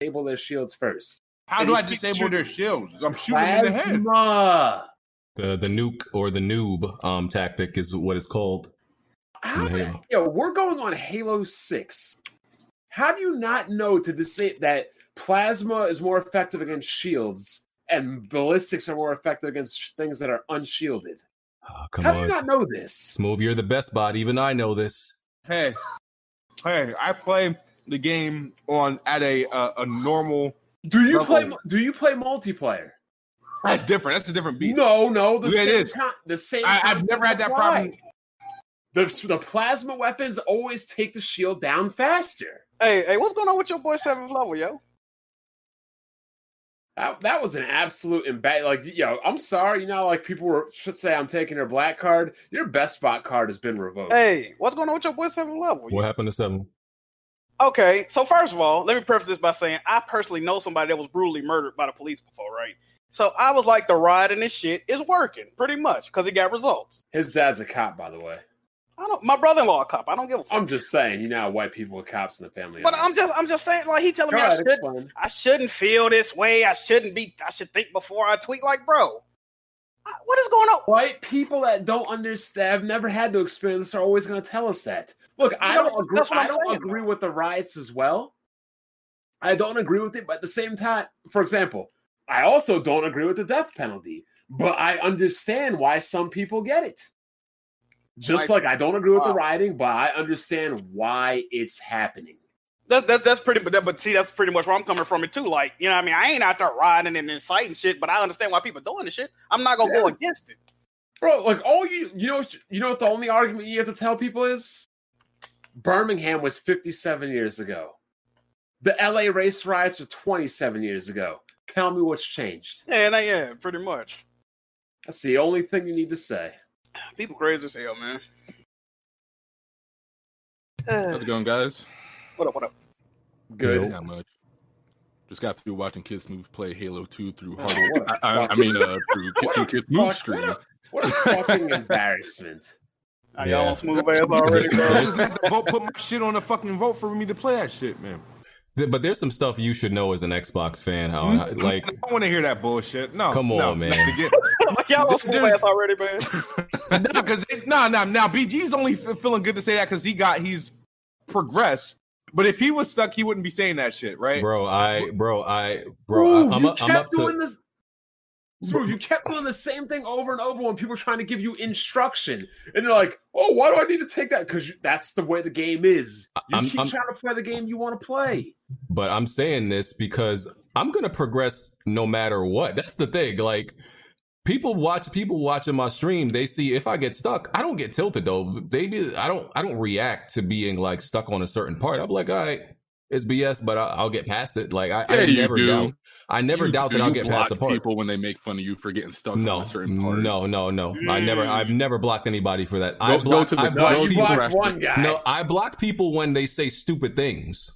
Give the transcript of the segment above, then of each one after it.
disable their shields first. How do I disable their shields? I'm shooting them in the head. Plasma. The the nuke or the noob um tactic is what it's called. How in the- Halo. yo, we're going on Halo Six. How do you not know to dis- that plasma is more effective against shields and ballistics are more effective against things that are unshielded? Oh, come How do you not know this? Smooth. You're the best bot. Even I know this. Hey, hey, I play the game on at a uh, a normal. Do you play? Do you play multiplayer? That's different. That's a different beast. No, no. The Yeah, it same is. con- the same. I, I've never had that problem. The, the plasma weapons always take the shield down faster. Hey, hey, what's going on with your boy seventh level, yo? That, that was an absolute emba- like yo. I'm sorry, you know, like people were should say I'm taking their black card. Your best spot card has been revoked. Hey, what's going on with your boy seventh level? What happened to seven? Okay, so first of all, let me preface this by saying I personally know somebody that was brutally murdered by the police before, right? So I was like, the ride and this shit is working pretty much because he got results. His dad's a cop, by the way. I don't. My brother-in-law a cop. I don't give a fuck. I'm just saying, you know, how white people with cops in the family. But are. I'm just, I'm just saying, like he telling me I should, explain. I shouldn't feel this way. I shouldn't be. I should think before I tweet. Like, bro, I- what is going on? White people that don't understand, have never had to experience, this are always going to tell us that. Look, I No, don't agree. I don't saying, agree with the riots as well. I don't agree with it, but at the same time, for example, I also don't agree with the death penalty. But I understand why some people get it. Just Like- like I don't agree with the Wow. rioting, but I understand why it's happening. That, that, that's pretty, but, that, but see, that's pretty much where I'm coming from it too. Like, you know, what I mean, I ain't out there riding and inciting shit, but I understand why people doing this shit. I'm not gonna go against it. Bro, like all you you know you know what the only argument you have to tell people is Birmingham was 57 years ago. The LA race riots were 27 years ago. Tell me what's changed. Yeah, that, yeah, pretty much. That's the only thing you need to say. People crazy as hell, man. How's it going, guys? What up? What up? Good. Not much. Just got through watching Kid Smooth play Halo 2 through Oh, Hardware. what a I, I, I mean, uh, through Kid, What a Kid Smooth fuck- stream. What a fucking embarrassment. Are Yeah. y'all on smooth ass already, bro? just had to vote, put my shit on the fucking vote for me to play that shit, man. But there's some stuff you should know as an Xbox fan. How Mm-hmm. like I don't want to hear that bullshit. No, Come on, no. man. To get- y'all on smooth There's- ass already, man. no, because no, no, now BG's only feeling good to say that because he got he's progressed. But if he was stuck, he wouldn't be saying that shit, right? bro, I bro, I bro, Smooth, I, I'm you up, I'm up doing to this. Smooth, you kept doing the same thing over and over when people were trying to give you instruction, and you're like, "Oh, why do I need to take that?" Because that's the way the game is. You I'm- keep I'm- trying to play the game you want to play. but I'm saying this because I'm gonna progress no matter what. That's the thing. Like people watch people watching my stream, they see if I get stuck, I don't get tilted though. They be, I don't I don't react to being like stuck on a certain part. I'm like, all right, it's BS, but I, I'll get past it. Like I, I Yeah, you never do. doubt. I never You doubt do. that I'll You get past the part. people when they make fun of you for getting stuck No, on a certain part. no, no, no. I never, I've never blocked anybody for that. Go- I go block, to the- I no, you you people. block- blocked one guy. No, I block people when they say stupid things.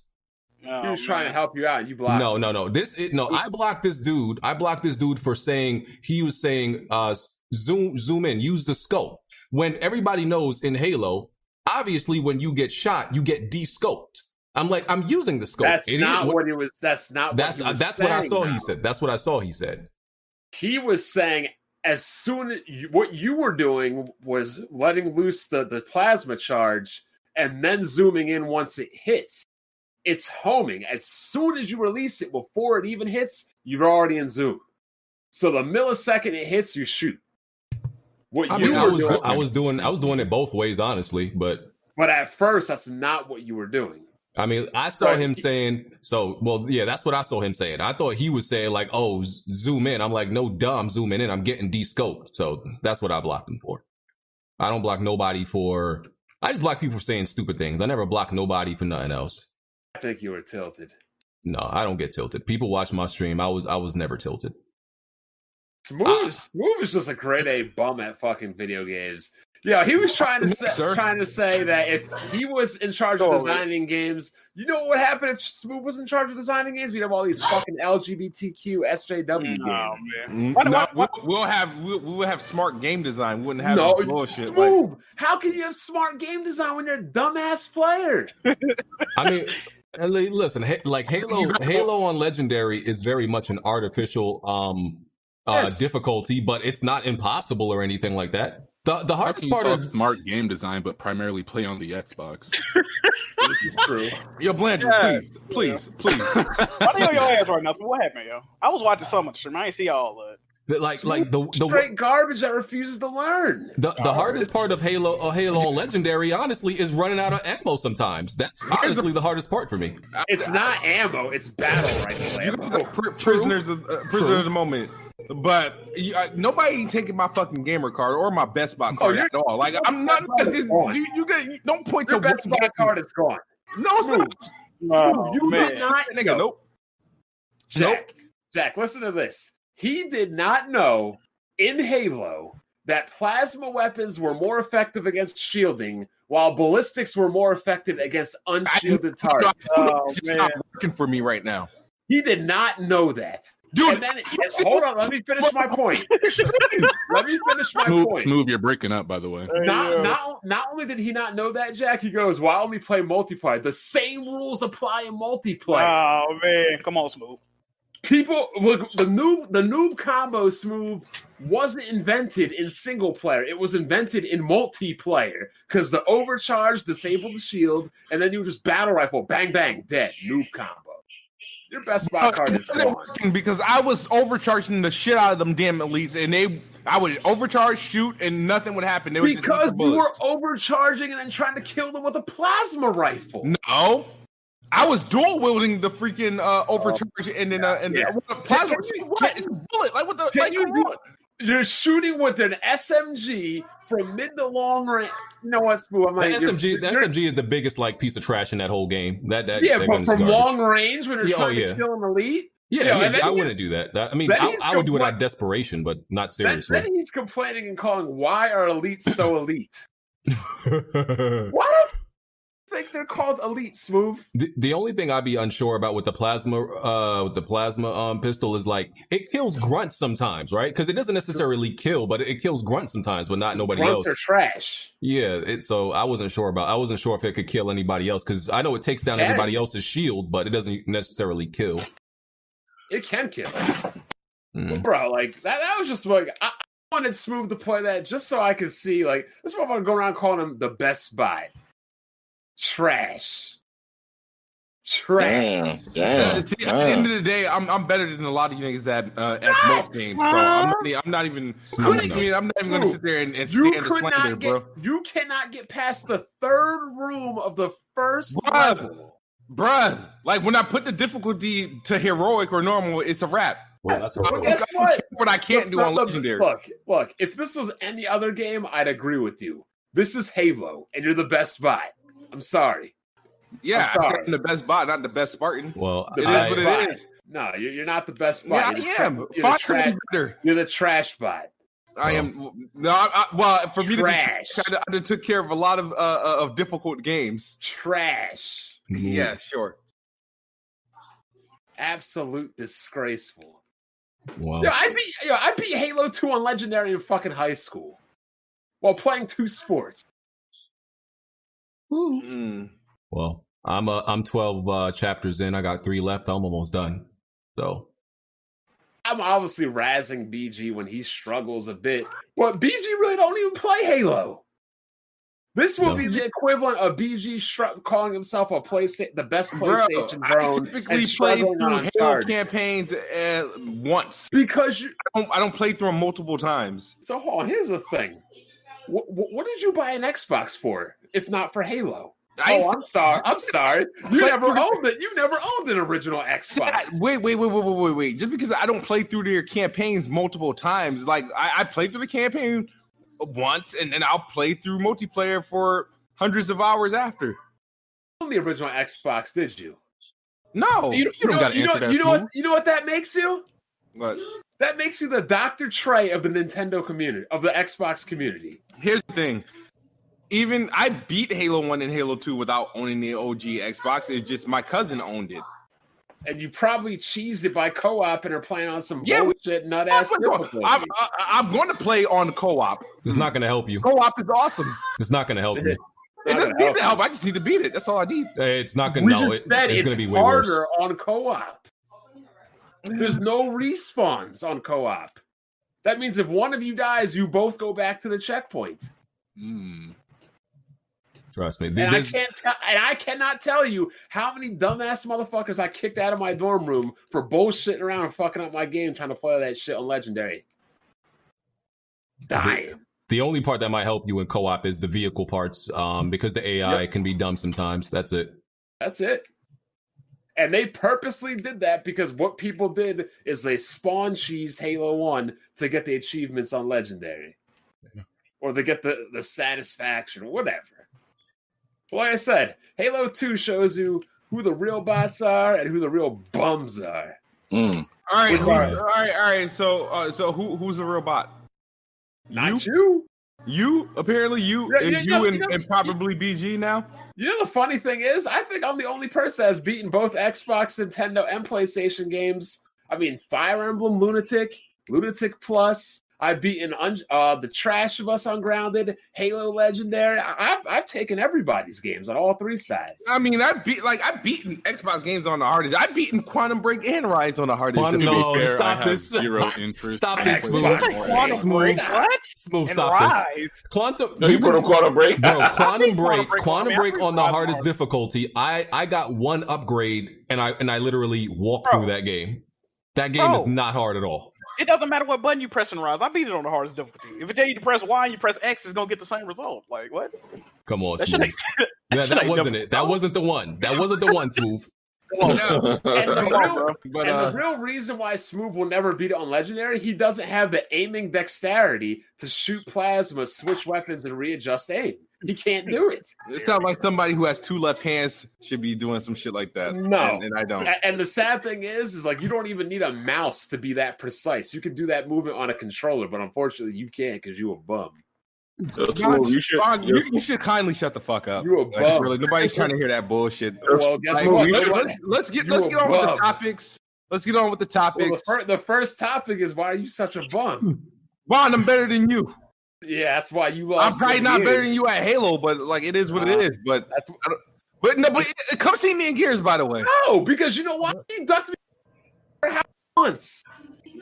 he was trying to help you out. and You blocked. No, no, no. This it, no. I blocked this dude. I blocked this dude for saying he was saying uh zoom zoom in, use the scope. When everybody knows in Halo, obviously when you get shot, you get de-scoped. I'm like, I'm using the scope. That's idiot. not What- what he was. That's not. that's what was that's what I saw. He said. That's what I saw. He said. he was saying as soon as you, what you were doing was letting loose the, the plasma charge and then zooming in once it hits. It's homing. As soon as you release it, before it even hits, you're already in zoom. So the millisecond it hits, you shoot. What I you mean, I were was, doing, I was doing, I was doing it both ways, honestly. But but at first, that's not what you were doing. I mean, I saw Right. him saying, so, well, yeah, that's what I saw him saying. I thought he was saying, like, oh, z- zoom in. I'm like, no, duh, I'm zooming in. I'm getting de-scoped. So that's what I blocked him for. I don't block nobody for, I just block people for saying stupid things. I never block nobody for nothing else. I think you were tilted. No, I don't get tilted. People watch my stream. I was, I was never tilted. Smooth, Ah. Smooth is just a grade A bum at fucking video games. Yeah, he was trying to say, Sir. trying to say that if he was in charge of designing games, you know what would happen if Smooth was in charge of designing games? We'd have all these fucking LGBTQ SJW Oh, games. man. No, we'll, we'll have we'll, we'll have smart game design. We wouldn't have No, this bullshit. Like, Smooth. How can you have smart game design when you're a dumbass player? I mean, listen, like Halo, Halo on Legendary is very much an artificial um uh Yes. difficulty, but it's not impossible or anything like that. The the hardest can part of smart game design, but primarily play on the Xbox? This is true. Yo, Blandrew, Yeah. please, please, please. Why they on your ass right now? So what happened, yo? I was watching some of the stream. I ain't see all of it. the- like like the the Straight garbage that refuses to learn. the, the hardest part of Halo uh, Halo Legendary, honestly, is running out of ammo. Sometimes that's honestly the hardest part for me. It's not ammo. It's battle rifle You ammo. guys are pr- prisoners of uh, prisoner of the moment. But you, uh, nobody taking my fucking gamer card or my Best Buy card you're- at all. Like I'm not. You, you, don't point Your to best buy card is gone. No, it's not. Oh, you man. did not Nigga, know. nope. Jack, Jack, listen to this. He did not know in Halo that plasma weapons were more effective against shielding, while ballistics were more effective against unshielded targets. Oh, it's man. not working for me right now, He did not know that. Dude. And then, hold on, let me finish my point. Let me finish my Smooth, point. smooth, you're breaking up, by the way. Not, not, not only did he not know that, Jack, he goes, "Why only play multiplayer? The same rules apply in multiplayer." Oh man, come on, smooth. People look the noob the noob combo smooth wasn't invented in single player. It was invented in multiplayer because the overcharge disabled the shield, and then you just battle rifle, bang bang, dead noob combo. Your best spot card is gone. because I was overcharging the shit out of them damn elites, and they, I would overcharge, shoot, and nothing would happen. They would Because the you were overcharging and then trying to kill them with a plasma rifle. no. I was dual wielding the freaking uh, overcharge and then uh, and Yeah. then plasma. Can- can- what? It's a bullet. Like what the? Can Like, you. You're shooting with an SMG from mid to long range. You know what, Smooth? I'm The like, you're- SMG, the you're- SMG is the biggest like piece of trash in that whole game. That that yeah, that but from long range when you're Yeah, oh, trying yeah. to kill an elite. Yeah, Yeah, yeah, I he- wouldn't do that. That- I mean, I, I would do it out of desperation, but not seriously. then he's complaining and calling, "Why are elites so elite? the, Why do you think they're called elite? Smooth. the the, only thing I'd be unsure about with the plasma, uh, with the plasma um pistol is like it kills grunts sometimes, right? Because it doesn't necessarily kill, but it kills grunts sometimes, but not nobody else. Grunts else. are trash. Yeah, it, so I wasn't sure about. I wasn't sure if it could kill anybody else because I know it takes down Can. everybody else's shield, but it doesn't necessarily kill. It can kill, Mm. bro. Like that. That was just like I, I wanted Smooth to play that just so I could see like this. Motherfucker going to go around calling him the best buy. Trash. Trash. Damn, damn, See, at the end of the day, I'm I'm better than a lot of you niggas at uh, at most games. So I'm not, I'm not even. Smooth I enough. mean, I'm not even gonna sit there and, and You stand the could slander, not get. bro. You cannot get past the third room of the first Bruh. level. Bruh, like when I put the difficulty to heroic or normal, it's a wrap. Well, that's I Well, guess I what? what I can't do on look, legendary. Look, look. If this was any other game, I'd agree with you. This is Halo, and you're the best buy. I'm sorry. yeah, I'm sorry. I'm the best bot, not the best Spartan. well, The It I, is what buy. it is. No, you're, you're not the best bot. Yeah, I You're tra- am. You're the, Find trash, something better. you're the trash buy. I am. No, I, I, well, for me Trash. to be, trash, I done took care of a lot of uh, uh, of difficult games. Trash. Yeah, sure. Absolute disgraceful. well, Yo, I beat yo, I beat Halo 2 on Legendary in fucking high school while playing two sports. Mm. well, I'm uh, I'm 12 uh, chapters in. I got three left. I'm almost done. So I'm obviously razzing BG when he struggles a bit, but BG really don't even play Halo. This will No. be the equivalent of BG str- calling himself a PlayStation, the best Bro, PlayStation I typically play through Halo Uncharted. campaigns uh, once. because you. I don't, I don't play through them multiple times. So hold on. Here's the thing. What, what, what did you buy an Xbox for, if not for Halo? I oh, I'm sorry. I'm sorry. You never owned it. You never owned an original Xbox. Wait, wait, wait, wait, wait, wait, wait. Just because I don't play through their campaigns multiple times, like I, I played through the campaign once, and then I'll play through multiplayer for hundreds of hours after. On the original Xbox, did you? No, You, you don't know- got to you know, answer that. You know what? You know what that makes you? but That makes you the Dr. Trey of the Nintendo community, of the Xbox community. here's the thing. Even I beat Halo 1 and Halo 2 without owning the OG Xbox. It's just my cousin owned it. And you probably cheesed it by co-op and are playing on some Yeah, bullshit nut ass I'm, I'm, uh, uh, I'm going to play on co-op. it's not going to help you. Co-op is awesome. It's not going to help you. It doesn't gonna need to help. I just need to beat it. That's all I need. It's not gonna. We No, just it, said it's, it's, gonna be way worse. harder on co-op. There's no respawns on co-op. That means if one of you dies, you both go back to the checkpoint. Mm. Trust me. And I can't tell, and I cannot tell you how many dumbass motherfuckers I kicked out of my dorm room for bullshitting around and fucking up my game trying to play that shit on Legendary. Dying. the only part that might help you in co-op is the vehicle parts, um, because the AI can be dumb sometimes. That's it. That's it. And they purposely did that because what people did is they spawn cheesed Halo 1 to get the achievements on Legendary. Or to get the, the satisfaction, whatever. But like I said, Halo 2 shows you who the real bots are and who the real bums are. Mm. All right, Which who's, one? all right, all right. So, uh, so who who's a real bot? Not you, you. You, apparently you, Yeah, and yeah, you, yeah, and, and probably BG now. You know the funny thing is, I think I'm the only person that's beaten both Xbox, Nintendo, and PlayStation games. I mean, Fire Emblem, Lunatic, Lunatic Plus. I've beaten un- uh, the trash of us Ungrounded, Halo Legendary. I- I've I've taken everybody's games on all three sides. I mean, I beat like I've beaten Xbox games on the hardest. I've beaten Quantum Break and Ryse on the hardest. Quantum- To No, be fair, stop I have this. zero interest. Stop this, playing Smooth. Xbox Like Quantum Break, what? Smooth, And stop this. Quantum. No, you put on Quantum Break. Bro, Quantum Quantum Break, Break, Quantum Break on the hardest Break. difficulty. I I got one upgrade and I and I literally walked Bro. through that game. That game is not hard at all. It doesn't matter what button you press in Ryse. I beat it on the hardest difficulty. If it tell you to press Y and you press X, it's gonna get the same result. Like what? Come on, That shit Smooth. That, shit that wasn't difficult, it. That wasn't the one. That wasn't the one, Smooth. And the real, bro. But and uh, the real reason why Smooth will never beat it on Legendary, he doesn't have the aiming dexterity to shoot plasma, switch weapons, and readjust aim. He can't do it. it sounds like somebody who has two left hands should be doing some shit like that. No. and, and I don't. And the sad thing is, is like you don't even need a mouse to be that precise. You can do that movement on a controller, but unfortunately, you can't because you a bum. Smooth, you should. Vaughn, you, you should kindly shut the fuck up. You a Like, bum. really, nobody's trying to hear that bullshit. Well, guess Like, what? should- let's, let's get let's get on with the topics. Let's get on with the Well, the, topics. fir- the first topic is why are you such a bum? Vaughn, I'm better than you. Yeah, that's why you lost. I'm probably not better than you at Halo, but like it is what Uh, it is. But That's but no, but uh, come see me in Gears, by the way. no, because you know what? You ducked me for half once,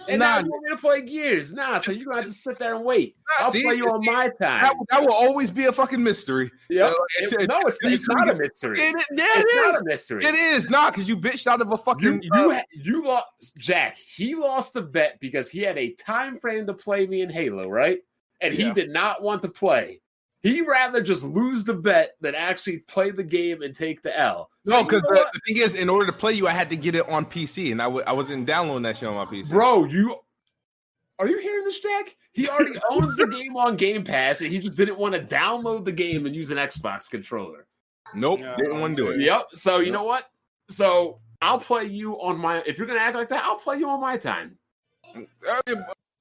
and Nah. now you want me to play Gears. Nah, so you're gonna have to sit there and wait. Nah, I'll see, play you on my time. that will always be a fucking mystery. Yep. uh, It- no, it's, it's not a mystery. It, it, yeah, it's it not a mystery. It is not because you bitched out of a fucking. you uh, ha- you lost Jack. He lost the bet because he had a time frame to play me in Halo, right? And he Yeah. did not want to play. He rather just lose the bet than actually play the game and take the L. So no, you because know the, the thing is, in order to play you, I had to get it on PC, and I w- I wasn't downloading that shit on my PC. bro, you are you hearing this, Jack? He already owns the game on Game Pass, and he just didn't want to download the game and use an Xbox controller. Nope, Yeah. didn't want to do it. Yep. So you know what? So I'll play you on my. If you're gonna act like that, I'll play you on my time. Mm, uh,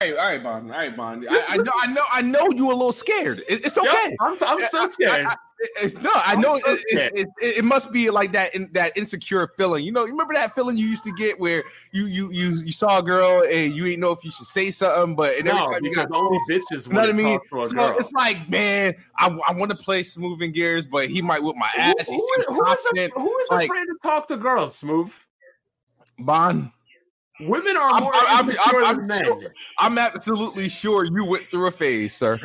All right, all right, Bond. All right, Bond. I, I know, I know, I know. You a little scared. It, it's okay. Yep, I'm, I'm so scared. I- it's, no, I know it, it, it, must be like that in, that insecure feeling. You know, you remember that feeling you used to get where you you you you saw a girl and you didn't know if you should say something, but and every no, time you got only bitches you know what I mean? talk to a So girl. it's like, man, I, I want to play smooth in gears, but he might whip my ass. Who- seems who is a- who is like- afraid to talk to girls, Smooth? Bond, Women are I'm- more I'm- insecure I'm- than I'm men. sure- I'm absolutely sure you went through a phase, sir.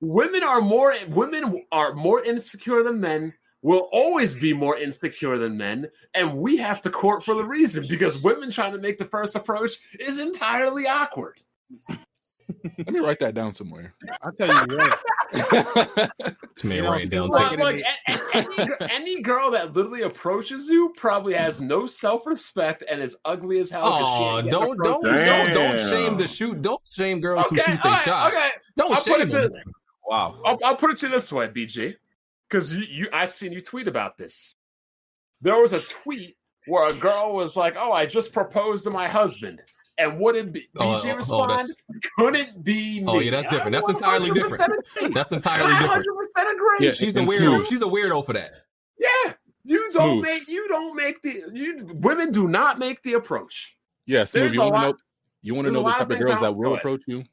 Women are more women are more insecure than men. Will always be more insecure than men, and we have to court for the reason because women trying to make the first approach is entirely awkward. Let me write that down somewhere. I'll tell you what. This man You know, down Well, tickets. like a- a- any, any girl that literally approaches you probably has no self-respect and is ugly as hell. 'cause she Oh, don't don't approached. don't don't shame the shoot. Don't shame girls who shoot all their shot. okay. Don't I'll put shame it to- Wow. I'll, I'll put it to you this way, BG, because you, you I seen you tweet about this. There was a tweet where a girl was like, "Oh, I just proposed to my husband," and what did be Oh, BG oh, oh, respond? that's- Could it be me. Oh, yeah, that's different. That's entirely different. That's entirely different. 100% agree. Yeah, She's a weirdo. smooth. She's a weirdo for that. Yeah, you don't Smooth. make you don't make the you women do not make the approach. Yeah, There's. You a want to lot- know? You want to know the type of of girls that will approach you?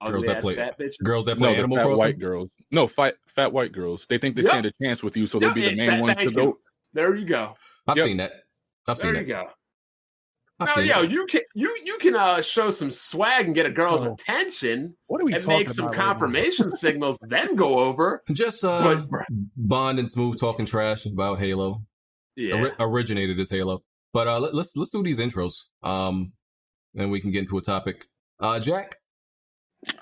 Oh, girls that play- fat bitches. Girls that play the Animal fat Crossing. white girls. No, fight fat white girls. They think they Yep. stand a chance with you, so they'll be the main th- ones to thank go. There you go. I've Yep. seen that. I've seen that. There you that. go. I've Now, yo, it. you can you you can uh, show some swag and get a girl's Oh. attention What are we and talking make some about right confirmation signals, then go over. Just uh, But Bond and Smooth talking trash about Halo. yeah, Ori- originated as Halo. But uh, let, let's let's do these intros. Um, and we can get into a topic. Uh, Jack.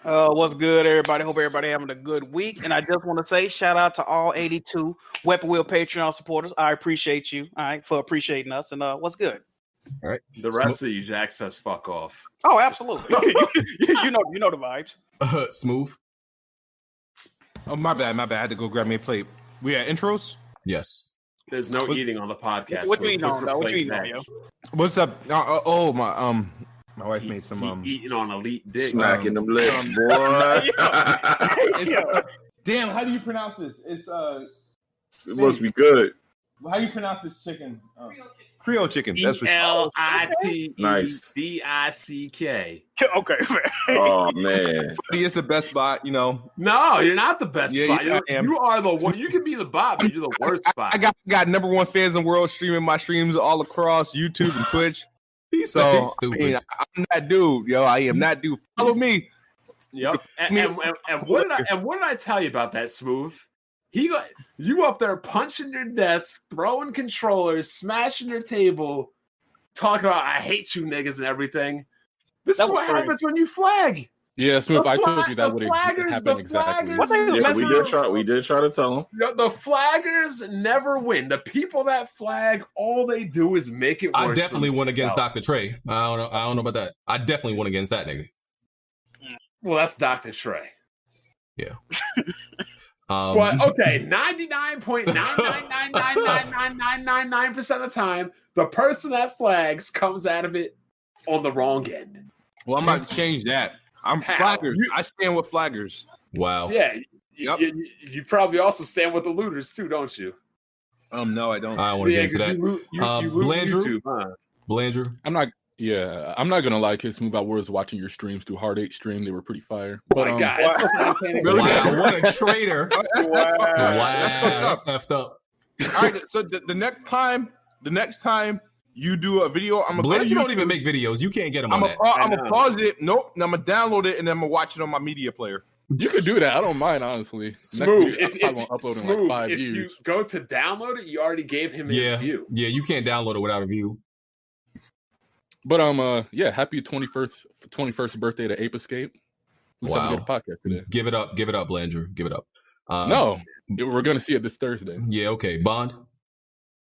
Uh, what's good, everybody? Hope everybody having a good week. And I just want to say, shout out to all 82 Weapon Wheel Patreon supporters. I appreciate you, all right, for appreciating us. And uh, what's good? The rest of you, Jack says, "Fuck off." Oh, absolutely. you know, you know the vibes. Uh, Smooth. Oh my bad, my bad. I had to go grab me a plate. We had intros. Yes. There's no What- eating on the podcast. What do you We're- eating on, we're though? What you playing eating on, that. yo? What's up? Uh, uh, oh my um, my wife He- made some he um. eating on elite dick. Smacking Um, them lips, boy. Yeah. Damn, how do you pronounce this? It's uh, it must be good. how do you pronounce this chicken? Uh, Creole chicken. That's what. L I T E. D I C K. okay. Oh man, He is the best spot. You know, No, you're not the best Yeah, spot. yeah, You're, I you are the one. You can be the bot, but you're the worst spot. I got got number one fans in the world streaming my streams all across YouTube and Twitch. He's So so I stupid. mean, I'm that dude, yo. I am mm-hmm. not dude. Follow me. Yep. And, and, and, and what did I and what did I tell you about that smooth? He got you up there punching your desk, throwing controllers, smashing your table, talking about I hate you niggas and everything. This That is what happens when you flag. Yeah, smooth. The I told you that would flaggers- happen exactly. flaggers- What yeah, we did try. We did try to tell him. The, the flaggers never win. The people that flag, all they do is make it worse. I definitely went against themselves. Dr. Trey. I don't know. I don't know about that. I definitely went against that nigga. Well, that's Dr. Trey. Um, But okay, 99.999999999% of the time, the person that flags comes out of it on the wrong end. Well, I'm about to change that. I'm How? flaggers. You- I stand with flaggers. wow. Yeah. You, Yep. you, you probably also stand with the looters too, don't you? Um, no, I don't. I don't want to yeah, get into that. you you, Um, Blandrew? YouTube, huh? Blandrew. I'm not. Yeah, I'm not gonna lie, Kid Smooth. I was watching your streams through Hard Eight stream. They were pretty fire. Oh my um, God, it's supposed to. Wow, what a traitor. That's- that's wow, that's effed up. All right, so the, the next time, the next time you do a video, I'm gonna go to don't even make videos. You can't get him I'm gonna that. I'm I gonna know. pause it. Nope. I'm gonna download it and then I'm gonna watch it on my media player. you could do that. I don't mind, honestly. Next Smooth. video, If, I if, probably won't upload in smooth, like five if years. you go to download it, you already gave him his Yeah. view. Yeah, you can't download it without a view. But um, uh, yeah, happy twenty first twenty first birthday to Ape Escape. We Wow. wow. a podcast today. Give it up. Give it up, Blandrew. Give it up. Uh, no, we're gonna see it this Thursday. Yeah, okay. Bond.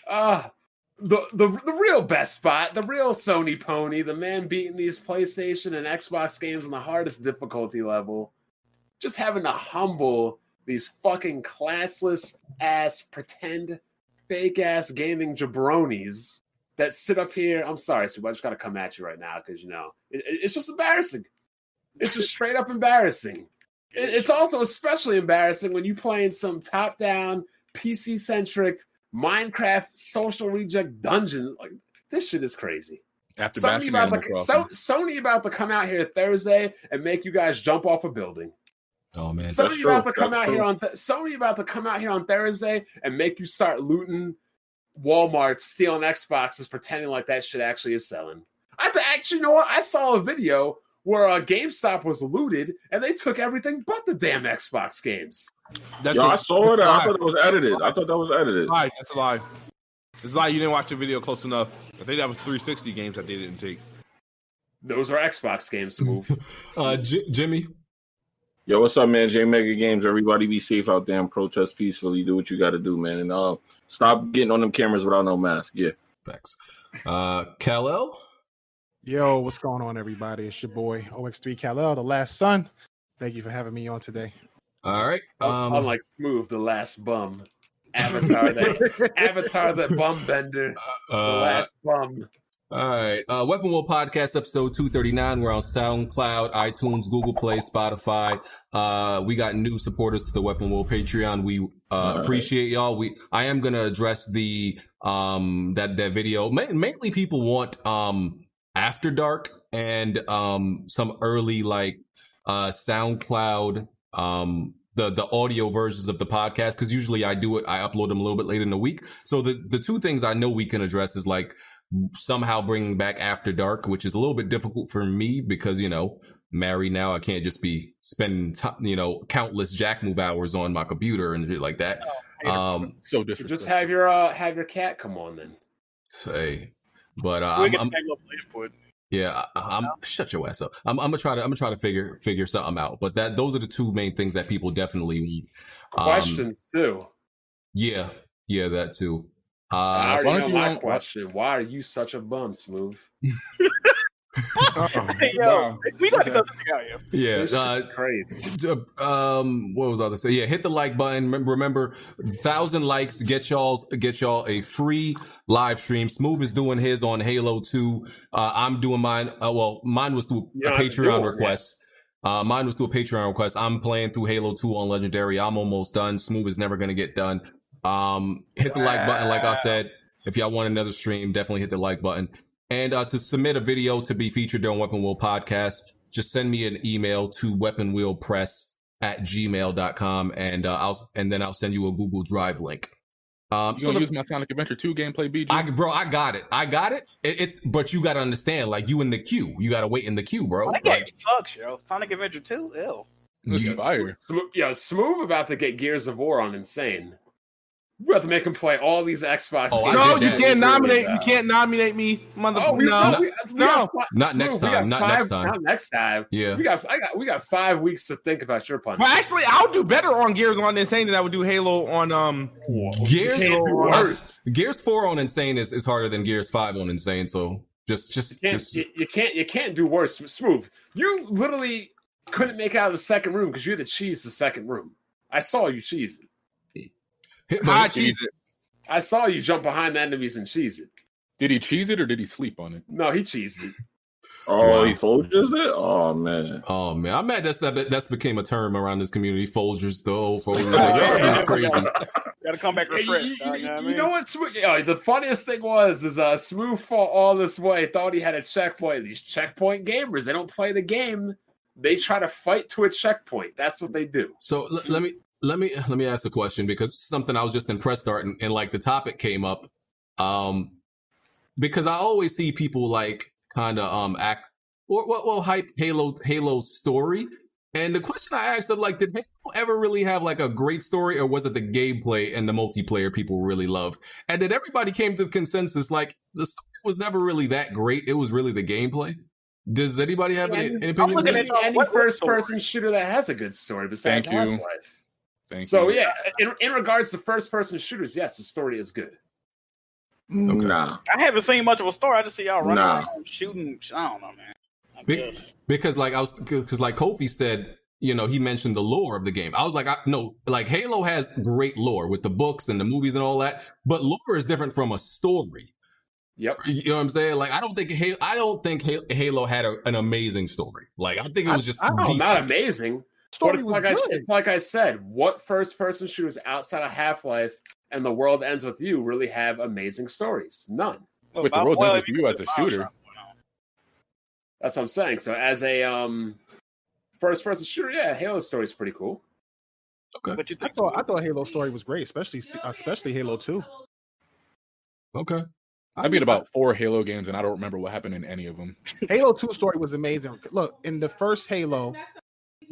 Uh the, the the real best spot, the real Sony pony, the man beating these PlayStation and Xbox games on the hardest difficulty level, just having to humble these fucking classless ass pretend fake ass gaming jabronis that sit up here. I'm sorry, Stu, I just gotta come at you right now because you know it, it- it's just embarrassing. It's just straight up embarrassing. It- it's also especially embarrassing when you playing some top down PC centric Minecraft social reject dungeon. Like this shit is crazy. After Sony about, to, so, Sony about to come out here Thursday and make you guys jump off a building. Oh man. Sony true. about to come That's out true. here on th- Sony about to come out here on Thursday and make you start looting Walmart, stealing Xboxes, pretending like that shit actually is selling. I th- actually you know what I saw a video where uh, GameStop was looted and they took everything but the damn Xbox games. That's Yo, a- I saw it. I lie. thought it was edited. I thought that was edited. lie. That's a lie. It's a lie. You didn't watch the video close enough. I think that was 360 games that they didn't take. Those are Xbox games to move. Uh, J- Jimmy. Yo, what's up, man? J Mega Games. Everybody be safe out there and protest peacefully. Do what you got to do, man. And uh, stop getting on them cameras without no mask. Yeah. Thanks. Uh, Kal-El. Yo, what's going on, everybody? It's your boy OX3 Kal-El, the last son. Thank you for having me on today. All right. Um, Unlike Smooth, the last bum. Avatar that Avatar that bum bender. The uh, last bum. All right. Uh, Weapon Wheel Podcast, episode 239. We're on SoundCloud, iTunes, Google Play, Spotify. Uh, we got new supporters to the Weapon Wheel Patreon. We, uh, appreciate y'all. We, I am going to address the, um, that, that video. Ma- mainly people want, um, After Dark and, um, some early, like, uh, SoundCloud, um, the the audio versions of the podcast because usually I do it. I upload them a little bit later in the week. So the the two things I know we can address is like somehow bringing back After Dark, which is a little bit difficult for me because you know married now. I can't just be spending t- you know countless jack move hours on my computer and shit like that. Um, So So disrespectful. just have your uh, have your cat come on then. say, but uh, I'm, can I'm take up. Yeah, I, I'm shut your ass up. I'm, I'm gonna try to I'm gonna try to figure figure something out. But that those are the two main things that people definitely need. Um, Questions too. yeah, yeah, that too. I Uh, already why know my want- question. Why are you such a bum, Smooth? Hey, yo, we got to go out here. yeah, uh, crazy. um, what was I to say? Yeah, hit the like button. Remember, remember, thousand likes get y'all's get y'all a free live stream. Smooth is doing his on Halo Two. Uh, I'm doing mine. Uh, well, mine was through You a don't have to do Patreon request. Uh, mine was through a Patreon request. I'm playing through Halo 2 on Legendary. I'm almost done. Smooth is never going to get done. Um, hit the like button. Like I said, if y'all want another stream, definitely hit the like button. And, uh, to submit a video to be featured on Weapon Wheel podcast, just send me an email to weaponwheelpress at gmail.com and, uh, I'll, and then I'll send you a Google Drive link. Um, You so gonna the- use my Sonic Adventure 2 gameplay, BG? I, bro, I got it. I got it. it. It's, but you got to understand, like you in the queue, you got to wait in the queue, bro. That game sucks, yo. Sonic Adventure 2, ew. It's you- fire. Smo- Yo, Smooth about to get Gears of War on Insane. We have to make him play all these Xbox Oh, games. No, you can't nominate. You can't nominate me, motherfucker. Oh, we, no. no, we, we no. got fi- Not next we got time, not next time. Not next time. Yeah. We got I got we got five weeks to think about your punch. Well, actually, I'll do better on Gears on Insane than I would do Halo on um. Gears, can't worse. Gears Four on Insane is, is harder than Gears Five on Insane. So just just, You can't, just you, you can't you can't do worse. Smooth. You literally couldn't make out of the second room because you had to cheese the second room. I saw you cheese it. Hit I the, cheese it. I saw you jump behind the enemies and cheese it. Did he cheese it or did he sleep on it? No, he cheesed it. Oh, Wow. he Folgers it? Oh man. oh man, I'm mad that's that that's became a term around this community. Folgers, the old Folgers, like, Yeah. is crazy. Gotta come back Hey, refreshed. you, dog, you- know what I you know what? Yo, the funniest thing was is uh, Smooth fought all this way, thought he had a checkpoint. These checkpoint gamers, they don't play the game. They try to fight to a checkpoint. That's what they do. So l- let me let me let me ask a question because it's something I was just impressed art and, and like the topic came up. Um, because I always see people like kind of um act or well, well hype Halo Halo's story. And the question I asked them, like, did Halo ever really have like a great story, or was it the gameplay and the multiplayer people really loved? And then everybody came to the consensus like the story was never really that great. It was really the gameplay. Does anybody have any, any opinion? looking on Any, at- any what- what first-person shooter that has a good story besides Thank you. Half-Life. Thank So you. yeah, in, in regards to first-person shooters, yes, the story is good. Nah. I haven't seen much of a story. I just see y'all running Nah. around shooting. I don't know, man. I Be- because like I was because like Kofi said, you know, he mentioned the lore of the game. I was like, I, no, like Halo has great lore with the books and the movies and all that, but lore is different from a story. Yep. You know what I'm saying? Like I don't think Halo, I don't think Halo, Halo had a, an amazing story. Like I think it was just I- I decent. not amazing. But Story it's was like I, it's like I said, what first-person shooters outside of Half-Life and the world ends with you really have amazing stories? None. Well, With the world well, ends with you as a shooter. Bioshock, you know. That's what I'm saying. So as a um first-person shooter, yeah, Halo's story is pretty cool. But you I think thought I thought Halo story was great, especially especially Halo Two. okay. I beat about four Halo games and I don't remember what happened in any of them. Halo Two story was amazing. Look, in the first Halo,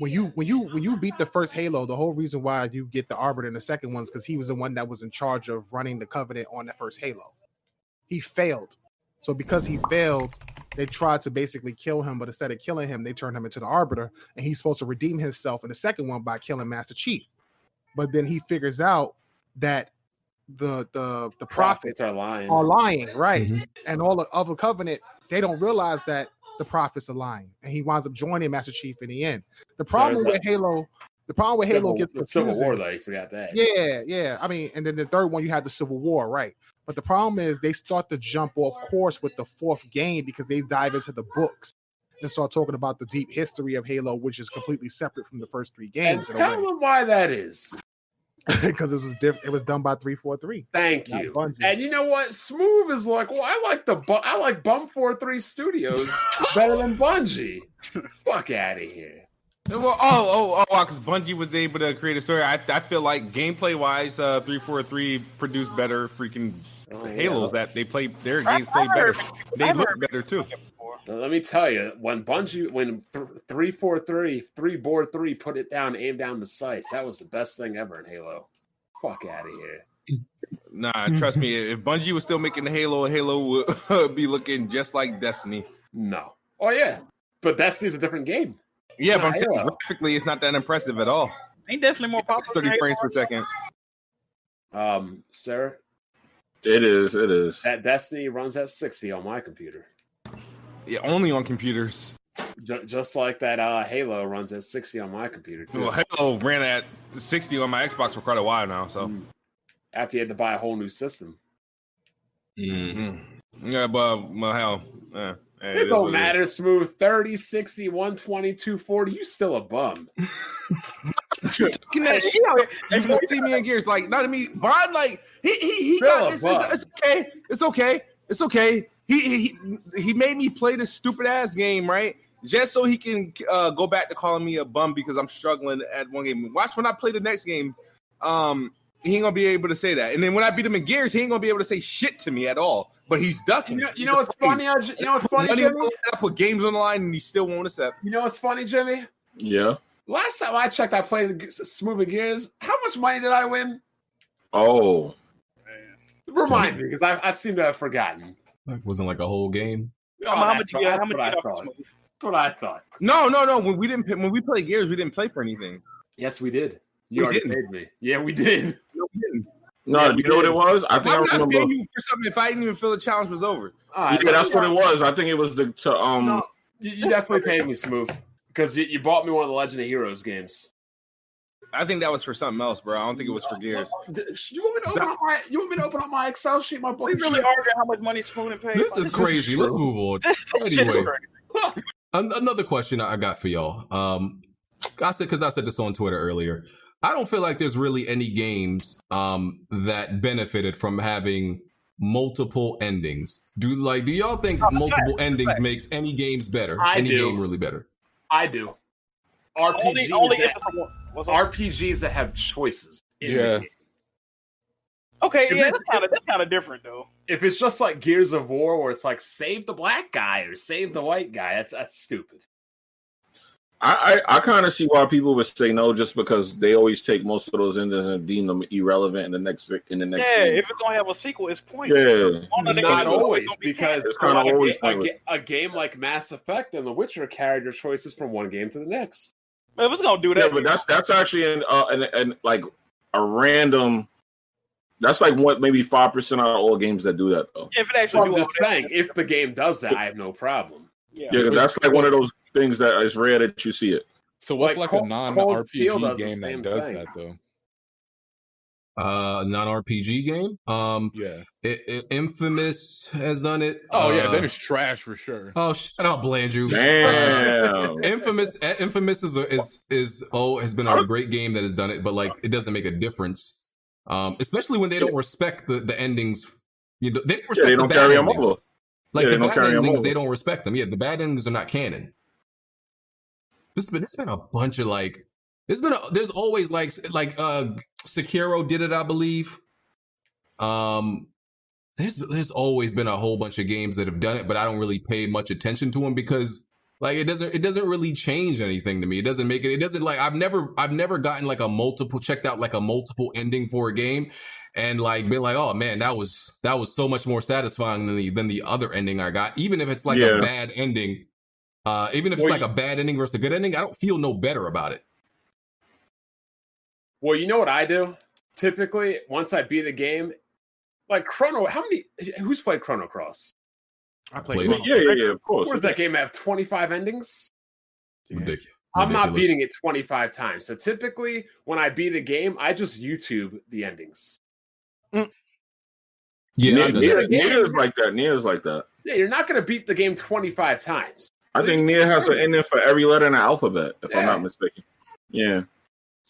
when you when you when you beat the first Halo, the whole reason why you get the Arbiter in the second one is because he was the one that was in charge of running the Covenant on the first Halo. He failed, so because he failed, they tried to basically kill him. But instead of killing him, they turned him into the Arbiter, and he's supposed to redeem himself in the second one by killing Master Chief. But then he figures out that the the the prophets Prophets are lying. are lying, right? Mhm. And all the other covenant, they don't realize that the prophets are lying, and he winds up joining Master Chief in the end. The problem it's with Halo, the problem with Halo gets the Civil. War though, you forgot that. Yeah, yeah. I mean, and then the third one, you had the Civil War, right? But the problem is they start to jump off course with the fourth game because they dive into the books and start talking about the deep history of Halo, which is completely separate from the first three games in tell them why that is. because it was different. It was done by three four three. Thank you. Bungie. And you know what? Smooth is like, well, I like the bu- I like Bum 43 Studios better than Bungie. Fuck out of here. Well, oh, oh, oh, because Bungie was able to create a story. I, I feel like gameplay wise, uh, three four three produced better freaking Oh, yeah. Halos that they play their I- games play better. They look better too. Before. Now, Let me tell you, when Bungie, when th- three four three, three board three, put it down, aim down the sights. That was the best thing ever in Halo. Fuck out of here. Nah, trust me. If Bungie was still making the Halo, Halo would be looking just like Destiny. No. Oh yeah, but Destiny's a different game. Yeah, but I'm saying Halo. graphically, it's not that impressive at all. Ain't Destiny more It's popular? 30 than frames Halo? per second. Um, Sarah, It is. It is. that Destiny runs at sixty on my computer, Yeah, only on computers. Just like that uh, Halo runs at sixty on my computer too. Well, Halo ran at 60 on my Xbox for quite a while now. So, After you had to buy a whole new system, Mhm. yeah, but well, hell, yeah. Hey, it is what don't it is. matter. Smooth 30, 60, 120, 240. You still a bum. Talking that shit. You won't see me in gears like not to me. Bron, like he he he Still got this. It's, it's okay. It's okay. It's okay. He he he made me play this stupid ass game right just so he can uh, go back to calling me a bum because I'm struggling at one game. Watch when I play the next game. Um, he ain't gonna be able to say that. And then when I beat him in gears, he ain't gonna be able to say shit to me at all. But he's ducking. You know, you He's know what's funny? uh, You know what's funny, Jimmy? on the line, I put games on the line and he still won't accept. You know what's funny, Jimmy? Yeah. Last time I checked, I played Smooth Gears. How much money did I win? Oh. Remind me, because I, I seem to have forgotten. Like, wasn't like a whole game. How, how that's much? what- Yeah, how much? what I you get off thought. this? That's what I thought. No, no, no. When we didn't when we played gears, we didn't play for anything. Yes, we did. You We already didn't. paid me. Yeah, we did. No, we didn't. No, Yeah, you we know what it was? I think I would I remember. pay you for something if I didn't even feel the challenge was over? All right, Yeah, that's what it was. I think it was the to um. No, you, you definitely paid me, Smooth, because you, you bought me one of the Legend of Heroes games. I think that was for something else, bro. I don't think it was for gears. You want me to open up my? You want me to open up my Excel sheet? My boy? We really arguing how much money Spoon and paid. This is crazy. Let's move on. This shit is Anyway. another question I got for y'all. Um, I said because I said this on Twitter earlier. I don't feel like there's really any games um that benefited from having multiple endings. Do like do y'all think multiple endings makes any games better? I any do. game really better? I do. RPGs, Only, only if that, it's a one. What's up? RPGs that have choices. in Yeah. game. Okay, If yeah, it- that's kind of that's kind of different though. If it's just like Gears of War, where it's like save the black guy or save the white guy, that's that's stupid. I I, I kind of see why people would say no, just because they always take most of those endings and deem them irrelevant in the next in the next. Yeah, game. if it's gonna have a sequel, it's pointless. yeah. One of Not games always, be because It's kinda a always a, pointless. a game like Mass Effect and The Witcher carried your choices from one game to the next. But if it's gonna do that, Yeah, that, but that's that's actually an uh, an, an like a random. That's like what maybe five percent out of all games that do that though. if it actually I'm do just saying, if the game does that, I have no problem. yeah. Yeah, 'cause that's like one of those things that is rare that you see it. So what's Like, like, a non RPG game that does thing. that though? Uh, non RPG game. Um, Yeah. I- I- Infamous has done it. Oh yeah, Uh, then it's trash for sure. oh shut up, Blandrew. Damn. Infamous, eh, Infamous is a, is is oh has been a great game that has done it, but like it doesn't make a difference, um, especially when they don't respect the, the endings. You know, they don't respect they the don't bad carry 'em endings. over. Like Yeah, the bad endings, they don't respect them. Yeah, the bad endings are not canon. This has been this has been a bunch of like. There's been a, there's always like like uh Sekiro did it, I believe. Um, there's there's always been a whole bunch of games that have done it, but I don't really pay much attention to them because like it doesn't it doesn't really change anything to me. It doesn't make it it doesn't like I've never I've never gotten like a multiple checked out like a multiple ending for a game and like been like, oh man, that was that was so much more satisfying than the than the other ending I got. Even if it's like Yeah. a bad ending, uh, even if it's Well, like a bad ending versus a good ending, I don't feel no better about it. Well, you know what I do? Typically, once I beat a game, like Chrono, how many? Who's played Chrono Cross? I played. Played Chrono. Yeah, yeah, yeah. Of course. Does that game have 25 endings? Ridiculous. I'm not beating it 25 times. So typically, when I beat a game, I just YouTube the endings. Mm. Yeah, Nier, I've Nier. Nier is like that. Nier is like that. Yeah, you're not going to beat the game 25 times. I think Nier has an ending for every letter in the alphabet, if I'm not mistaken. Yeah.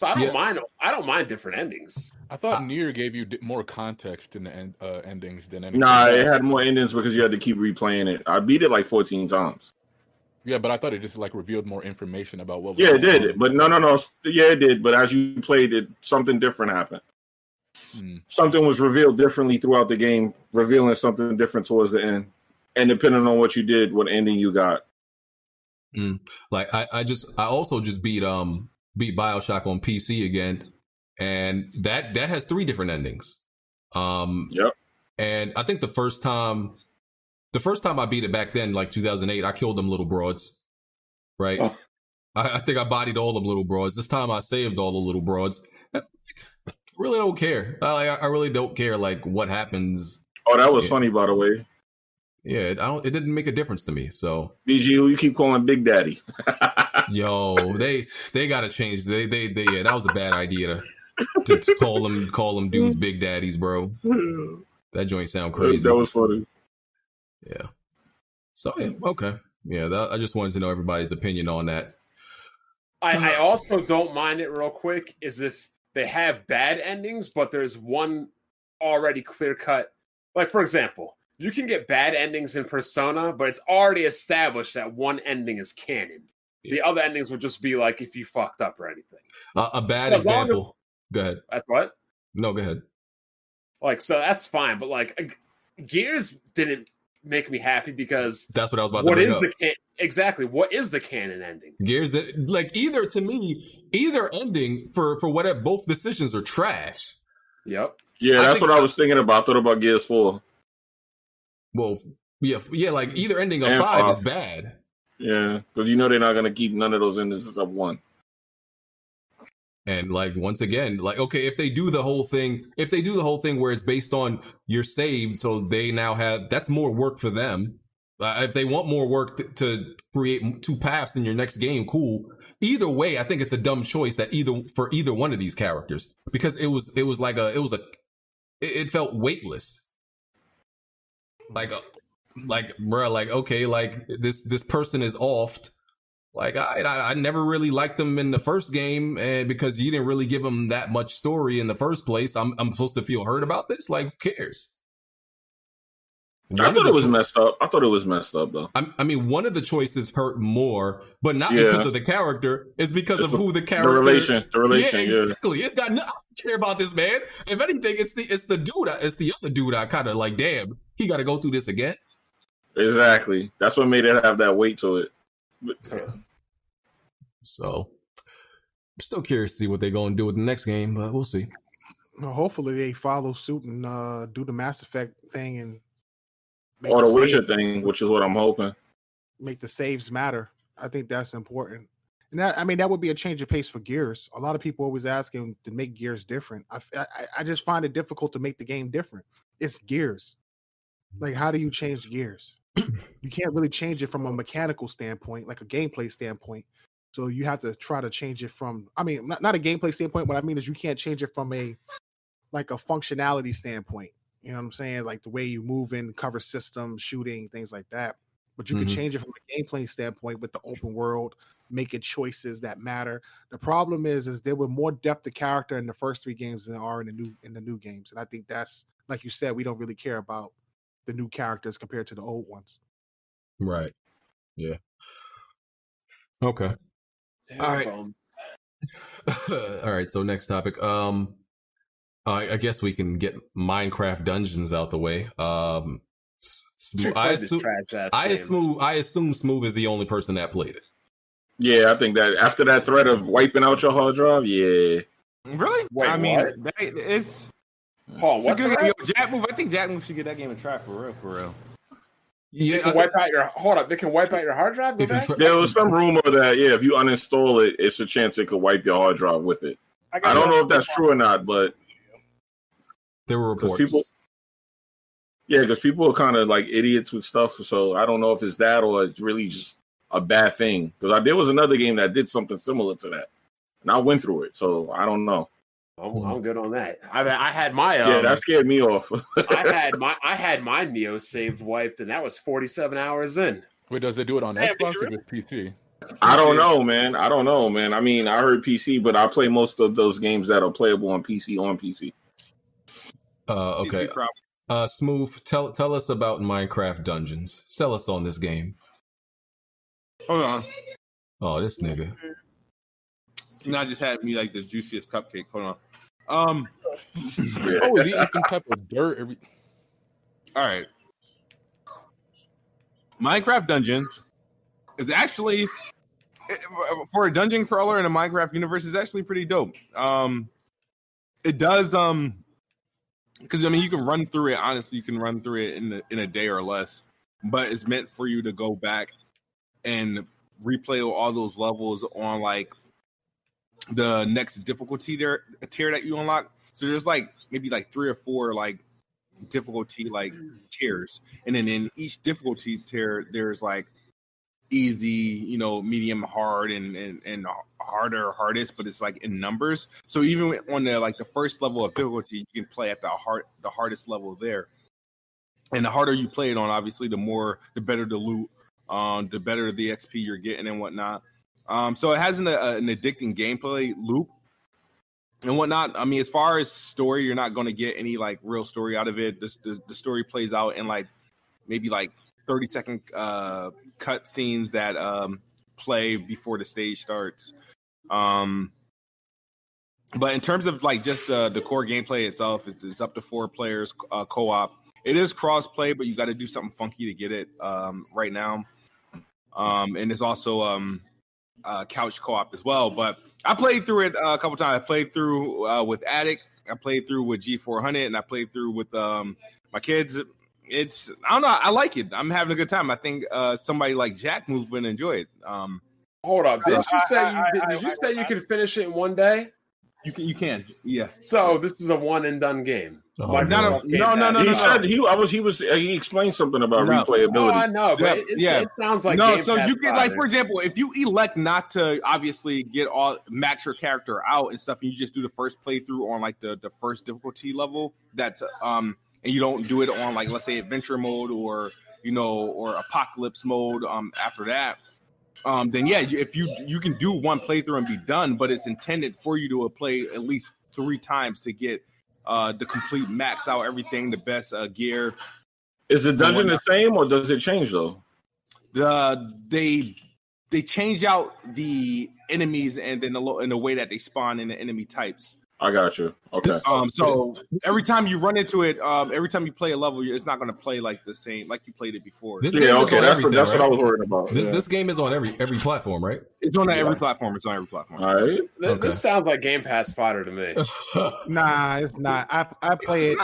So I don't Yeah. mind. I don't mind different endings. I thought Nier gave you more context in the end, uh, endings than anything. Nah, it had more endings because you had to keep replaying it. I beat it like 14 times. Yeah, but I thought it just like revealed more information about what. Was Yeah, it did. on. But no, no, no. Yeah, it did. But as you played it, something different happened. Hmm. Something was revealed differently throughout the game, revealing something different towards the end. And depending on what you did, what ending you got. Like I, I just I also just beat um beat Bioshock on PC again, and that that has three different endings. Um Yep. and I think the first time the first time I beat it back then, like 2008, I killed them little broads. Right? Oh. I, I think I bodied all them little broads. This time I saved all the little broads. I really don't care. I, I really don't care like what happens. Oh, that was Yeah. funny, by the way. Yeah, it, I don't. It didn't make a difference to me. So BG, who you keep calling Big Daddy? Yo, they they gotta change. They they they yeah, that was a bad idea to, to, to call them call them dudes big daddies, bro. That joint sound crazy. That was funny. yeah. So yeah, okay, yeah. That, I just wanted to know everybody's opinion on that. I, I also don't mind it real quick is if they have bad endings, but there's one already clear cut. Like for example, you can get bad endings in Persona, but it's already established that one ending is canon. The other endings would just be like if you fucked up or anything. Uh, a bad So as long as- example. Go ahead. That's what. No, go ahead. Like so, that's fine. But like, Gears didn't make me happy because That's what I was about what to bring is up. the can- exactly what is the canon ending? Gears that like either to me, either ending for for whatever both decisions are trash. Yep. Yeah, I that's what I was thinking about. I thought about Gears 4. Well, yeah, yeah. Like either ending of And five is bad. Yeah, because you know they're not going to keep none of those endings except one. And like once again, like okay, if they do the whole thing, if they do the whole thing where it's based on you're saved, so they now have that's more work for them. Uh, if they want more work t- to create two paths in your next game, cool. Either way, I think it's a dumb choice that either for either one of these characters because it was it was like a it was a it, it felt weightless. Like a like bruh, like okay, like this this person is offed. Like I, I, I never really liked them in the first game, and because you didn't really give them that much story in the first place, I'm I'm supposed to feel hurt about this. Like, who cares? One I thought it was cho- messed up. I thought it was messed up though. I, I mean, one of the choices hurt more, but not Yeah. because of the character. It's because It's of the- who the character. The relation, the relation, yeah, yeah. exactly. It's got no. I don't care about this man. If anything, it's the it's the dude. I- It's the other dude. I kind of like. Damn, he got to go through this again. Exactly. That's what made it have that weight to it. So, I'm still curious to see what they're going to do with the next game, but we'll see. Well, hopefully they follow suit and uh, do the Mass Effect thing and make Or the the Witcher save- thing, which is what I'm hoping. make the saves matter. I think that's important. And that, I mean, that would be a change of pace for Gears. A lot of people always asking to make Gears different. I I just find it difficult to make the game different. It's Gears. Like, how do you change Gears? you can't really change it from a mechanical standpoint, like a gameplay standpoint. So you have to try to change it from. I mean, not, not a gameplay standpoint. What I mean is you can't change it from a like a functionality standpoint. You know what I'm saying? Like the way you move in, cover systems, shooting, things like that. But you Mhm. can change it from a gameplay standpoint with the open world, making choices that matter. The problem is, is there were more depth to character in the first three games than there are in the new in the new games, and I think that's like you said, we don't really care about the new characters compared to the old ones. Right. Yeah. Okay. All right. All right. So next topic. Um, I, I guess we can get Minecraft Dungeons out the way. Um, S- I assume trash-ass I assume I assume Smooth is the only person that played it. Yeah, I think that after that threat of wiping out your hard drive, yeah. Really? Wait, I mean, what? that- it's, Hold on, it's a what good the game. Yo, Jack Move. I think Jack Move should get that game a try for real, for real. Yeah, They can wipe out your hold up. They can wipe out your hard drive. Go back. try- There was some rumor that yeah, if you uninstall it, it's a chance it could wipe your hard drive with it. I don't know if that's true or not, but there were reports. people, yeah, because people are kind of like idiots with stuff. So I don't know if it's that or it's really just a bad thing. Because there was another game that did something similar to that, and I went through it. So I don't know. I'm, I'm good on that. I I had my um, yeah, that scared me off. I had my I had my Neo saved wiped, and that was 47 hours in. Wait, does it do it on Damn, Xbox or really? with PC? I don't know, man. I don't know, man. I mean, I heard PC, but I play most of those games that are playable on PC on PC. Uh, okay. PC. Uh, Smooth, tell tell us about Minecraft Dungeons. Sell us on this game. Hold on. Oh, this nigga. Now just had me like the juiciest cupcake. Hold on. Um. Oh, is he eating some type of dirt? Every All right. Minecraft Dungeons is actually for a dungeon crawler in a Minecraft universe is actually pretty dope. Um, it does um, because I mean you can run through it. Honestly, you can run through it in a, in a day or less. But it's meant for you to go back and replay all those levels on like the next difficulty there tier that you unlock. So there's like maybe like three or four like difficulty like tiers, and then in each difficulty tier there's like easy, you know, medium, hard, and and and harder, hardest, but it's like in numbers. So even on the like the first level of difficulty, you can play at the hard the hardest level there. And the harder you play it on, obviously, the more the better the loot, um, the better the XP you're getting and whatnot. Um, so it has an, uh, an addicting gameplay loop and whatnot. I mean, as far as story, you're not going to get any like real story out of it. This, the, the story plays out in like maybe like 30 second uh, cut scenes that um, play before the stage starts. Um, but in terms of like just the the core gameplay itself, it's, it's up to four players uh, co-op. It is cross play, but you got to do something funky to get it um, right now. Um, and it's also um, uh, couch co-op as well. But I played through it uh, a couple times. I played through uh, with Addict. I played through with G400, and I played through with um, my kids. It's I don't know. I like it. I'm having a good time. I think uh, somebody like Jack Move would enjoy it. Um, Hold up. Did you say I- you, I- did, I- did you say you could finish it in one day? you can you can yeah. So this is a one and done game. Oh, Microsoft no, no, no, Pass. no, he no, said he I was he was he explained something about replayability. No. Oh, I know, but Yeah, it, yeah. it sounds like no, Game so Pass you can like for example, if you elect not to obviously get all max your character out and stuff, and you just do the first playthrough on like the the first difficulty level, that's um, and you don't do it on like let's say adventure mode or you know or apocalypse mode um after that. Um, then yeah, if you you can do one playthrough and be done, but it's intended for you to play at least three times to get uh the complete max out everything, the best uh, gear, Is the dungeon the same or does it change though? the they they change out the enemies and then the in the way that they spawn in the enemy types. I got you. Okay. Um, so every time you run into it, um, every time you play a level, it's not going to play like the same like you played it before. This game Yeah, is okay. on That's what everything, that's what I was worried about. This yeah. this game is on every every platform, right? It's on every Yeah. platform. It's on every platform. All right. This, Okay. this sounds like Game Pass fodder to me. Nah, it's not. I I play it.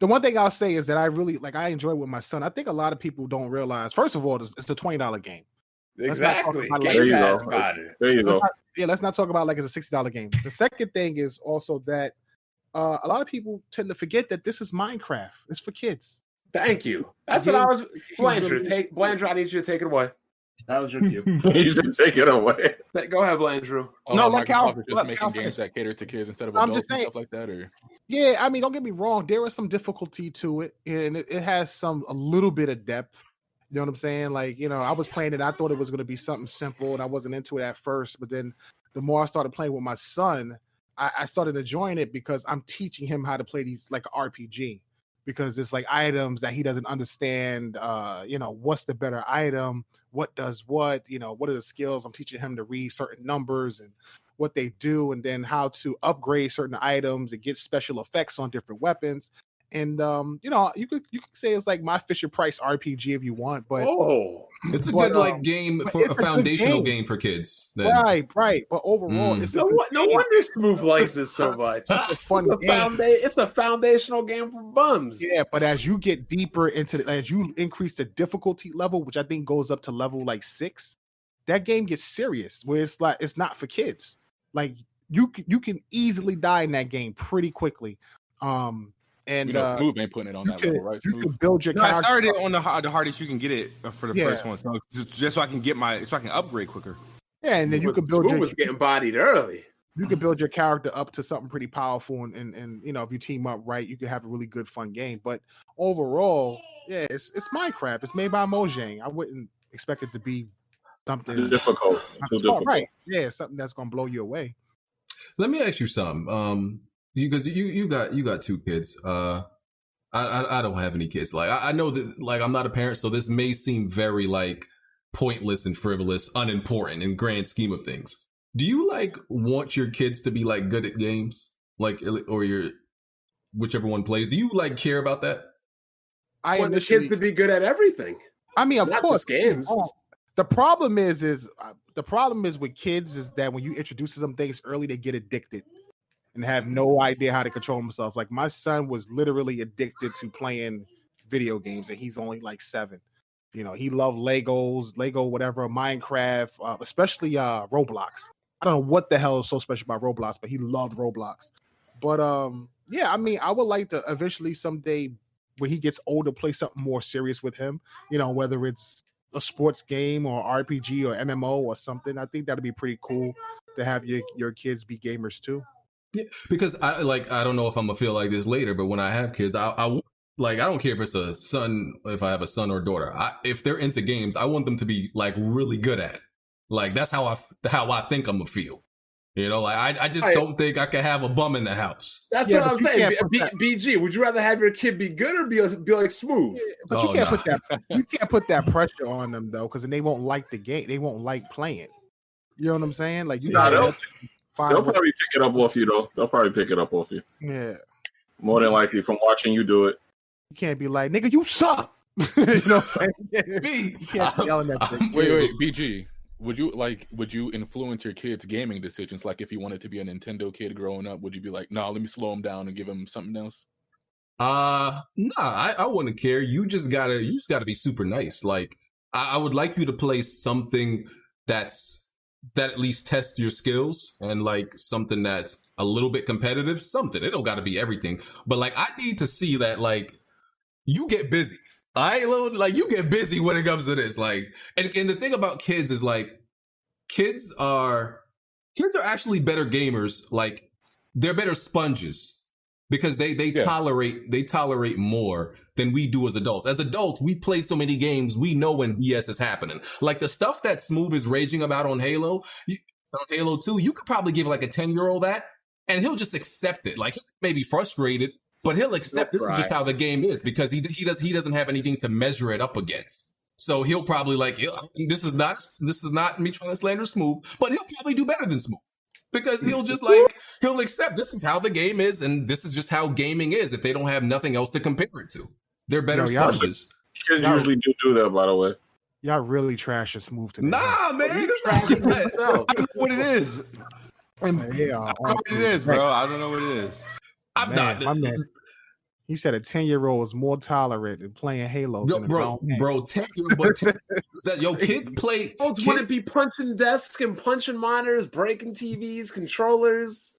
The one thing I'll say is that I really like. I enjoy it with my son. I think a lot of people don't realize. First of all, it's, it's a twenty dollar game. Let's not talk exactly. about Game There you Pass go. fodder. There you Let's go. not- yeah, let's not talk about like it's a sixty dollar game. The second thing is also that uh, a lot of people tend to forget that this is Minecraft. It's for kids. Thank you. That's what I was. Blandrew, take Blandrew. I need you to take it away. That was your cue. he said, "Take it away." Go ahead, Blandrew. Oh, No, let Cal- Microsoft is just let making Cal games that cater to kids instead of I'm adults just and stuff like that. Or Yeah, I mean, don't get me wrong. There is some difficulty to it, and it, it has some a little bit of depth. You know what I'm saying? Like, you know, I was playing it. I thought it was going to be something simple, and I wasn't into it at first. But then, the more I started playing with my son, I, I started enjoying it because I'm teaching him how to play these like RPG. Because it's like items that he doesn't understand. Uh, you know, what's the better item? What does what? You know, what are the skills? I'm teaching him to read certain numbers and what they do and then how to upgrade certain items and get special effects on different weapons. And um, you know, you could you could say it's like my Fisher Price RPG if you want, but Oh, It's a But, good like um, game for it's a a foundational game. game. for kids. Then. right, right. But overall, Mm. it's a no, good no wonder Smooth likes this so much. It's a fun It's a, game. founda- it's a foundational game for bums. Yeah, but as you get deeper into the, as you increase the difficulty level, which I think goes up to level like six, that game gets serious. Where it's like it's not for kids. Like you you can easily die in that game pretty quickly. Um, and you know, uh, Smooth ain't putting it on that could, level, right? you Smooth. can build your No, I started on the har- the hardest you can get it uh, for the Yeah. first one, so just, just so I can get my so I can upgrade quicker. Yeah, and then you can build Smooth your was getting bodied early. you can build your character up to something pretty powerful and, and and you know if you team up right you can have a really good fun game but overall yeah it's it's minecraft it's made by mojang i wouldn't expect it to be something Too difficult. Too Oh, difficult. right yeah something that's gonna blow you away Let me ask you something. Um, because you you got you got two kids. Uh, I I, I don't have any kids. Like I, I know that like I'm not a parent, so this may seem very like pointless and frivolous, unimportant in grand scheme of things. Do you like want your kids to be like good at games, like or your whichever one plays? Do you like care about that? I want the kids to be good at everything. I mean, of not course, games. Oh, The problem is, is uh, the problem is with kids is that when you introduce them things early, they get addicted and have no idea how to control himself. Like my son was literally addicted to playing video games, and he's only like seven. You know, he loved Legos, Lego, whatever, Minecraft, uh, especially uh, Roblox. I don't know what the hell is so special about Roblox, but he loved Roblox. But um, yeah, I mean, I would like to eventually someday when he gets older play something more serious with him. You know, whether it's a sports game or RPG or MMO or something. I think that'd be pretty cool to have your your kids be gamers too. Yeah, because I like I don't know if I'm gonna feel like this later, but when I have kids, I, I like I don't care if it's a son, if I have a son or daughter. I, if they're into games, I want them to be like really good at. it. Like that's how I how I think I'm gonna feel. You know, like I I just Right. don't think I can have a bum in the house. That's Yeah, what I'm saying. B- B- BG, would you rather have your kid be good or be be like smooth? But Oh, you can't nah. put that you can't put that pressure on them though, because then they won't like the game. They won't like playing. You know what I'm saying? Like you Nah, gotta they'll- find They'll probably pick it up off you though. They'll probably pick it up off you. yeah. More than likely from watching you do it. You can't be like, nigga, you suck. you know what I'm saying? you can't be yelling at them. Wait, wait, BG. Would you like? Would you influence your kids' gaming decisions? Like, if you wanted to be a Nintendo kid growing up, would you be like, "Nah, let me slow him down and give him something else"? Uh nah, I, I wouldn't care. You just gotta you just gotta be super nice. Like I, I would like you to play something that's that at least tests your skills and like something that's a little bit competitive. Something. It don't gotta be everything. But like I need to see that like you get busy. I like you get busy when it comes to this. Like and, and the thing about kids is like kids are kids are actually better gamers. Like they're better sponges because they they Yeah. tolerate they tolerate more than we do as adults. As adults, we play so many games, we know when BS is happening. Like the stuff that Smooth is raging about on Halo, you, on Halo 2, you could probably give like a 10 year old that and he'll just accept it. Like he may be frustrated, but he'll accept this is just how the game is because he he does he doesn't have anything to measure it up against. So he'll probably like, this is not this is not me trying to slander Smooth, but he'll probably do better than Smooth because he'll just like he'll accept this is how the game is and this is just how gaming is if they don't have nothing else to compare it to. They're better Yo, y'all- sponges. Kids Yeah. usually do do that, by the way. Y'all really trash and smooth today. Nah, man, You this trash is it yourself. I don't know what it is. And yeah, I don't know what it is, bro. I don't know what it is. I'm Man, not. my man. He said a 10 year old is more tolerant in playing Halo. Yo, than a bro, grown man. bro, ten, but ten, that yo, kids play. Adults wouldn't Kids, be punching desks and punching monitors, breaking TVs, controllers.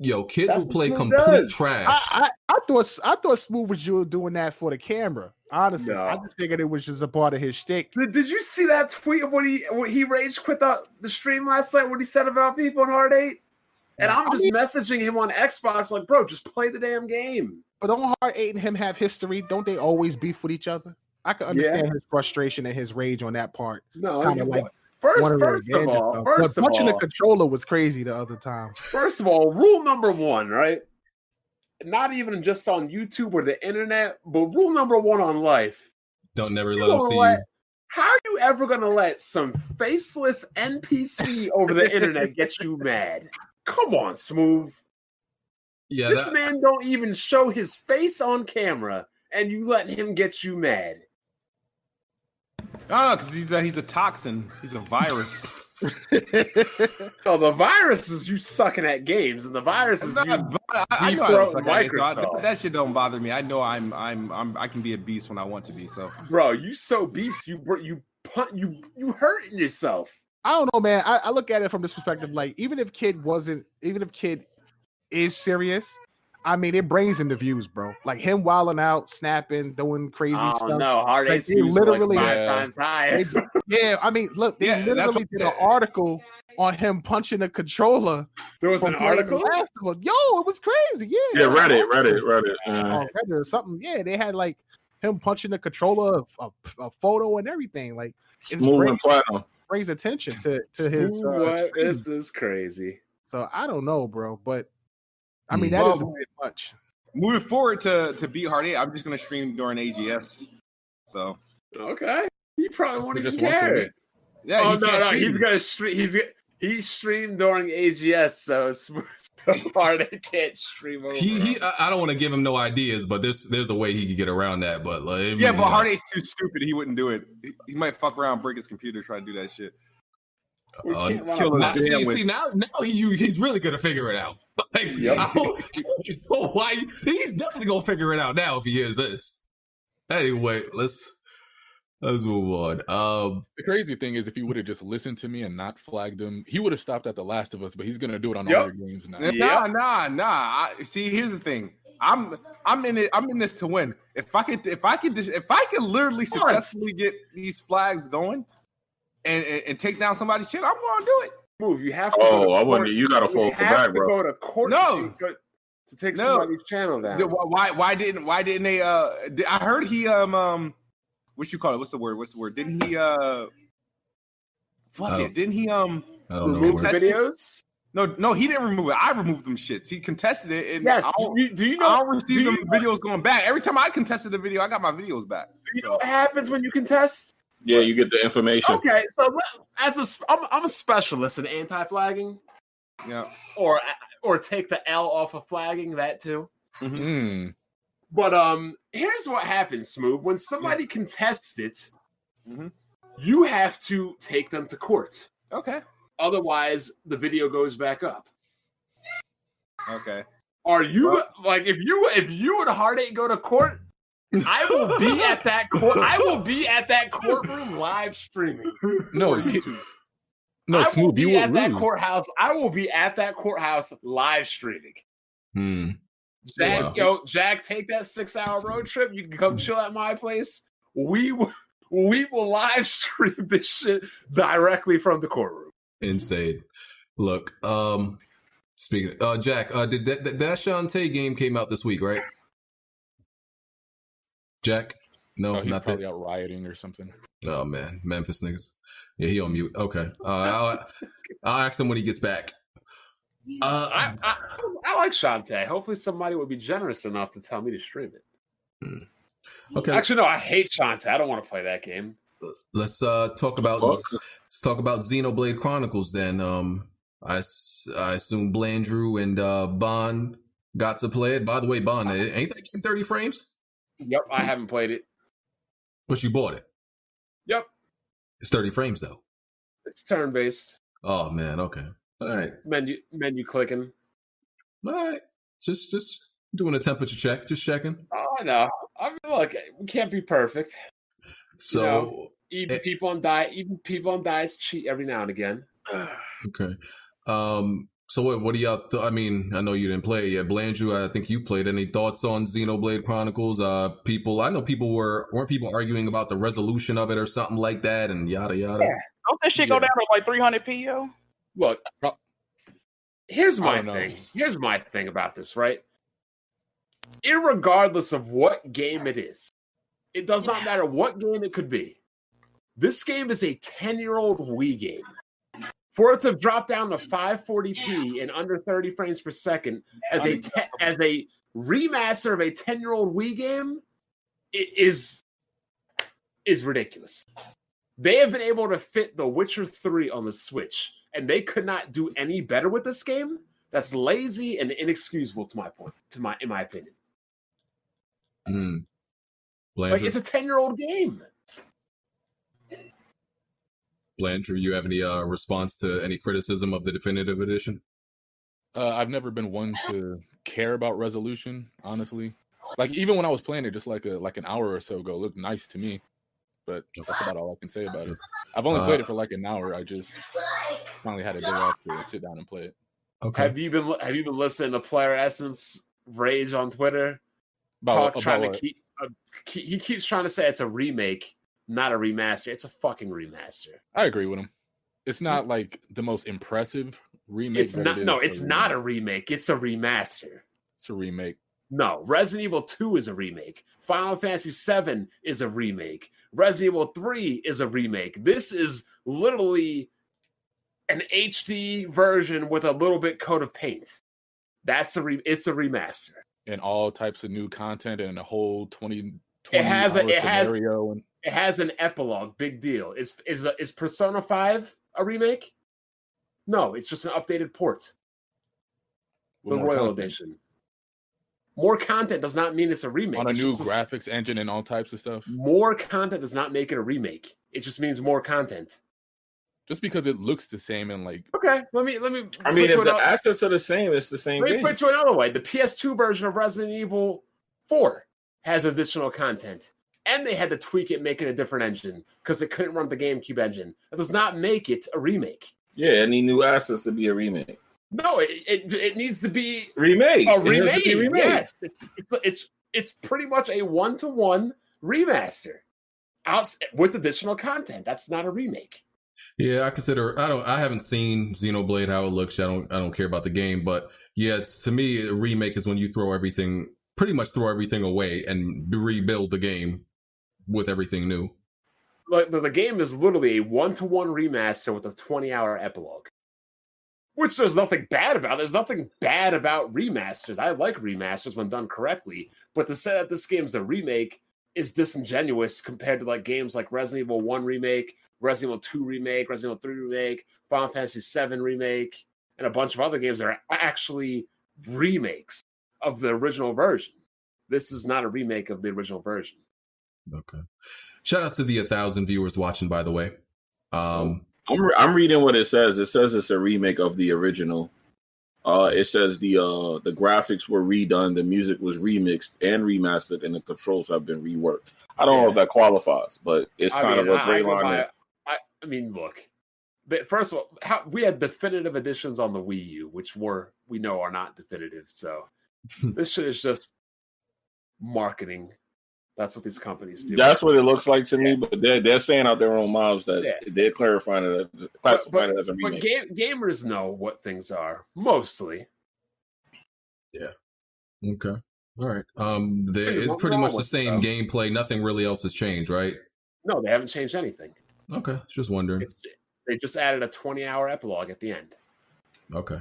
Yo, kids That's will play complete does. trash. I, I, I thought I thought Smooth was you doing that for the camera. Honestly, I just figured it was just a part of his shtick. Did, did you see that tweet of when he when he rage quit the, the stream last night? What he said about people in Hard Eight? And I'm I just mean- messaging him on Xbox, like, bro, just play the damn game. But don't Hard Eight and him have history? Don't they always beef with each other? I can understand his frustration and his rage on that part. No, Kinda you- like first, Wanted to first of all, himself. first but of punching all, the controller was crazy the other time. First of all, rule number one, right? Not even just on YouTube or the internet, but rule number one on life. Don't never let them see let- you. How are you ever gonna let some faceless NPC over the internet get you mad? Come on, smooth. Yeah, this that, man don't even show his face on camera, and you letting him get you mad. Oh, no, because he's a, he's a toxin. He's a virus. Oh, the virus is you sucking at games, and the virus is It's not- you. I, I know I deep suck at it, so I- Microsoft. that shit don't bother me. I know I'm I'm I'm I can be a beast when I want to be. So Bro, you so beast. You br- you punt. You you hurting yourself. I don't know, man. I, I look at it from this perspective. Like, even if kid wasn't, even if kid is serious, I mean, it brings in the views, bro. Like him wilding out, snapping, doing crazy Oh stuff. no, hard Like, Eight's they literally- like five Yeah. times higher. They- yeah, I mean, look, they Yeah, literally did an article on him punching a controller. There was an article. Last of Us. Yo, it was crazy. Yeah, Yeah, Reddit, Reddit, Reddit. Uh, Reddit or something. Yeah, they had like him punching the controller, a, a photo, and everything. Like, it's smooth and platinum. brings attention to to his. Ooh, Uh, what? stream. This crazy. So I don't know, bro, but I mean Mm. that Well, is much. moving forward to to beat Hard Eight, I'm just gonna stream during AGS. So Okay, you probably won't We even just want to care. Yeah, oh he no, can't no, stream. he's gonna stream. He's g- he streamed during AGS, so it's so hard they can't stream over. He, he I I don't want to give him no ideas, but there's there's a way he could get around that. But like, Yeah, but Hard Eight's too stupid. He wouldn't do it. He, he might fuck around, break his computer, try to do that shit. We Uh, kill. Now, see, see now, now he, he's really gonna figure it out. Like, Yep. I don't- I don't why he's definitely gonna figure it out now if he hears this. Anyway, let's let's move on. Um, The crazy thing is, if he would have just listened to me and not flagged him, he would have stopped at The Last of Us. But he's gonna do it on Yep. other games now. Nah, nah, nah. I, see, here's the thing. I'm I'm in it. I'm in this to win. If I could, if I could, if I could literally successfully get these flags going and, and, and take down somebody's shit, I'm going to do it. move. You have to. Oh, to I court. wouldn't. You got to You fall for have back, bro. go to court No. to take, to take No. somebody's channel down. Why? Why didn't? Why didn't they? Uh, di- I heard he um um, what you call it? What's the word? What's the word? Didn't he uh? Fuck Oh. it! Didn't he um? I don't know. Remove where- the videos. No, no, he didn't remove it. I removed them shits. He contested it, and Yes. Do you, do you I know? don't receive do them you- videos going back. Every time I contested the video, I got my videos back. Do you know what happens when you contest? Yeah, you get the information. Okay, so as a, sp- I'm, I'm a specialist in anti-flagging, Yeah. or or take the L off of flagging that too. Mm. But um, here's what happens, Smooth. When somebody contests it, Mhm. you have to take them to court. Okay. Otherwise, the video goes back up. Okay. Are you like if you if you and Hard Eight go to court? I will be at that court. I will be at that courtroom live streaming. No, for ki- YouTube. no, I will smooth. be You at that lose. courthouse. I will be at that courthouse live streaming. Hmm. Jack, Wow. yo, Jack, take that six hour road trip. You can come chill at my place. We will, we will live stream this shit directly from the courtroom. Insane. Look, um, speaking, uh, Jack, uh, did that, that, that Shantae game came out this week, right? Jack? No, Oh, he's not probably that. out rioting or something. Oh man, Memphis niggas. Yeah, he on mute. Okay. Uh, I'll, I'll ask him when he gets back. Uh, I, I, I like Shantae. Hopefully, somebody would be generous enough to tell me to stream it. okay. Actually, no, I hate Shantae. I don't want to play that game. let's uh talk about Fuck. let's talk about Xenoblade Chronicles then. Um, I s- I assume Blandrew and uh Bond got to play it. By the way, Bond, ain't that game thirty frames? Yep, I haven't played it. But you bought it. Yep, It's thirty frames though. it's turn based. Oh man, okay, all right, Menu menu clicking. all right. Just just doing a temperature check, just checking. Oh, know. I mean, look, we can't be perfect. So No. Even Eh. people on diet, even people on diets cheat every now and again. okay. Um. So what? What do y'all? Th- I mean, I know you didn't play it yet. Blandrew, I think you played. Any thoughts on Xenoblade Chronicles? Uh, people, I know people were weren't people arguing about the resolution of it or something like that, and yada yada. Yeah. Don't that shit go down to like 300p, yo? Look, here's my thing. Here's my thing about this, right? Irregardless of what game it is, it does not matter what game it could be. This game is a 10 year old Wii game. For it to drop down to 540p and under 30 frames per second as a te- as a remaster of a 10 year old Wii game, it is is ridiculous. They have been able to fit The Witcher 3 on the Switch, and they could not do any better with this game. That's lazy and inexcusable to my point, to my in my opinion. Hmm. Like it's a 10-year-old game. Blandrew, you have any uh response to any criticism of the definitive edition? Uh, I've never been one to care about resolution, honestly. Like even when I was playing it, just like a like an hour or so ago, it looked nice to me. But that's about all I can say about it. I've only played Uh, it for like an hour. I just finally had a day off to sit down and play it. Okay. Have you been have you been listening to Player Essence rage on Twitter? About, Talk, trying about to keep, uh, keep he keeps trying to say it's a remake, not a remaster. It's a fucking remaster. I agree with him. It's not like the most impressive remake. It's not it no, it's a not a remake. It's a remaster. It's a remake. No, Resident Evil 2 is a remake. Final Fantasy 7 is a remake. Resident Evil 3 is a remake. This is literally an HD version with a little bit coat of paint. That's a re- it's a remaster. and all types of new content and a whole 20, 20 It has a- it has- scenario and It has an epilogue. Big deal. Is is uh, is Persona Five a remake? No, it's just an updated port. The Royal content. Edition. More content does not mean it's a remake. on a It's new just graphics engine and all types of stuff. More content does not make it a remake. It just means more content. Just because it looks the same and like Okay, let me let me. I mean, if the another- assets are the same, it's the same let me game. put you another way. The PS2 version of Resident Evil 4 has additional content, and they had to tweak it, make it a different engine because it couldn't run the GameCube engine. That does not make it a remake. Yeah, any new assets to be a remake. No, it it, it needs to be Remake. a It remake. remade. Yes, it's, it's it's it's pretty much a one to one remaster, out with additional content. That's not a remake. Yeah, I consider. I don't. I haven't seen Xenoblade how it looks. I don't. I don't care about the game, but yeah, it's, to me, a remake is when you throw everything, pretty much throw everything away and rebuild the game with everything new. Like the, the game is literally a one to one remaster with a twenty hour epilogue, which there's nothing bad about. There's nothing bad about remasters. I like remasters when done correctly, but to say that this game's a remake is disingenuous compared to like games like Resident Evil One remake, Resident Evil Two remake, Resident Evil Three remake, Final Fantasy Seven remake, and a bunch of other games that are actually remakes of the original version. This is not a remake of the original version. Okay. Shout out to the 1,000 viewers watching, by the way. Um, I'm re- I'm reading what it says. It says it's a remake of the original. Uh, it says the uh the graphics were redone, the music was remixed and remastered, and the controls have been reworked. I don't know if that qualifies, but it's I kind mean, of a I- I great go line. I, I mean, look. but First of all, how, we had definitive editions on the Wii U, which were we know are not definitive. So this shit is just marketing. That's what these companies do. That's what it looks like to me, but they're they're saying out their own mouths that Yeah. they're clarifying it, as, but, classifying but, it as a but remake. game, gamers know what things are mostly. Yeah. Okay. All right. Um, there, Pretty it's pretty much the same stuff. gameplay. Nothing really else has changed, right? No, they haven't changed anything. Okay. Just wondering. It's, they just added a twenty-hour epilogue at the end. Okay.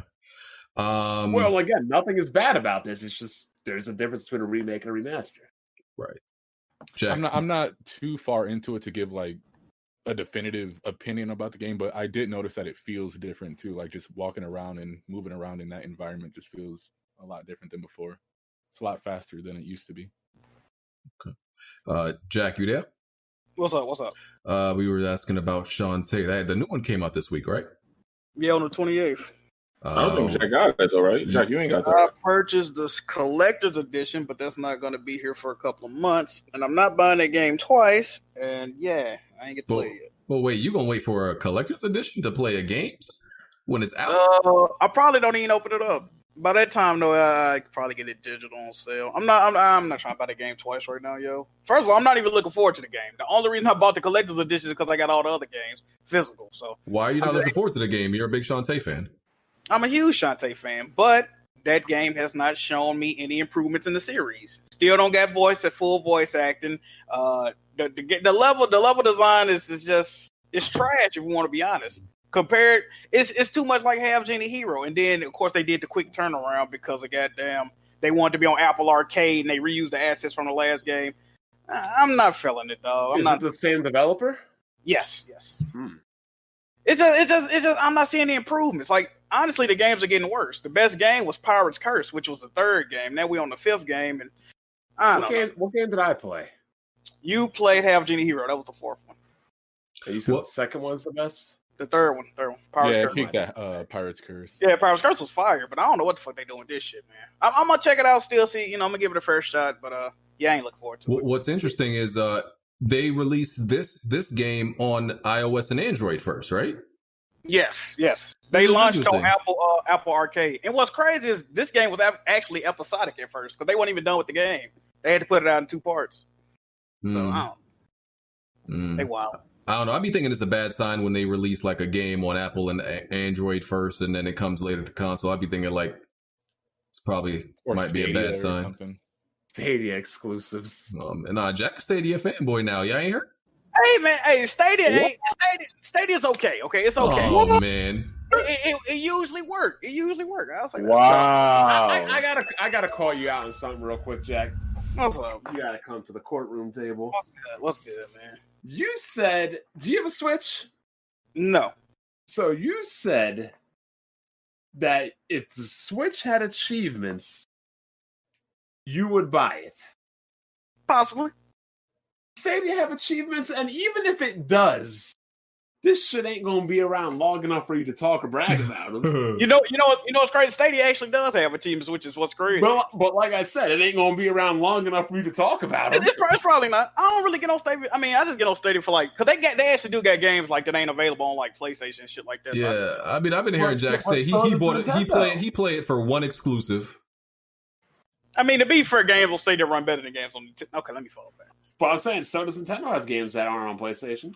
Um, well, again, nothing is bad about this. It's just there's a difference between a remake and a remaster. right. Jack. I'm not I'm not too far into it to give like a definitive opinion about the game, but I did notice that it feels different too. Like just walking around and moving around in that environment just feels a lot different than before. It's a lot faster than it used to be. uh, Jack, you there? What's up? What's up? Uh, we were asking about Shantae. That the new one came out this week, right? Yeah, on the 28th. I don't think Um, Jack got that though, right? Jack, you ain't got that. I purchased this collector's edition, but that's not going to be here for a couple of months. And I'm not buying that game twice. And yeah, I ain't get to Well, play it yet. well, wait. You gonna wait for a collector's edition to play a game when it's out? Uh, I probably don't even open it up. By that time, though, I, I could probably get it digital on sale. I'm not. I'm, I'm not trying to buy the game twice right now, yo. First of all, I'm not even looking forward to the game. The only reason I bought the collector's edition is because I got all the other games physical. So Why are you not I'm looking forward to the game? You're a big Shantae fan. I'm a huge Shantae fan, but that game has not shown me any improvements in the series. Still don't get voice at full voice acting. Uh, the, the the level the level design is, is just it's trash if you want to be honest. Compared, it's it's too much like Half Genie Hero, and then of course they did the quick turnaround because of goddamn they wanted to be on Apple Arcade and they reused the assets from the last game. I- I'm not feeling it though. I'm Is not. it the same developer? Yes, yes. Hmm. It just, it just, it just. I'm not seeing the improvements. Like honestly, the games are getting worse. The best game was Pirates Curse, which was the third game. Now we're on the fifth game, and I don't What know. game, what game did I play? You played Half Genie Hero. That was the fourth one. You said What- the second one's the best. The third one, third one. Pirates yeah, Curse. pick that uh Pirates Curse. Yeah, Pirates Curse was fire, but I don't know what the fuck they doing with this shit, man. I'm, I'm gonna check it out. Still, see, you know, I'm gonna give it a first shot, but uh, yeah, I ain't looking forward to it. What's interesting is uh they released this this game on iOS and Android first, right? Yes, yes. They launched on. Apple uh, Apple Arcade. And what's crazy is this game was actually episodic at first because they weren't even done with the game. They had to put it out in two parts. So Mm, I don't. mm. They wild. I don't know. I'd be thinking it's a bad sign when they release like a game on Apple and a- Android first, and then it comes later to console. I'd be thinking like it's probably Or might be a bad sign. something. Stadia exclusives. Um, and uh, Jack Stadia fanboy now. Y'all ain't heard? Hey man, hey, Stadia ain't Stadia, Stadia's okay. Okay, it's okay. Oh man, It, it, it usually work. It usually work. I was like, Wow. I, I, I gotta I gotta call you out on something real quick, Jack. What's up? You gotta come to the courtroom table. What's good? What's good, man? You said, do you have a Switch? No. So you said that if the Switch had achievements, you would buy it. Possibly. Say they have achievements, and even if it does, this shit ain't gonna be around long enough for you to talk or brag about them. You know, you know, what- you know what's crazy? Stadia actually does have achievements, which is what's crazy. but, but like I said, it ain't gonna be around long enough for you to talk about it. It's, it's probably not. I don't really get on Stadia. I mean, I just get on Stadia for like, cause they get they actually do get games like that ain't available on like PlayStation and shit like that. So I- Yeah, I mean, I've been hearing What's- Jack say he, he bought it. He Nintendo? played he played it for one exclusive. I mean, to be fair, games on Stadia run better than games on. Nintendo. Okay, let me follow back. But I'm saying, so does Nintendo have games that aren't on PlayStation?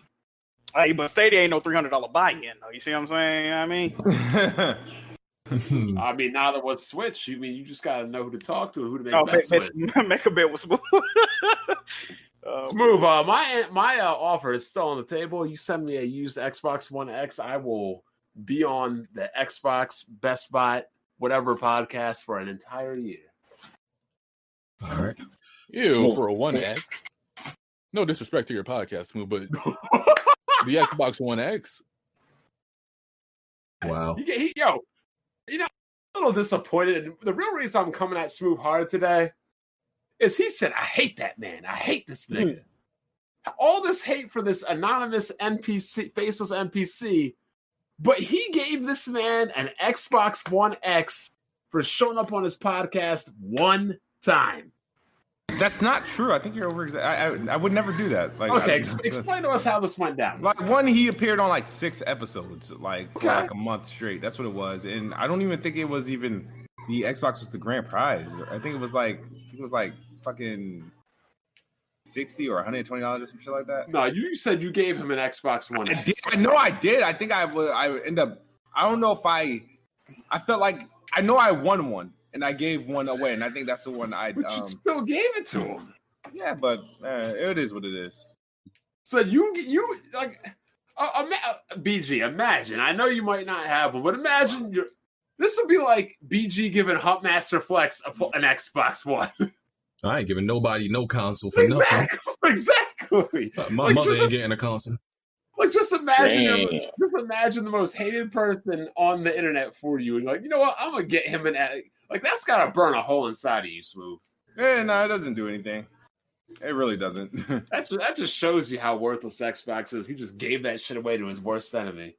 Hey, but Stadia ain't no three hundred dollar buy-in though. You see what I'm saying? I mean, I mean, now that was Switch, you mean you just gotta know who to talk to and who to make oh, bets make, with. make, make a bet with smooth. uh, Smooth. Uh, my my uh, offer is still on the table. You send me a used Xbox One X, I will be on the Xbox Best Buy whatever podcast for an entire year. All right. Ew, for a one X. No disrespect to your podcast, Smooth, but the Xbox One X. Wow. You get, he, yo, you know, I'm a little disappointed. And the real reason I'm coming at Smooth hard today is he said, I hate that man. I hate this hmm. nigga. All this hate for this anonymous NPC, faceless NPC, but he gave this man an Xbox One X for showing up on his podcast one time. That's not true. I think you're over. I, I I would never do that. Like, Okay, I- ex- explain to us how this went down. Like one, he appeared on like six episodes, like for like a month straight. That's what it was, and I don't even think it was even the Xbox was the grand prize. I think it was like it was like fucking sixty or one hundred twenty dollars or some shit like that. No, you said you gave him an Xbox One I did. I know I did. I think I would. I end up. I don't know if I. I felt like I know I won one, and I gave one away, and I think that's the one I. But you Um, still gave it to him. yeah, but uh, it is what it is. So you you like uh, ima- BG. Imagine. I know you might not have one, but imagine you This would be like BG giving Huntmaster Flex a, an Xbox One. I ain't giving nobody no console for nothing. exactly. Exactly. My Like, mother just- ain't getting a console. Like just imagine, Damn. the, just imagine the most hated person on the internet for you, and you're like, you know what? I'm gonna get him an like that's gotta burn a hole inside of you, Smooth. Yeah, no, it doesn't do anything. It really doesn't. That just, that just shows you how worthless Xbox is. He just gave that shit away to his worst enemy.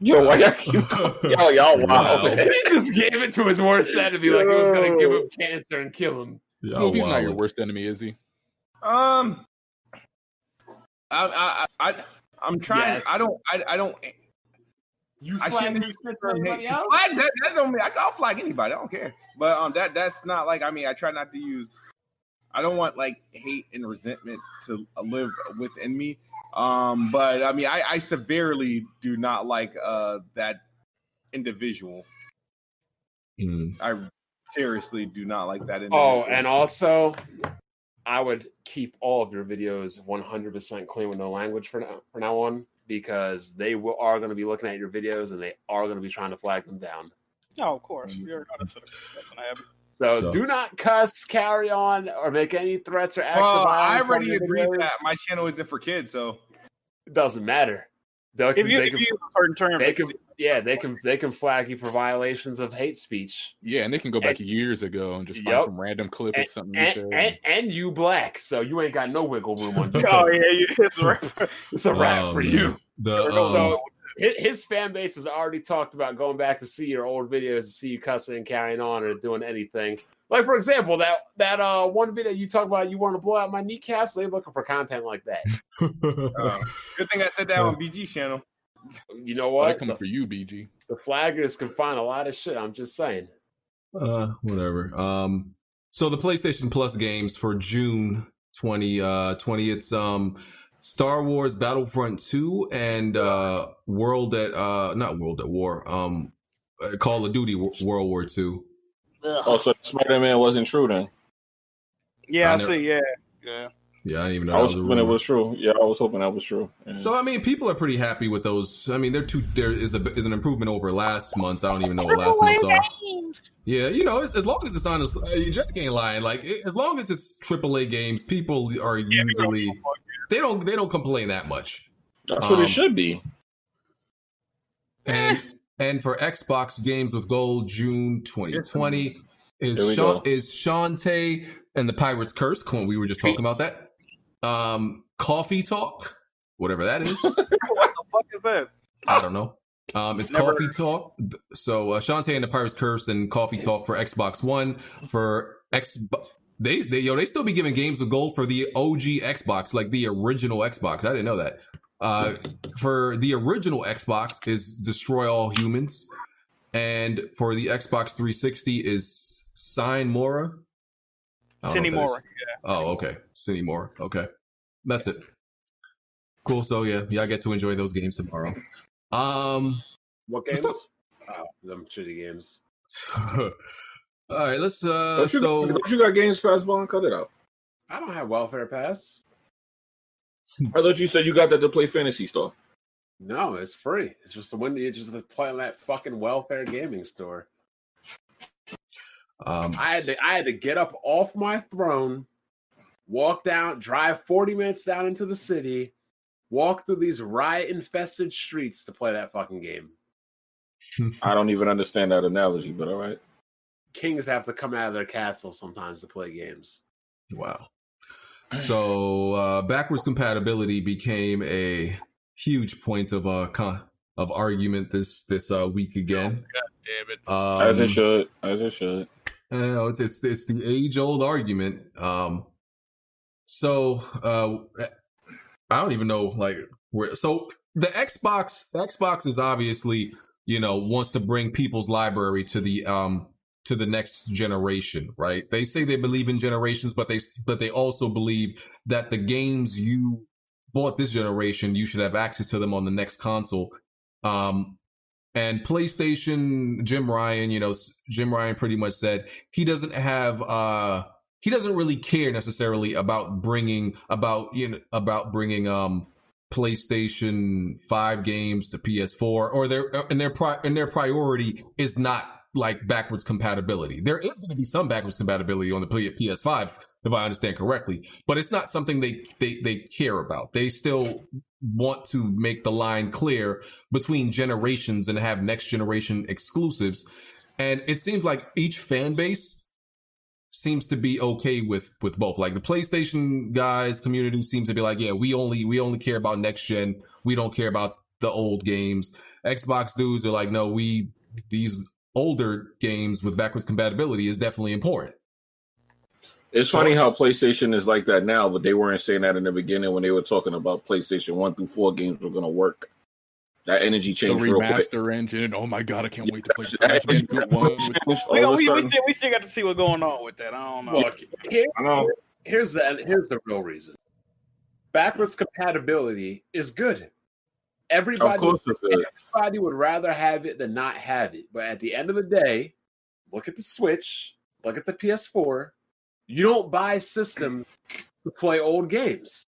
Yo, why y'all keep yo, y'all wild, Wow. he just gave it to his worst enemy, like it was gonna give him cancer and kill him. Yeah, Smooth, he's not your worst enemy, is he? um, I, I, I, I'm trying. Yes. I don't. I, I don't. You I flag shouldn't me flag for anybody else? that, that don't mean I, I'll flag anybody. I don't care. But um, that that's not like. I mean, I try not to use. I don't want like hate and resentment to live within me. Um, but I mean, I, I severely do not like uh that individual. Mm. I seriously do not like that. Oh, and also, I would keep all of your videos 100% clean with no language for now, for now on because they will, are going to be looking at your videos and they are going to be trying to flag them down. No, of course. You're that's what that's what happened. So, So- do not cuss, carry on, or make any threats or acts. of Well, I already your agreed videos. that my channel isn't for kids, so It doesn't matter. They'll, If you, they, if can, you use a term, they can, yeah, they can, they can flag you for violations of hate speech. Yeah, and they can go back And- years ago and just find Yup. some random clip of something you And, said. and, and you black, so you ain't got no wiggle room on YouTube. oh yeah, you, it's a rap. It's a wrap Oh, for man. you. The Never goes um, So his, his fan base has already talked about going back to see your old videos to see you cussing and carrying on or doing anything. Like for example, that that uh one video you talk about you want to blow out my kneecaps. They looking for content like that. uh, good thing I said that on BG channel. You know what? I come The, for you, BG. the flaggers can find a lot of shit. I'm just saying. uh, whatever. Um, so the PlayStation Plus games for June 20, uh, 20, it's um Star Wars Battlefront 2 and uh World at uh not World at War, um uh, Call of Duty World War 2. Oh, so Spider Man wasn't true then. Yeah, I I never- see. Yeah, yeah. Yeah, I didn't even know I that was was a hoping it was true. Yeah, I was hoping that was true. Yeah. So I mean, people are pretty happy with those. I mean, they're two. There is a is an improvement over last month's. I don't even know what last month's are. Yeah, you know, as, as long as it's on, this- Jack ain't lying. Like it- as long as it's AAA games, people are usually they don't they don't complain that much. That's what um, it should be. And and for Xbox games with gold, June 2020 is Sha- go. is Shantae and the Pirates Curse. Clint, We were just talking about that. Um, Coffee Talk, whatever that is. what the fuck is that? I don't know. Um, it's Never Coffee Talk. So uh, Shantae and the Pirates Curse and Coffee Talk for Xbox One for X. They, they yo they still be giving games with gold for the OG Xbox, like the original Xbox. I didn't know that. Uh, for the original Xbox is Destroy All Humans, and for the Xbox 360 is Sine Mora. I don't know Sine what that is. Mora. Oh, okay. Sine Mora. Okay. That's it. Cool. So yeah, yeah, I get to enjoy those games tomorrow. Um What Let's games? Oh, them shitty games. all right, let's uh Don't you, so don't you got Games Pass, Bond? Cut it out. I don't have welfare pass. I thought you said you got that to play Phantasy Star. No, it's free. It's just the window. You just play on that fucking welfare gaming store. Um I had to. I had to get up off my throne, walk down, drive forty minutes down into the city, walk through these riot-infested streets to play that fucking game. I don't even understand that analogy, but all right. Kings have to come out of their castle sometimes to play games. wow. So uh backwards compatibility became a huge point of uh con- of argument this this uh week again. God damn it. Um, As it should. As it should. Know it's it's it's the age old argument. Um, so uh, I don't even know like where. So the Xbox Xbox is obviously you know wants to bring people's library to the um to the next generation, right? They say they believe in generations, but they but they also believe that the games you bought this generation, you should have access to them on the next console. Um, and PlayStation, Jim Ryan, you know, Jim Ryan pretty much said he doesn't have, uh, he doesn't really care necessarily about bringing, about, you know, about bringing, um, PlayStation 5 games to PS4 or their, and their, pri- and their priority is not like backwards compatibility. There is going to be some backwards compatibility on the P- PS5, if I understand correctly, but it's not something they, they, they care about. They still want to make the line clear between generations and have next generation exclusives. And it seems like each fan base seems to be okay with with both. Like the PlayStation guys community seems to be like, yeah, we only we only care about next gen. We don't care about the old games. Xbox dudes are like, no, we these older games with backwards compatibility is definitely important. It's funny how PlayStation is like that now, but they weren't saying that in the beginning when they were talking about PlayStation 1 through 4 games were going to work. That energy The changed real quick. remaster engine. Oh my god, I can't wait to play That Crash energy Bandicoot 1 with changed all We, we, we, still, we still got to see what's going on with that. I don't know. Look, here, I know. here's the here's the real reason. Backwards compatibility is good. Everybody, Of course it's good. everybody would rather have it than not have it. But at the end of the day, look at the Switch, look at the PS4. You don't buy systems to play old games.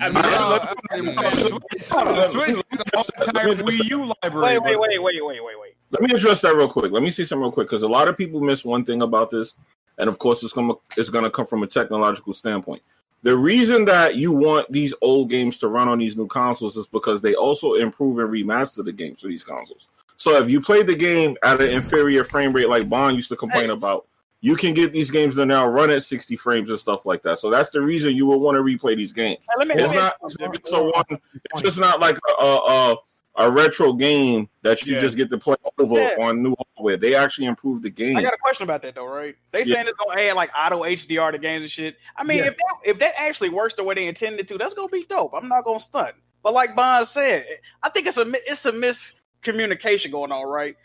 I mean, Uh, look- I uh, mean, the uh, Switch uh, is like the entire Wii U library. wait, wait, wait, wait, wait, wait, wait. Let me address that real quick. Let me see some real quick because a lot of people miss one thing about this, and of course, it's gonna it's gonna come from a technological standpoint. The reason that you want these old games to run on these new consoles is because they also improve and remaster the games for these consoles. So if you play the game at an inferior frame rate, like Bond used to complain about, you can get these games to now run at 60 frames and stuff like that. So that's the reason you will want to replay these games. Hey, me, It's not it's a one. It's just not like a a, a retro game that you Yeah. just get to play over Yeah. on new hardware. They actually improved the game. I got a question about that though, right? They Yeah. saying it's gonna add like auto HDR to games and shit. I mean, Yeah. if that if that actually works the way they intended to, that's gonna be dope. I'm not gonna stunt. But like Bond said, I think it's a it's a miscommunication going on, right?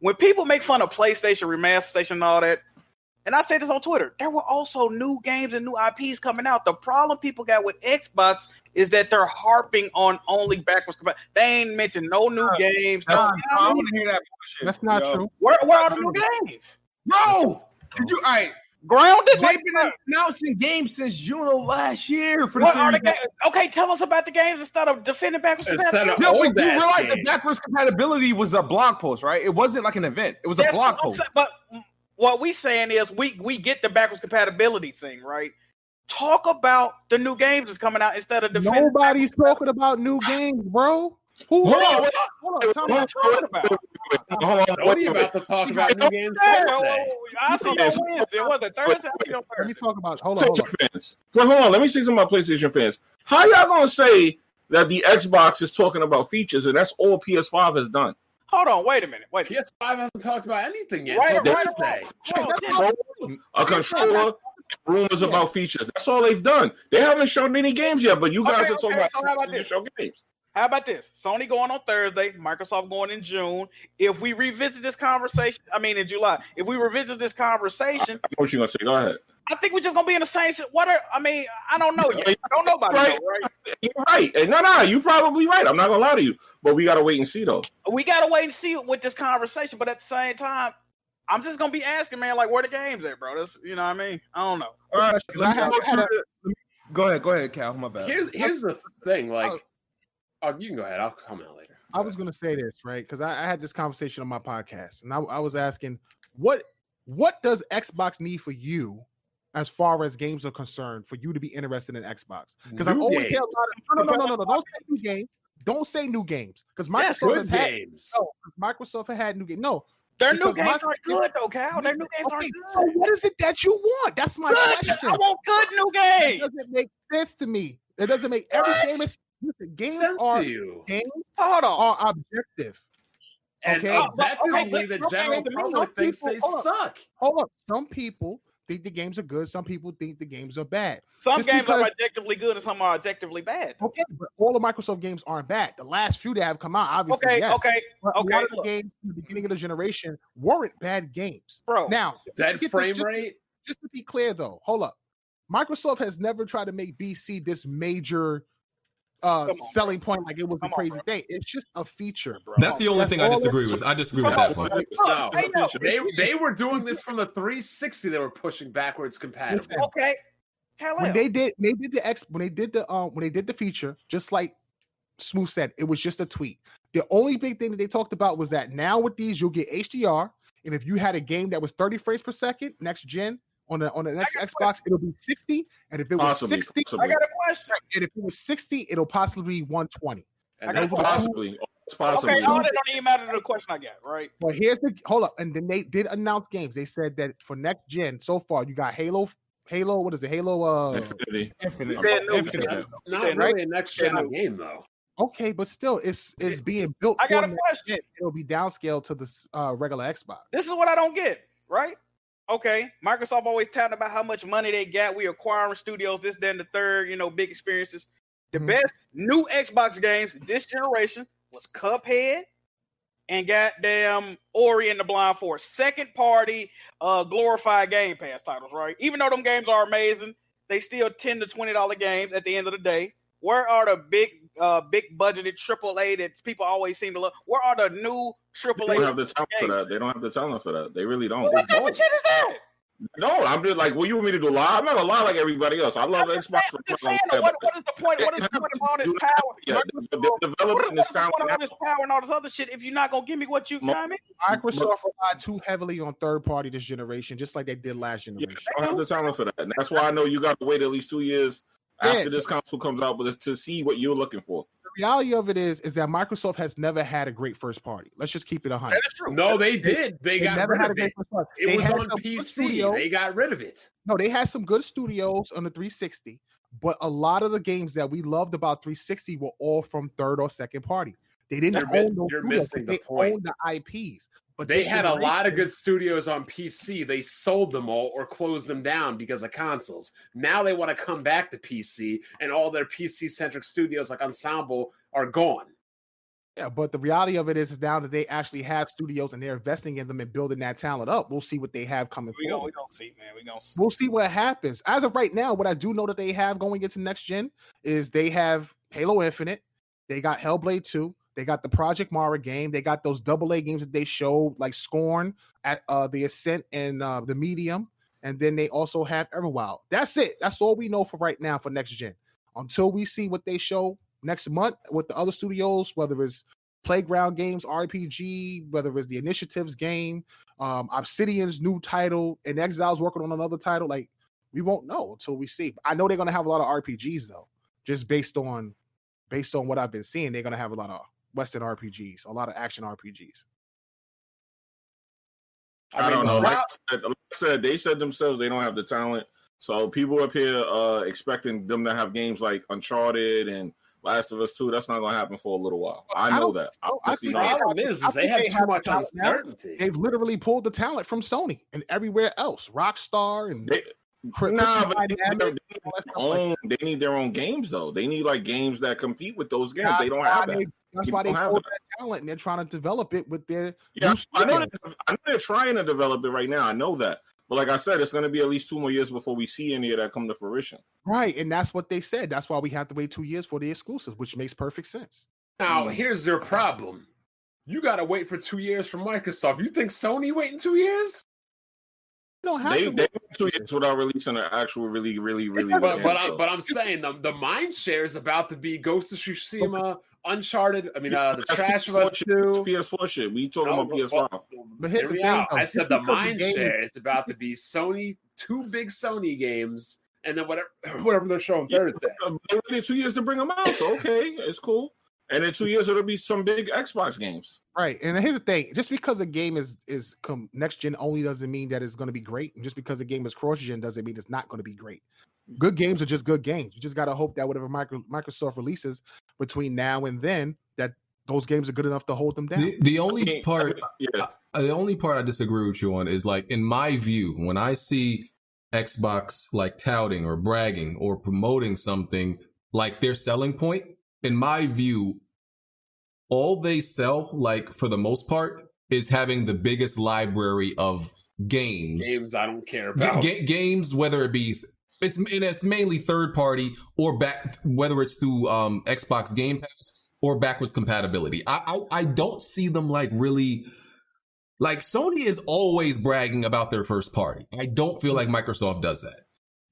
When people make fun of PlayStation remaster station and all that, and I said this on Twitter, there were also new games and new IPs coming out. The problem people got with Xbox is that they're harping on only backwards compatibility. They ain't mentioned no new games. No, Nah, I don't want to hear that bullshit. That's not yo. true. where, where are the new games? Bro, did you? All right. Grounded. They've been announcing games since June of last year for the what are series. the games? Okay, tell us about the games instead of defending backwards compatibility. No, old but you realize the game. backwards compatibility was a blog post, right? It wasn't like an event. It was a blog post. But what we saying is we we get the backwards compatibility thing, right? Talk about the new games that's coming out instead of defending. Nobody's talking about new games, bro. Who? Hold on, wait, hold on, hold tell me what you're talking about. hold on, Nobody wait, wait. about to talk about new games Yeah, well, Thursday. I see you on Wednesday. Was it Thursday? I see you on Let me talk about. Hold on, hold on. Fans. Well, hold on, let me see some of my PlayStation fans. How y'all gonna say that the Xbox is talking about features and that's all PS5 has done? Hold on, wait a minute. Wait a. PS5 hasn't talked about anything yet. Right, until right, right. Controller, a controller, rumors about features. That's all they've done. They haven't shown any games yet, but you guys Okay, are talking okay, about so how about this? show games. How about this? Sony going on Thursday, Microsoft going in June. If we revisit this conversation, I mean in July, if we revisit this conversation, What you gonna say? Go ahead. I think we're just gonna be in the same. si- What are I mean? I don't know yet. I don't know about Right. it, right? You're right. No, no, you're probably right. I'm not gonna lie to you, but we gotta wait and see though. We gotta wait and see with this conversation. But at the same time, I'm just gonna be asking, man, like where the games at, bro? That's you know what I mean? I don't know. All right, Because I had- I had a- go ahead, go ahead, Cal. My bad. Here's here's the thing. Like, oh. Oh. you can go ahead. I'll comment later. I was going to say this right because I, I had this conversation on my podcast, and I, I was asking what what does Xbox need for you as far as games are concerned for you to be interested in Xbox? Because I've New always heard a lot of no, no, no, no, no, no, don't say new games. Don't say new games because Microsoft Good has had games. no, 'cause Microsoft has had new games. No, Their new games my- aren't good though, Cal. Their new games okay, aren't good. so what is it that you want? That's my Good. question. I want good new games. It doesn't make sense to me. It doesn't make every game is listen, games are games Hold on. are objective. And Okay. Uh, objectively, Okay, the okay, general to me, public thinks people- they hold suck. Hold up. Some people think the games are good. Some people think the games are bad. Some just games because- are objectively good and some are objectively bad. Okay, but all the Microsoft games aren't bad. The last few that have come out, obviously, Okay, yes. okay, But a okay, lot of the games in the beginning of the generation weren't bad games. bro. Now, Dead this frame just- rate. just to be clear, though, hold up. Microsoft has never tried to make BC this major uh on, selling point like it was Come a crazy bro. thing. It's just a feature, bro. That's the only That's thing I disagree with. I disagree with that one. No, they they were doing this from the 360. They were pushing backwards compatible. Okay. Hell when yeah. they did they did the X when they did the um when they did the feature, just like Smooth said, it was just a tweet. The only big thing that they talked about was that now with these you'll get HDR, and if you had a game that was 30 frames per second next gen on the on the next got a Xbox, it'll be 60, and if it was Possibly, 60, possibly, I got a question. and if it was 60, it'll possibly be 120. And I got that's possibly, it's possibly. Okay, all that don't even matter to the question I got, right? But here's the hold up, and then they did announce games. They said that for next gen, so far you got Halo, Halo, what is it? Halo uh Infinity. Infinite. said no, Infinite. not said, really a next gen right? game though. Okay, but still, it's it's being built. I for got a next question. gen. It'll be downscaled to the uh, regular Xbox. This is what I don't get, right? Okay, Microsoft always talking about how much money they got. We acquiring studios, this, then the third, you know, big experiences. The Mhm. best new Xbox games this generation was Cuphead and goddamn Ori and the Blind Forest. Second party, uh, glorified Game Pass titles, right? Even though them games are amazing, they still ten to twenty dollar games at the end of the day. Where are the big, uh, big budgeted AAA that people always seem to love? Where are the new They AAA? don't have the talent for that. They don't have the talent for that. They really don't. What type of shit is that? No, I'm just like, what you want me to do? A lie? I'm not gonna lie like everybody else. I love I'm just Xbox. saying, I'm saying, what, what is the point? What is the point of all this power? Yeah, they're What developing is this the point of all this power and all this other shit if you're not gonna give me what you, you know what I mean? Microsoft relied too heavily on third party this generation, just like they did last Yeah, generation. they don't have the talent for that. And that's why I know you got to wait at least two years Yeah. after this console comes out, but to see what you're looking for. The reality of it is, is that Microsoft has never had a great first party. Let's just keep it a hundred. That is true. No, they did. They, They got never rid had a of great it. first party. It They was on PC. They got rid of it. No, they had some good studios on the 360, but a lot of the games that we loved about 360 were all from third or second party. They didn't You're mi- own those you're missing the they point. owned the IPs. But They had a lot of good studios on PC. They sold them all or closed them down because of consoles. Now they want to come back to PC, and all their PC centric studios like Ensemble are gone. Yeah, but the reality of it is, is now that they actually have studios and they're investing in them and building that talent up. We'll see what they have coming We gonna, forward. we gonna see, man. We gonna see. We'll see what happens. As of right now, what I do know that they have going into next gen is they have Halo Infinite, they got Hellblade 2, they got the Project Mara game, they got those double A games that they showed, like Scorn at uh the Ascent and uh the Medium. and then they also have Everwild. That's it. That's all we know for right now for next gen. Until we see what they show next month with the other studios, whether it's Playground Games RPG, whether it's the Initiatives game, um, Obsidian's new title, and inXile's working on another title. Like we won't know until we see. I know they're gonna have a lot of RPGs though, just based on based on what I've been seeing. They're gonna have a lot of Western RPGs, a lot of action RPGs. I, don't know. Rob- Like I, said, like I said, they said themselves they don't have the talent. So people up here uh expecting them to have games like Uncharted and Last of Us 2, that's not gonna happen for a little while. I I know don't that. think so. I honestly think know they that. have- problem is, is they have they too have much the now. uncertainty. They've literally pulled the talent from Sony and everywhere else, Rockstar and They- Cri- Nah, but they, Dynamics, they need their own- they need their own games though. They need like games that compete with those games. That's they don't have that. they- That's People why they don't have that. that talent and they're trying to develop it with their Yeah, I know, studio. I know they're trying to develop it right now. I know that. But like I said, it's going to be at least two more years before we see any of that come to fruition. Right, and that's what they said. That's why we have to wait two years for the exclusives, which makes perfect sense. Now, Mm. here's your problem. You got to wait for two years for Microsoft. You think Sony waiting two years? You don't have They to they wait went two years without releasing an actual, really, really, really. But but, I, but I'm saying the the mind share is about to be Ghost of Tsushima, Uncharted. I mean, uh, the That's Trash of PS4 Us shit. Two. It's PS4 shit. We talking No, about PS5. but- But here's the thing, though. I said the because the mind share is about to be Sony, two big Sony games, and then whatever whatever they're showing Thursday. Uh, They waited two years to bring them out, so okay, it's cool. And in two years, it'll be some big Xbox games. Right, and here's the thing: just because a game is is com- next gen only doesn't mean that it's going to be great, and just because a game is cross gen doesn't mean it's not going to be great. Good games are just good games. You just got to hope that whatever micro- Microsoft releases between now and then, that those games are good enough to hold them down. The, the I only mean, part, yeah, uh, the only part I disagree with you on is like, in my view, when I see Xbox like touting or bragging or promoting something like their selling point, in my view, all they sell, like for the most part, is having the biggest library of games. Games I don't care Ga- about. ga- games, whether it be it's and it's mainly third party or back whether it's through um Xbox Game Pass or backwards compatibility. I, I I don't see them like really like Sony is always bragging about their first party. I don't feel like Microsoft does that.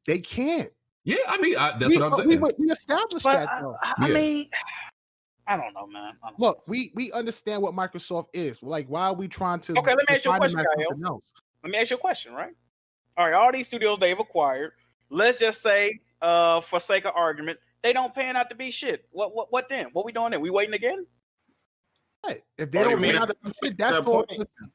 They can't. Yeah, I mean I, that's we, what I'm saying. We, established But that. I, Though. I, I Yeah. mean, I don't know, man. Don't know. Look, we we understand what Microsoft is. Like, why are we trying to? Okay, let me ask you a question, Kyle. Let me ask you a question, right? All right, all these studios they've acquired. Let's just say, uh, for sake of argument, they don't pan out to be shit. What what what then? What we doing then? We waiting again? Right. If they Oh, don't mean out that- the shit, that's that on, point- listen,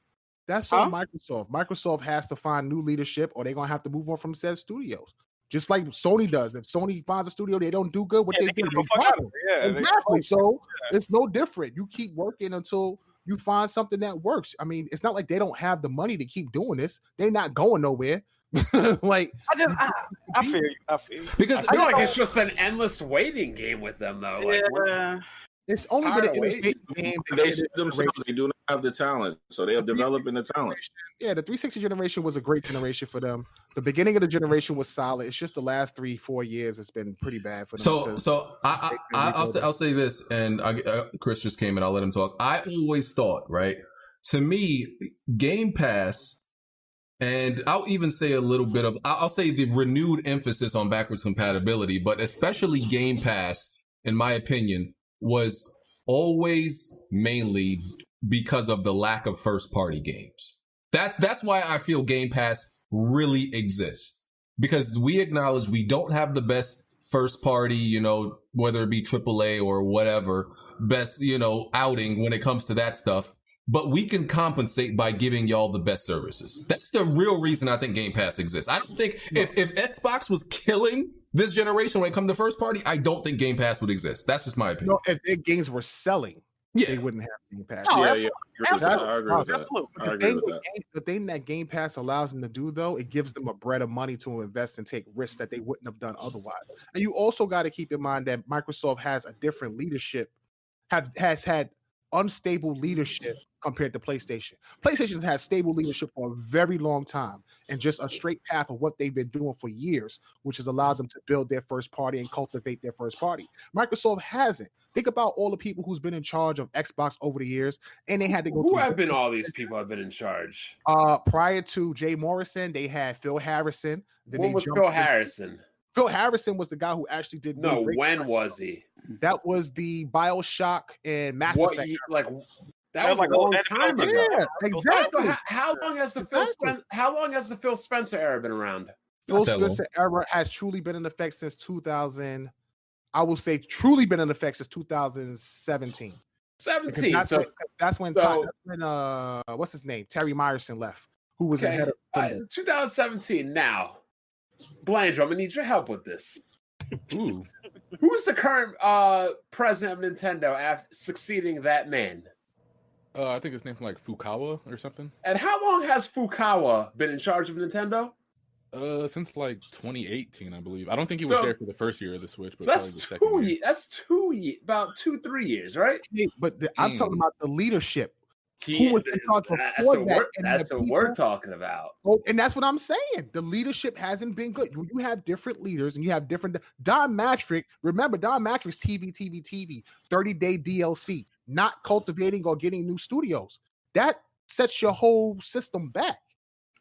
that's Huh? on Microsoft. Microsoft has to find new leadership, or they're gonna have to move on from said studios. Just like Sony does. If Sony finds a studio they don't do good, what Yeah, they they do, they fuck drop out of them. Yeah, Exactly. So it's no different. You keep working until you find something that works. I mean, it's not like they don't have the money to keep doing this. They're not going nowhere. like I just I, I feel you. I feel you. because I feel like it's just an endless waiting game with them, though. Like, Yeah. It's only Tired been of an game. that they did said it themselves they do not have the talent, so they're developing the talent. Yeah, the 360 generation was a great generation for them. The beginning of the generation was solid. It's just the last three, four years it's been pretty bad for them. So, so I, I, I I'll say I'll say this, and I, uh, Chris just came in. I'll let him talk. I always thought, right? To me, Game Pass, and I'll even say a little bit of I'll I'll say the renewed emphasis on backwards compatibility, but especially Game Pass, in my opinion, was always mainly because of the lack of first party games. That that's why I feel Game Pass really exists because we acknowledge we don't have the best first party, you know, whether it be AAA or whatever, best, you know, outing when it comes to that stuff. But we can compensate by giving y'all the best services. That's the real reason I think Game Pass exists. I don't think if, if Xbox was killing this generation when it comes to first party, I don't think Game Pass would exist. That's just my opinion. no, if their games were selling, yeah. they wouldn't have Game Pass. No, yeah, that's- yeah, I agree with that. I agree with that. Absolutely. But the thing, with with that. Game, the thing that Game Pass allows them to do, though, it gives them a bread of money to invest and take risks that they wouldn't have done otherwise. And you also got to keep in mind that Microsoft has a different leadership, have has had unstable leadership compared to PlayStation. PlayStation's had stable leadership for a very long time and just a straight path of what they've been doing for years, which has allowed them to build their first party and cultivate their first party. Microsoft hasn't. Think about all the people who's been in charge of Xbox over the years, and they had to go. Who have been all these people have been in charge? Uh, prior to Jay Morrison, they had Phil Harrison. Then When was Phil in- Harrison? Phil Harrison was the guy who actually did. No, when was he? That was the Bioshock and Mass What Effect. like that, That was was like a long time ago. yeah, exactly. how, how long has the Phil Exactly. Spen- How long has the Phil Spencer era been around? Phil Not that long. Spencer era has truly been in effect since 2000. I will say truly been in effect since 2017. Because Seventeen. that's, So when, that's when so- Todd- that's when uh what's his name Terry Myerson left, who was the okay, head of uh, 2017. Now, Blandrew, I'm gonna need your help with this. Ooh, Who's the current uh president of Nintendo after succeeding that man? Uh, I think his name's like Fukawa or something. And how long has Fukawa been in charge of Nintendo? Uh, since like 2018, I believe. I don't think he was So- there for the first year of the Switch, but So that's the two. year. Ye- that's two. Ye- about two, three years, right? But the, I'm talking Mm. about the leadership. He, Who was in charge that's before what that, we're, that's the what we're talking about. Oh, and that's what I'm saying. The leadership hasn't been good. You, you have different leaders and you have different. Don Mattrick, remember, Don Mattrick's TV, TV, TV, 30 day DLC, not cultivating or getting new studios. That sets your whole system back.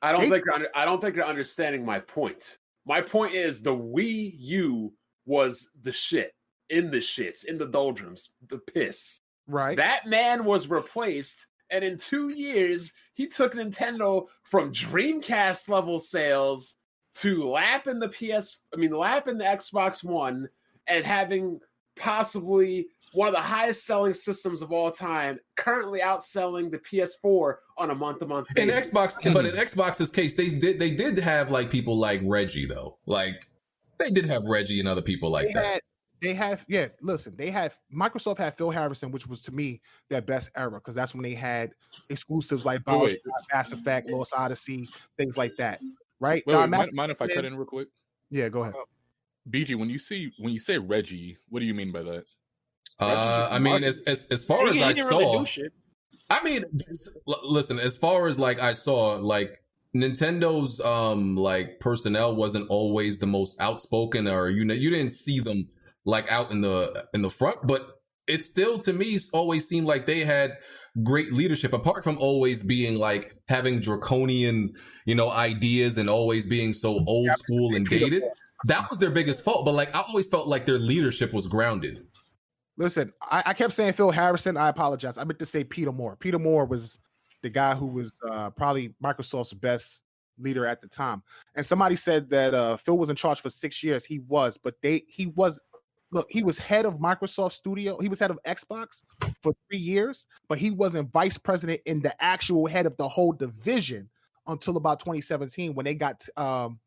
I don't They- think under, I don't think you're understanding my point. My point is the Wii U was the shit in the shits in the doldrums, the piss. Right. That man was replaced, and in two years, he took Nintendo from Dreamcast level sales to lapping the PS, I mean, lapping the Xbox One, and having possibly one of the highest selling systems of all time, currently outselling the PS4 on a month to month basis In basis. Xbox, but hmm. in Xbox's case, they did they did have like people like Reggie though. Like they did have Reggie and other people like they that. had they have yeah listen they have microsoft had phil harrison which was to me their best era because that's when they had exclusives like Bioshock, wait. mass effect lost odyssey things like that right Wait, Don wait, Mattrick- mind, mind if I cut in real quick? yeah go ahead oh, BG, when you see when you say Reggie, what do you mean by that? Uh, I mean, as as, as far He- as he I saw, really. I mean, listen, as far as like I saw, like Nintendo's um like personnel wasn't always the most outspoken, or you know, you didn't see them like out in the in the front, but it still to me always seemed like they had great leadership apart from always being like having draconian you know ideas and always being so old school and dated that was their biggest fault but like i always felt like their leadership was grounded. Listen I, I kept saying phil harrison i apologize. I meant to say peter moore. Peter moore was the guy who was uh, probably microsoft's best leader at the time. And somebody said that uh, phil was in charge for six years. He was but they he was look he was head of microsoft studio. He was head of xbox for three years but he wasn't vice president in the actual head of the whole division until about 2017 when they got um,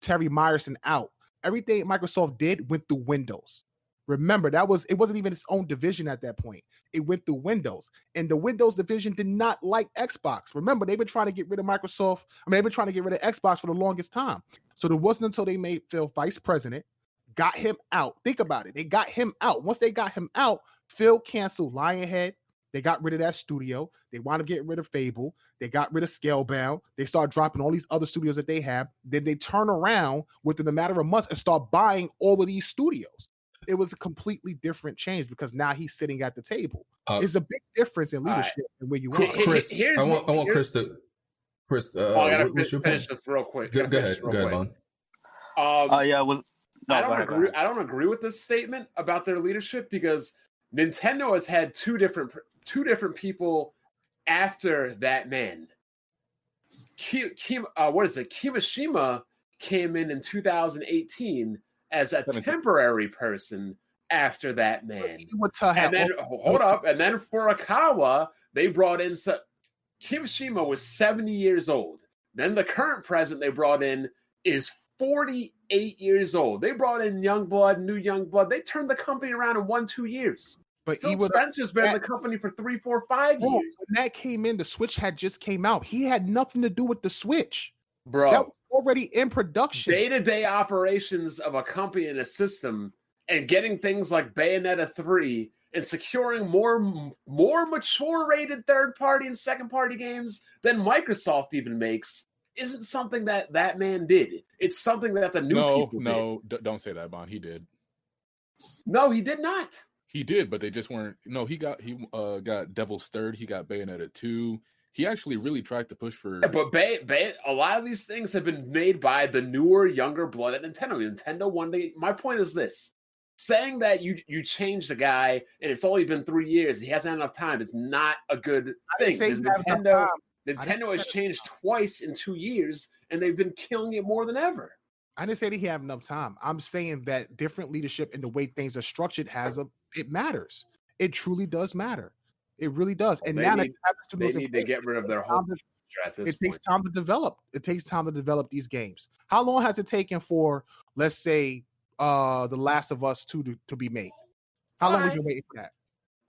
terry myerson out everything microsoft did went through windows. Remember that was it wasn't even its own division at that point. It went through windows and the windows division did not like xbox. Remember they've been trying to get rid of microsoft i mean they've been trying to get rid of xbox for the longest time. So it wasn't until they made phil vice president got him out think about it they got him out. Once they got him out phil canceled lionhead they got rid of that studio they wound up getting rid of fable they got rid of scalebound they start dropping all these other studios that they have then they turn around within a matter of months and start buying all of these studios it was a completely different change because now he's sitting at the table. Uh, It's a big difference in all right. leadership and where you Chris, are. Chris here's I want I want Chris to Chris. Uh, oh, I gotta what- what's fi- your finish point? this real quick. Go, go ahead, go ahead, quick. Vaughn. Um, Uh, yeah, well, no, I don't ahead, agree. I don't agree with this statement about their leadership because Nintendo has had two different two different people after that man. Ki, Kim, uh, what is it? Kimishima came in in 2018 as a Seventeen. temporary person after that man. He would tell And then hold up, and then Furukawa, they brought in so, Kimishima was 70 years old. Then the current president they brought in is 48 years old. They brought in young blood, new young blood. They turned the company around in one, two years. but Phil Spencer's been in the company for three, four, five Bro, years. when that came in, the Switch had just came out. He had nothing to do with the Switch. Bro. That was already in production. day-to-day operations of a company and a system and getting things like Bayonetta 3 and securing more more mature rated third party and second party games than Microsoft even makes isn't something that that man did. It's something that the new no, people no, d- don't say that, Bond. He did. did. No, he did not. He did, but they just weren't. No, he got he uh got Devil's Third. He got Bayonetta two. He actually really tried to push for. Yeah, But Bay, Bay, a lot of these things have been made by the newer, younger blood at Nintendo. Nintendo one day. My point is this: saying that you you changed a guy and it's only been three years, he hasn't had enough time is not a good I didn't thing. say because you have enough Nintendo, time. I didn't Nintendo has changed twice in two years, and they've been killing it more than ever. I didn't say that he have enough time. I'm saying that different leadership and the way things are structured has a it matters. It truly does matter. It really does. And They now need- the They need to get rid of their whole to- at this it point. takes time to develop. It takes time to develop these games. How long has it taken for, let's say, uh The Last of Us 2 to, to be made? How long was I- you waiting for that?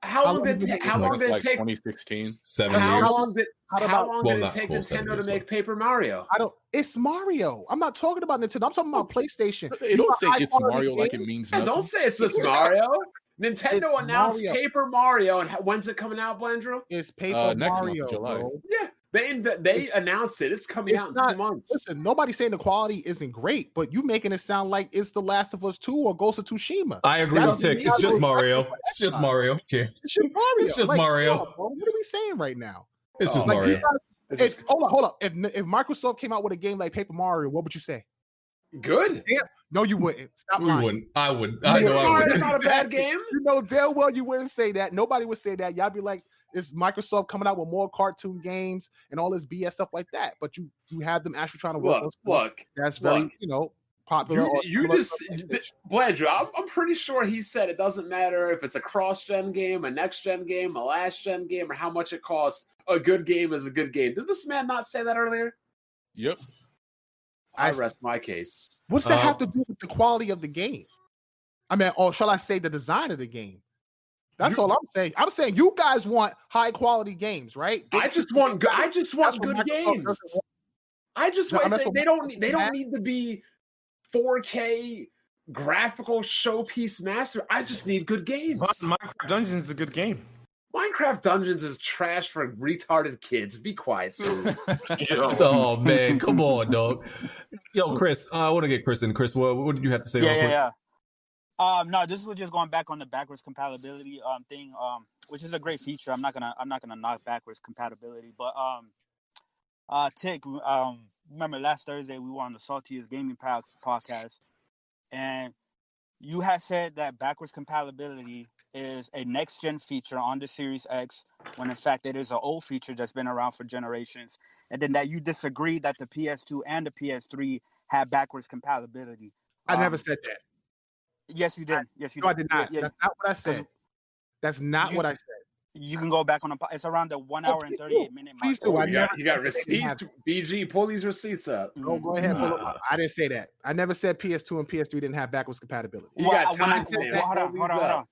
How How long long did did it it how take? long Like, did it like take? 2016. Seven How years. long did How how long Well, did it take Nintendo years, to make but- Paper Mario? I don't. It's Mario. I'm not talking about Nintendo. I'm talking about PlayStation. They don't want say it's Mario like it means nothing. don't say it's this Mario. Nintendo It's announced Mario. Paper Mario, and when's it coming out, Blandrew? It's Paper Uh, next month, July. bro. Yeah, they inv- they announced it. It's coming It's out in not- two months. Listen, nobody's saying the quality isn't great, but you making it sound like it's The Last of Us 2 or Ghost of Tsushima. I agree That with doesn't Tick. It's just Mario. It's just Mario. Okay. It's just Mario. It's just Like, Mario. come bro. What are we saying right now? It's just Like, Mario. guys- It's if, hold on, hold on. If if Microsoft came out with a game like Paper Mario, what would you say? good. No, you wouldn't. Stop We lying. wouldn't. I would. I You know I Mario's would. not a bad game. You know damn well you wouldn't say that. Nobody would say that. Y'all be like, "Is Microsoft coming out with more cartoon games and all this BS stuff like that?" But you you have them actually trying to work Look, look, that's very look. you know popular. You, you just to PlayStation. th- Blandrew. I'm, I'm pretty sure he said it doesn't matter if it's a cross-gen game, a next-gen game, a last-gen game, or how much it costs. A good game is a good game. Did this man not say that earlier? Yep. I I- rest my case. What's that Uh, have to do with the quality of the game? I mean, or shall I say the design of the game? That's You- all I'm saying. I'm saying you guys want high quality games, right? I just want. good- I just want good games. want. I just No, want. that's They, they don't. Microsoft They don't need to be 4K graphical showpiece master. I just need good games. Minecraft Dungeons is a good game. Minecraft Dungeons is trash for retarded kids. Be quiet, sir. Oh man, come on, dog. Yo, Chris, uh, I want to get Chris in. Chris, what, what did you have to say? yeah, yeah, quick? yeah. Um, no, this was just going back on the backwards compatibility um thing, um, which is a great feature. I'm not gonna I'm not gonna knock backwards compatibility, but um, uh, Tick, um, remember last Thursday we were on the Saltiest Gaming po- podcast, and you had said that backwards compatibility is a next gen feature on the Series X, when in fact it is an old feature that's been around for generations, and then that you disagree that the PS2 and the PS3 have backwards compatibility. I never Um, said that. Yes, you did. Yes, you No, I did. did not. Yeah, yeah. That's not what I said. That's not You- what I said. You can go back on the. po- It's around the one hour and thirty eight minute mark. Please do. Oh, I you got, you got said they didn't have receipts. BG, pull these receipts up. Go, go ahead. pull 'em up. I didn't say that. I never said PS2 and PS3 didn't have backwards compatibility. You Well, got when I- timestamps. well, hold on, hold on, hold on.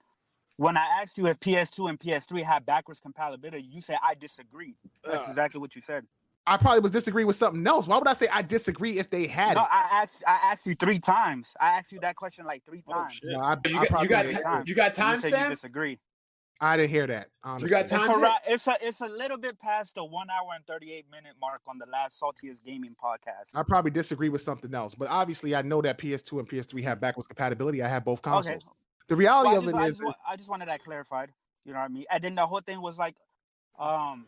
When I asked you if PS2 and PS3 had backwards compatibility, you said I disagree. That's Uh, exactly what you said. I probably was disagreeing with something else. Why would I say I disagree if they had No, it? I asked. I asked you three times. I asked you that question like three Oh, times. shit. No, I, You I got, probably you got, three didn't. times. you got And you said you disagree. I didn't hear that. Honestly. got time? a, Timestamp? ra- it's a it's a little bit past the one hour and thirty eight minute mark on the last Saltiest Gaming podcast. I probably disagree with something else, but obviously I know that PS2 and PS3 have backwards compatibility. I have both consoles. Okay, The reality Well, of just, it I, is, just, I just wanted that clarified. You know what I mean? And then the whole thing was like, um,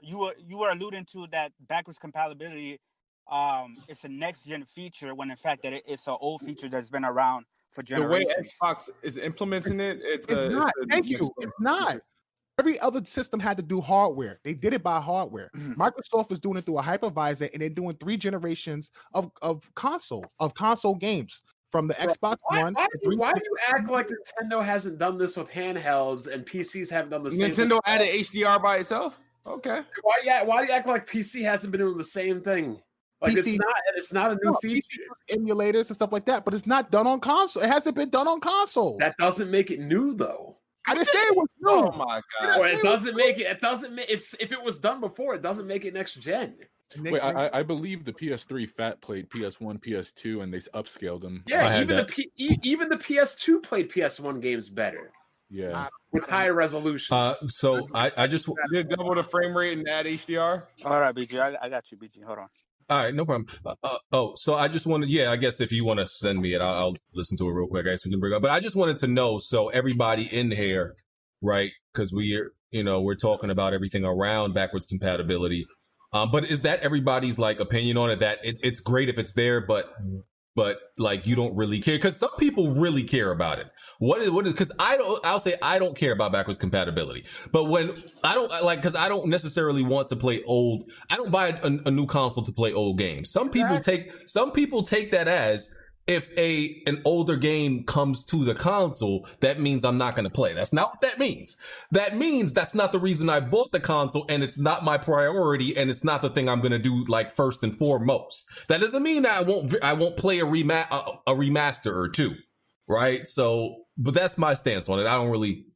you were you were alluding to that backwards compatibility. Um, it's a next gen feature when in fact that it, it's an old feature that's been around for generations. The way. Xbox is implementing it, it's, it's uh, not. the Thank next you. It's not. Every other system had to do hardware. They did it by hardware. Mm-hmm. Microsoft is doing it through a hypervisor, and they're doing three generations of, of console of console games from the Xbox Why, One. why, to do you, why do you act like Nintendo hasn't done this with handhelds and PCs haven't done the same? Nintendo added HDR by itself. Okay. Why, yeah, why do you act like PC hasn't been doing the same thing? Like it's PC not, it's not a new No, feature. emulators and stuff like that, but it's not done on console. It hasn't been done on console. That doesn't make it new, though. I didn't say it was new. Oh my god. Or it doesn't new? make it. It doesn't make if if it was done before, it doesn't make it next gen. Next- Wait, I, I- I believe the PS3 fat played PS1, PS2, and they upscaled them. Yeah, even that. the P, e- even the PS2 played PS1 games better. Yeah. with higher resolution. Uh, so I, I just Did double the frame rate and add HDR. All right, BG, I, I got you, BG. Hold on. All right, no problem. Uh, uh, oh, so I just wanted, yeah, I guess if you want to send me it, I'll, I'll listen to it real quick. I guess we can bring up, but I just wanted to know, so everybody in here, right? Because we're, you know, we're talking about everything around backwards compatibility. Um, but is that everybody's like opinion on it? That it, it's great if it's there, but but like you don't really care because some people really care about it. What is what is because I don't I'll say I don't care about backwards compatibility, but when I don't like because I don't necessarily want to play old. I don't buy a, a new console to play old games. Some people take some people take that as if a an older game comes to the console, that means I'm not going to play. That's not what that means. That means that's not the reason I bought the console, and it's not my priority, and it's not the thing I'm going to do like first and foremost. That doesn't mean that I won't I won't play a rema- a, a remaster or two, right? So, but that's my stance on it. I don't really.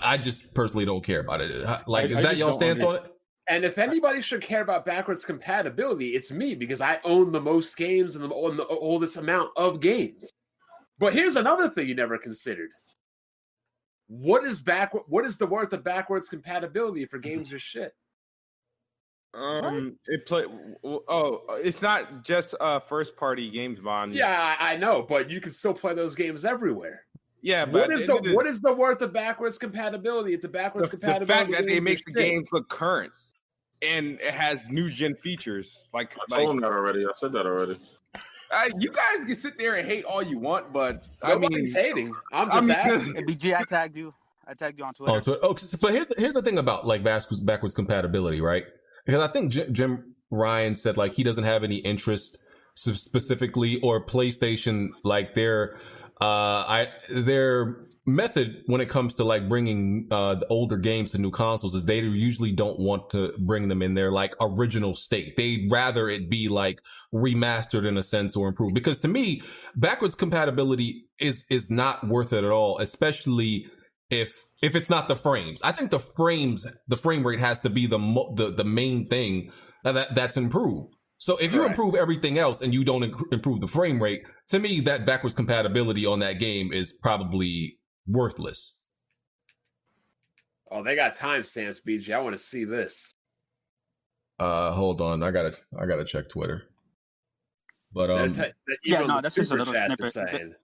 I just personally don't care about it. Like, I- is that y'all stance under- on it? And if anybody should care about backwards compatibility, it's me because I own the most games and the, and the oldest amount of games. But here's another thing you never considered. What is back? What is the worth of backwards compatibility for games or shit? Um, it play. Oh, it's not just uh first party games, Bond. Yeah, I, I know, but you can still play those games everywhere. yeah. But What is the the- what is the worth of backwards compatibility if the backwards the, the compatibility? fact that they make the shit? games look current and it has new gen features? Like, I like told him that already. I said that already. uh, you guys can sit there and hate all you want, but I mean, Nobody's hating. I'm I just mean, asking. BG, I tagged you. I tagged you on Twitter. Oh, Twitter. Oh, 'cause- but here's the, here's the thing about like backwards backwards compatibility, right? Because I think Jim, Jim Ryan said like he doesn't have any interest specifically or PlayStation like their uh I their method when it comes to like bringing uh the older games to new consoles is they usually don't want to bring them in their like original state. They'd rather it be like remastered in a sense or improved because to me backwards compatibility is is not worth it at all, especially if if it's not the frames. I think the frames, the frame rate has to be the mo- the the main thing that that's improved. So if you improve everything else and you don't improve the frame rate, to me that backwards compatibility on that game is probably worthless. Oh, they got timestamps, BG. I want to see this. Uh, hold on, I gotta I gotta check Twitter. But um, That's- that- yeah, no, the that's just a little snippet. saying.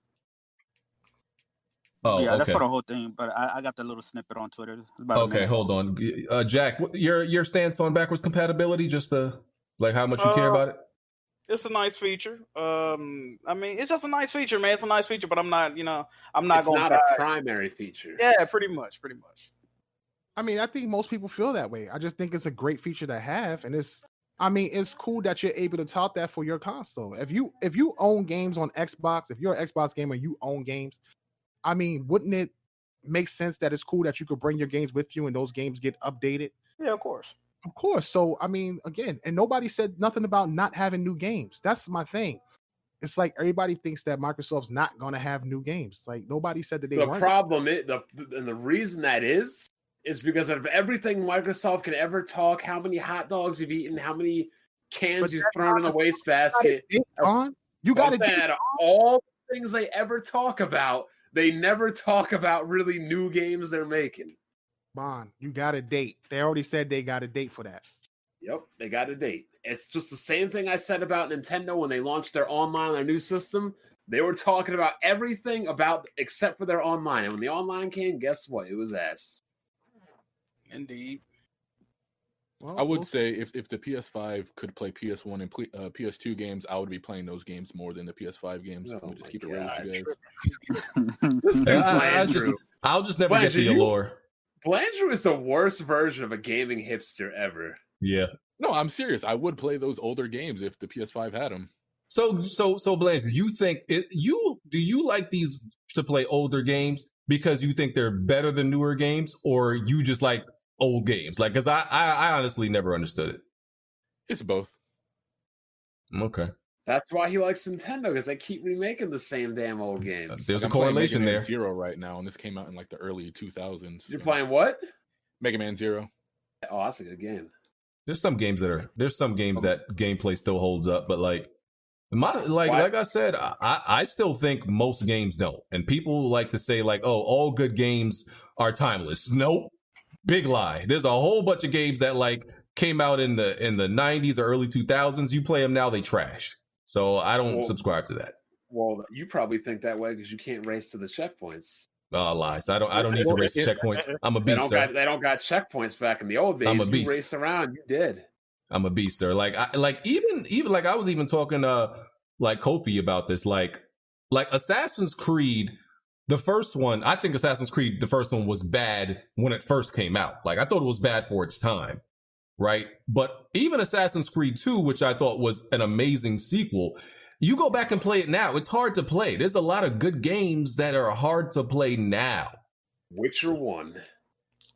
oh yeah, that's okay, for the whole thing. But I, I got the little snippet on Twitter. About okay, hold on, uh, Jack, what, your your stance on backwards compatibility, just uh like how much you care Uh, about it. It's a nice feature. Um, I mean, it's just a nice feature, man. It's a nice feature, but I'm not, you know, I'm not It's going. not to a primary feature. Yeah, pretty much, pretty much. I mean, I think most people feel that way. I just think it's a great feature to have, and it's. I mean, it's cool that you're able to tout that for your console. If you if you own games on Xbox, if you're an Xbox gamer, you own games. I mean, wouldn't it make sense that it's cool that you could bring your games with you and those games get updated? Yeah, of course. Of course. So I mean, again, and nobody said nothing about not having new games. That's my thing. It's like everybody thinks that Microsoft's not going to have new games. Like nobody said that they the weren't. problem is the and the reason that is is because of everything Microsoft can ever talk, how many hot dogs you've eaten, how many cans But you've thrown in the wastebasket. On. You got to out of all the things they ever talk about, they never talk about really new games they're making. Bond. You got a date. They already said they got a date for that. Yep, they got a date. It's just the same thing I said about Nintendo when they launched their online, their new system. They were talking about everything about except for their online. And when the online came, guess what? It was ass. Indeed. Well, I would we'll- say if, if the PS5 could play PS1 and uh, PS2 games, I would be playing those games more than the PS5 games. Oh Let me just my keep it real with you guys. This thing's I, I Blandrew. just I'll just never Blandrew, get the you- allure. Blandrew is the worst version of a gaming hipster ever. Yeah. No, I'm serious. I would play those older games if the PS5 had them. So so so Blanche, you think it, you do you like these to play older games because you think they're better than newer games, or you just like old games? Like, because I, I I honestly never understood it. It's both. Okay, That's why he likes Nintendo because they keep remaking the same damn old mm, games. There's a I'm playing correlation there. Zero right now, and this came out in like the early 2000s. You're so- playing what? Mega Man Zero. Oh, that's a good game. there's some games that are there's some games that gameplay still holds up, but like my like Why- like I said, I I still think most games don't, and people like to say like, oh, all good games are timeless. Nope. Big lie. There's a whole bunch of games that like came out in the in the 90s or early 2000s. You play them now, they trash. So I don't Well- subscribe to that. Well, you probably think that way because you can't race to the checkpoints. Oh, lies. I don't. I don't need to race the checkpoints. I'm a They beast, don't sir. got they don't got checkpoints back in the old days. I'm a You beast. race around, you did. I'm a beast, sir. Like, I, like even even like I was even talking uh like Kofi about this. Like, like Assassin's Creed, the first one. I think Assassin's Creed, the first one was bad when it first came out. Like, I thought it was bad for its time, right? But even Assassin's Creed Two, which I thought was an amazing sequel. You go back and play it now. It's hard to play. There's a lot of good games that are hard to play now. Witcher one.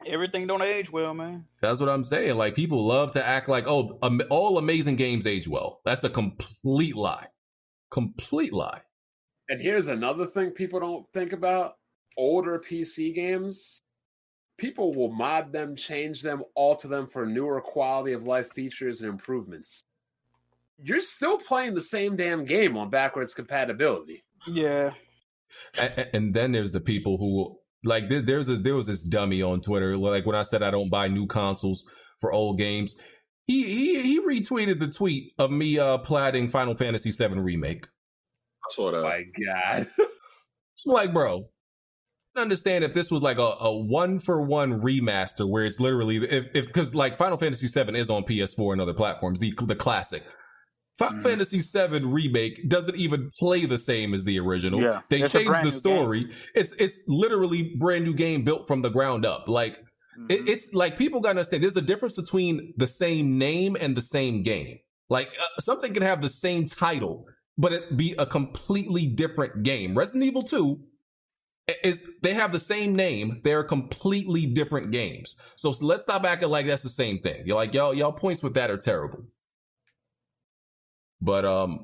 Everything don't age well, man. That's what I'm saying. Like people love to act like, oh, am- all amazing games age well. That's a complete lie. Complete lie. And here's another thing people don't think about: older PC games. People will mod them, change them, alter them for newer quality of life features and improvements. You're still playing the same damn game on backwards compatibility. Yeah. And, and then there's the people who like there, there's a there was this dummy on Twitter. Like when I said I don't buy new consoles for old games, he he he retweeted the tweet of me uh platting Final Fantasy VII remake. I saw that. My God. I'm like, bro, understand if this was like a, a one for one remaster where it's literally if if because like Final Fantasy VII is on PS4 and other platforms, the the classic. Final Fantasy VII remake doesn't even play the same as the original. Yeah, they changed the story. It's it's literally brand new game built from the ground up. Like Mm-hmm. it, it's like people gotta understand. There's a difference between the same name and the same game. Like uh, something can have the same title, but it be a completely different game. Resident Evil Two is they have the same name. They're completely different games. So let's stop acting like that's the same thing. You're like y'all y'all points with that are terrible. But um,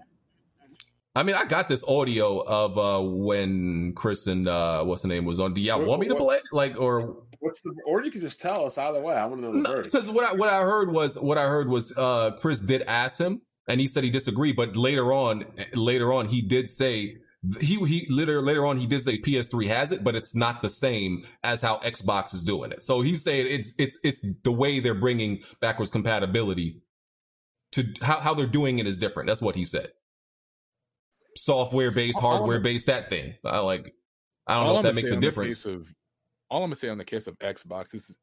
I mean, I got this audio of uh when Chris and uh what's the name was on. Do y'all want me to play? Like or What's the? Or you can just tell us either way. I want to know the verdict. because what I, what I heard was what I heard was uh Chris did ask him and he said he disagreed, but later on later on he did say he he later later on he did say PS3 has it, but it's not the same as how Xbox is doing it. So he's saying it's it's it's the way they're bringing backwards compatibility to how how they're doing it is different. That's what he said. Software based, hardware based, that thing. I like. I don't know if that makes a difference. Of, all I'm gonna say on the case of Xbox is,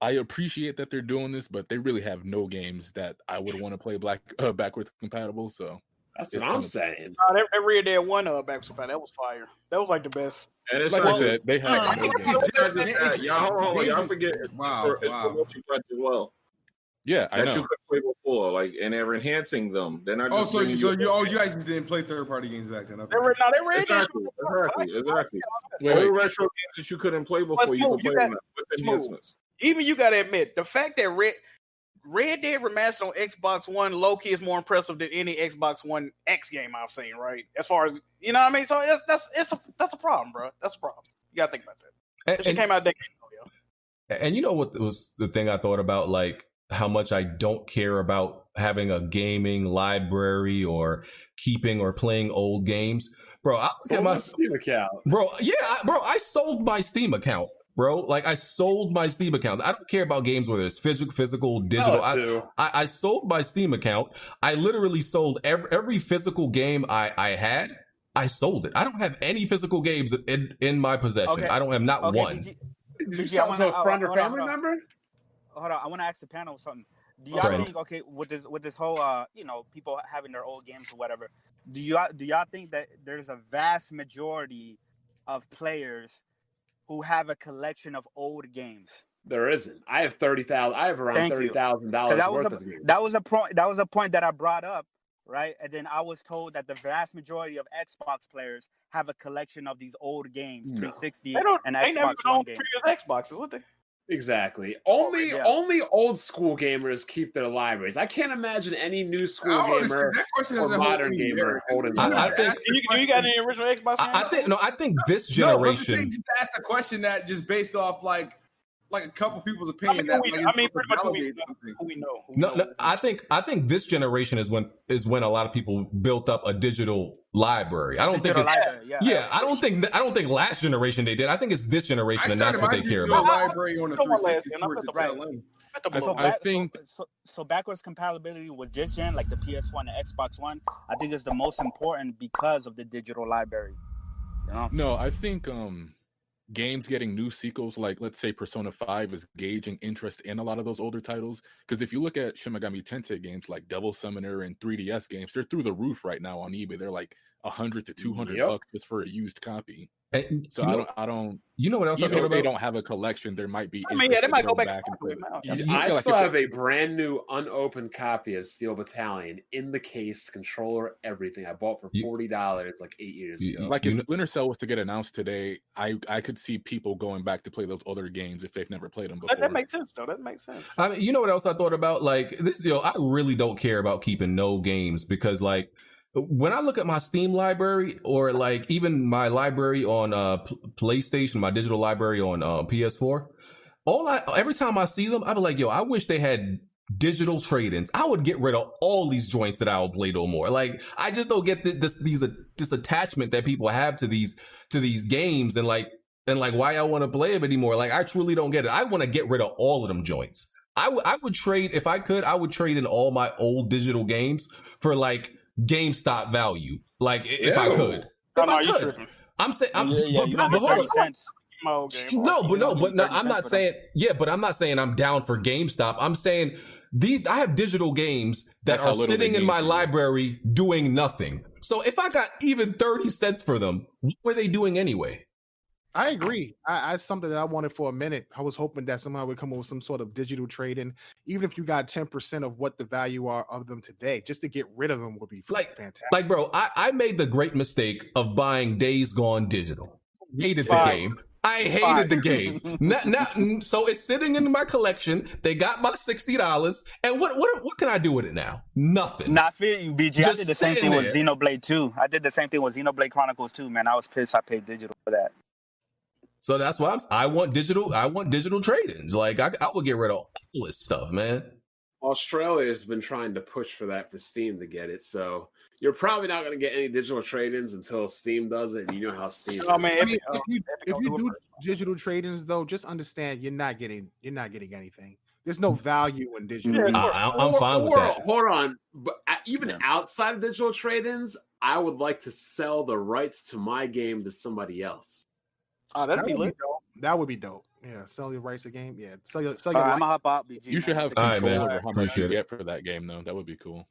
I appreciate that they're doing this, but they really have no games that I would want to play black uh, backwards compatible. So That's what I'm saying. Uh, that, that Red Dead One uh, back supply, that was fire. That was like the best. And it's Like like I said, they have uh, no games. Not just that, y'all, hold on, y'all forget Wow, for, it's wow. for multiplayer as well. Yeah, I that know. you could play before, like, and they're enhancing them. They're not. Oh, just so you, so you- you, oh, you guys just didn't play third party games back then? Okay. They were, no, they Red Dead. Exactly, exactly, exactly. Wait, All wait. retro games that you couldn't play before, you Smooth, could play got- them with enhancements. Even you got to admit the fact that Red Red Dead Remastered on Xbox One, low key is more impressive than any Xbox One X game I've seen. Right, as far as you know, what I mean, so that's that's it's a that's a problem, bro. That's a problem. You got to think about that. And- That and- came out a decade ago, yo. And you know what was the thing I thought about, like how much I don't care about having a gaming library or keeping or playing old games, bro. I look Sold at my my Steam account. bro. Yeah, I, bro. I sold my Steam account, bro. Like I sold my Steam account. I don't care about games whether it's physical, physical, digital. I I, do. I, I sold my Steam account. I literally sold every, every physical game I, I had. I sold it. I don't have any physical games in, in my possession. Okay. I don't have not Okay, one. did you- Did you Yeah, I sell wanna- to I- a friend or hold on, family on. member? hold on, I want to ask the panel something. Do y'all Friend. think okay with this with this whole uh you know people having their old games or whatever? Do y'all do y'all think that there's a vast majority of players who have a collection of old games? There isn't. I have thirty thousand. I have around Thank you. thirty thousand 'Cause dollars that was worth a of games. that was a point that was a point that I brought up, right? And then I was told that the vast majority of Xbox players have a collection of these old games, No. 360 They don't. and They never Xbox One games. previous Xboxes, what they? Exactly. Oh, only Yeah. only old school gamers keep their libraries. I can't imagine any new school oh, I gamer That question or doesn't modern any gamer holding I- I think- you, you got any original Xbox? I, I think no. I think this generation. No, but I'm just saying, just ask a question that just based off like like a couple people's I opinion mean, that we, like, I mean, pretty much who we, who we know. who No, know. no, I think I think this generation is when is when a lot of people built up a digital library. I don't think it's library, yeah. yeah. I don't think I don't think last generation they did. I think it's this generation I and that's what they care about. library on the Come 360 towards the right. tail end. So. I back, think- so, so, so backwards compatibility with this gen, like the PS1 and Xbox One, I think is the most important because of the digital library. You know? No, I think um games getting new sequels like let's say Persona 5 is gauging interest in a lot of those older titles because if you look at Shin Megami Tensei games like Devil Summoner and 3DS games they're through the roof right now on eBay they're like 100 to 200 Yep. bucks just for a used copy And so I don't I don't you know what else I even thought if they don't have a collection there might be I mean, yeah, they might go back, and and play it now. Yeah, I still if have a brand new unopened copy of Steel Battalion in the case, controller, everything. I bought for forty dollars like eight years You- ago. like You if know- Splinter Cell was to get announced today, I I could see people going back to play those other games if they've never played them before. That, that makes sense, though. That makes sense. I mean, you know what else I thought about? Like this, yo, I really don't care about keeping no games because, like, when I look at my Steam library or like even my library on uh PlayStation, my digital library on uh, PS4, all I every time I see them, I be like, yo, I wish they had digital trade-ins. I would get rid of all these joints that I don't play no more. Like, I just don't get th- this these uh, this attachment that people have to these to these games and like and like why I want to play them anymore. Like, I truly don't get it. I want to get rid of all of them joints. I would I would trade if I could. I would trade in all my old digital games for like GameStop value. Like i- if I could, if Oh, no, I could, I'm saying, I'm, yeah, yeah, but, but, don't but get hold on. cents. My old game. No, but no, but no, I'm not cents them. saying yeah, but I'm not saying I'm down for GameStop. I'm saying these I have digital games that That's are sitting in my you. library doing nothing. So if I got even 30 cents for them, what were they doing anyway? I agree. I, I something that I wanted for a minute. I was hoping that somehow would come up with some sort of digital trading, even if you got ten percent of what the value are of them today, just to get rid of them would be Like- fantastic. Like, bro, I, I made the great mistake of buying Days Gone digital. Hated the game. I hated Fire. the game. not, not, mm, so it's sitting in my collection. They got my sixty dollars, and what what what can I do with it now? Nothing. Nah, I you, BG. I did the same sitting thing with there. Xenoblade 2. I did the same thing with Xenoblade Chronicles 2, man. I was pissed I paid digital for that. So that's why I'm, I want digital. I want digital trade-ins. Like I, I would get rid of all this stuff, man. Australia has been trying to push for that for Steam to get it. So you're probably not going to get any digital trade-ins until Steam does it. And you know how Steam. Oh man, I if, mean, if you if don't you do it do first. digital trade-ins though, just understand you're not getting you're not getting anything. There's no value in digital. Yeah, I, I, I'm Or- fine with that. Hold on, but uh, even Yeah. outside of digital trade-ins, I would like to sell the rights to my game to somebody else. Oh, that'd that be would be dope. That would be dope. Yeah, sell your rights to game. Yeah, sell your sell your right, I'm rights. gonna hop out, BG. You should have All right, control man. over how much you get for that game, though. That would be cool.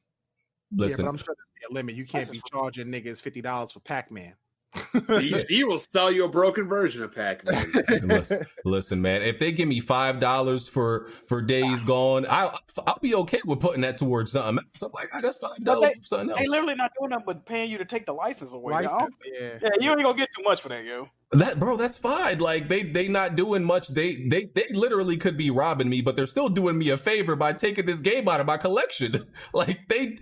Yeah, Listen, but I'm sure there's a limit. You can't be charging niggas fifty dollars for Pac-Man. he will sell you a broken version of Pac-Man. listen, listen, man. If they give me five dollars for for days gone, I'll I'll be okay with putting that towards something. else. I'm like, ah, that's five dollars for something else. They else. literally not doing nothing but paying you to take the license away. yo. I don't- License, yeah. Yeah, you ain't gonna get too much for that, yo. That bro, that's fine. Like they they not doing much. They they they literally could be robbing me, but they're still doing me a favor by taking this game out of my collection. like they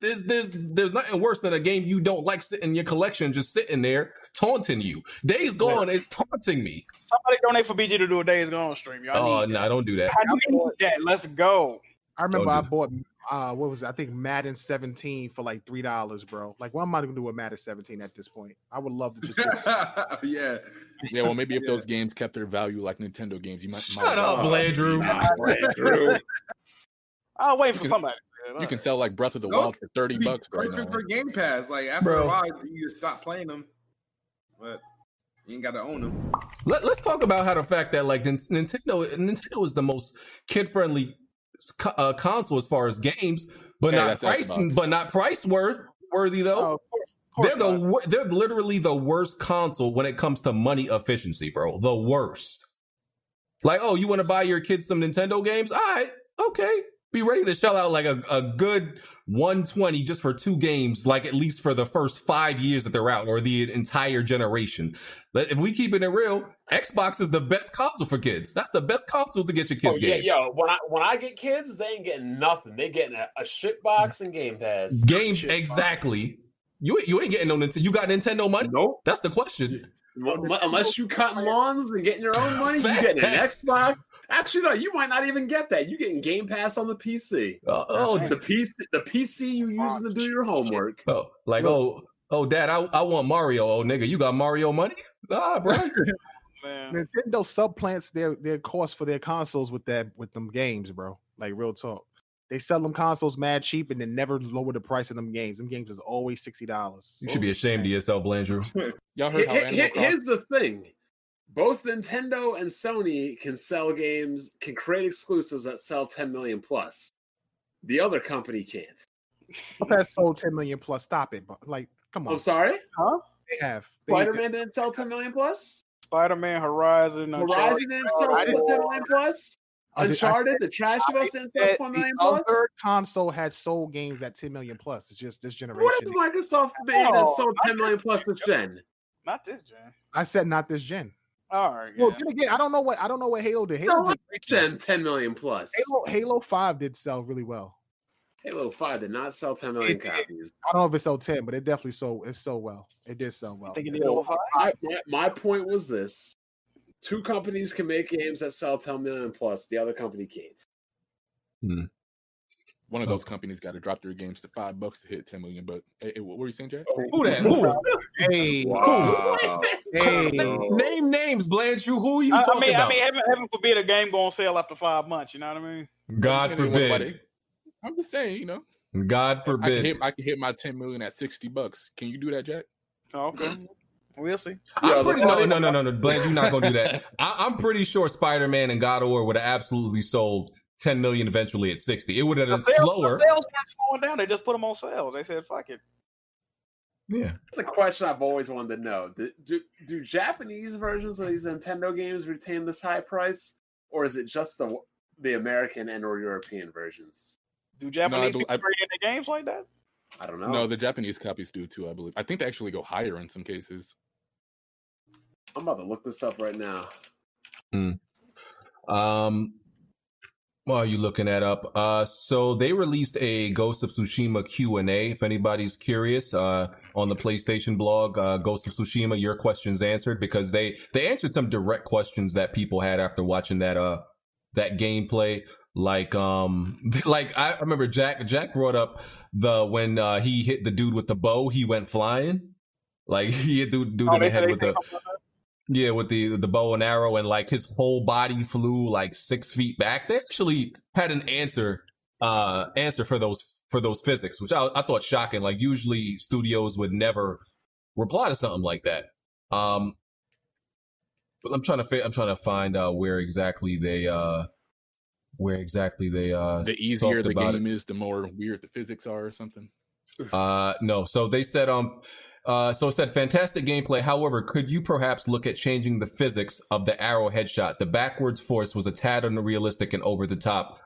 there's there's there's nothing worse than a game you don't like sitting in your collection, just sitting there taunting you. Days gone is taunting me. Somebody donate for BG to do a Days Gone stream. Y'all Oh no, don't do that. that. I need that. Let's go. I remember I bought uh what was it? I think Madden 17 for like three dollars, bro. Like what am I gonna do with Madden 17 at this point? I would love to just yeah. Yeah, well, maybe if Yeah. those games kept their value like Nintendo games, you might. Shut might up, Blandrew. Andrew. I'll wait for can- somebody. You can sell like Breath of the Those Wild for thirty bucks right now. for Game Pass. Like after Bro. a while, you just stop playing them. But you ain't got to own them. Let, let's talk about how the fact that like Nintendo Nintendo is the most kid friendly uh, console as far as games, but Hey, not price, Xbox. but not price worth worthy though. Oh, of course, of course they're the not. wor- they're literally the worst console when it comes to money efficiency, bro. The worst. Like, oh, you want to buy your kids some Nintendo games? All right, okay. Be ready to shell out like a, a good 120 just for two games, like at least for the first five years that they're out, or the entire generation. But if we keeping it real, Xbox is the best console for kids. That's the best console to get your kids Oh, yeah, games. yo, when I when I get kids, they ain't getting nothing. They getting a, a shit box and Game Pass. Game Shit exactly. You you ain't getting no Nintendo. You got Nintendo money? Nope. That's the question. Unle- Unless you cutting lawns and getting your own money, you getting an Xbox. Actually, no, you might not even get that. You getting Game Pass on the PC. Uh, oh, the PC, the PC you using to do your homework. oh, like oh, oh, dad, I, I want Mario. Oh, nigga, you got Mario money? Ah, bro. Man. Nintendo subplants their their cost for their consoles with that with them games, bro. Like real talk. They sell them consoles mad cheap and then never lower the price of them games. Them games is always sixty dollars. You should be ashamed of yourself, Blandrew. Y'all heard how here- Animal here- here's the thing: both Nintendo and Sony can sell games, can create exclusives that sell 10 million plus. The other company can't. Has sold ten million plus. Stop it, but like, come on. I'm sorry, Huh? They have. Spider Man didn't sell 10 million plus. Spider-Man, Horizon, Horizon Uncharted. didn't sell I 10 didn't- million plus. I did- Uncharted, the trash of us didn't sell said 4 the million plus. other console had sold games at ten million plus. It's just this generation. What has Microsoft made that sold 10 million plus this gen? Not this gen. I said not this gen. All right. Well, yeah. then again, I don't know what I don't know what Halo did. So Halo, what did, gen 10 million plus? Halo, Halo Five did sell really well. Halo 5 did not sell 10 million It did. copies. I don't know if it sold ten, but it definitely sold. It sold well. It did sell well. I think it did over five. my, my, my point was this two companies can make games that sell 10 million plus the other company can't hmm. One of those companies got to drop their games to five bucks to hit ten million. But hey, hey, what were you saying, Jack? Who that? Who? Hey, Wow. hey, Name names, Blandrew. Who are you I, I mean, about? I mean, heaven, heaven forbid a game go on sale after five months. You know what I mean? God forbid. I'm just saying, you know, God I can forbid. hit I can hit my ten million at sixty bucks. Can you do that, Jack? Oh, okay, we'll see. I'm pretty, no, no, no, no, no. Bland, you're not gonna do that. I, I'm pretty sure Spider Man and God of War would have absolutely sold 10 million eventually at 60. It would have The been sales, slower. the sales weren't slowing down. They just put them on sale. They said, "Fuck it." Yeah. That's a question I've always wanted to know. Do, do, do Japanese versions of these Nintendo games retain this high price, or is it just the the American and or European versions? Do Japanese do- people I- trade in games like that? I don't know. No, the Japanese copies do too. I believe. I think they actually go higher in some cases. I'm about to look this up right now. Um, while you looking that up, uh, so they released a Ghost of Tsushima Q and A. If anybody's curious, uh, on the PlayStation blog, uh, Ghost of Tsushima, your questions answered because they they answered some direct questions that people had after watching that uh that gameplay. Like um, like I remember Jack Jack brought up the when uh he hit the dude with the bow, he went flying. Like he hit dude, dude Oh, in the head with the something like that? Yeah, with the the bow and arrow, and like his whole body flew like six feet back. They actually had an answer uh answer for those for those physics, which I, I thought shocking. Like usually studios would never reply to something like that. Um, but I'm trying to fi- I'm trying to find uh where exactly they uh where exactly they uh The easier the game is, the more weird the physics are, or something. Uh, no. So they said, um, uh, so said fantastic gameplay. However, could you perhaps look at changing the physics of the arrow headshot? The backwards force was a tad unrealistic and over the top.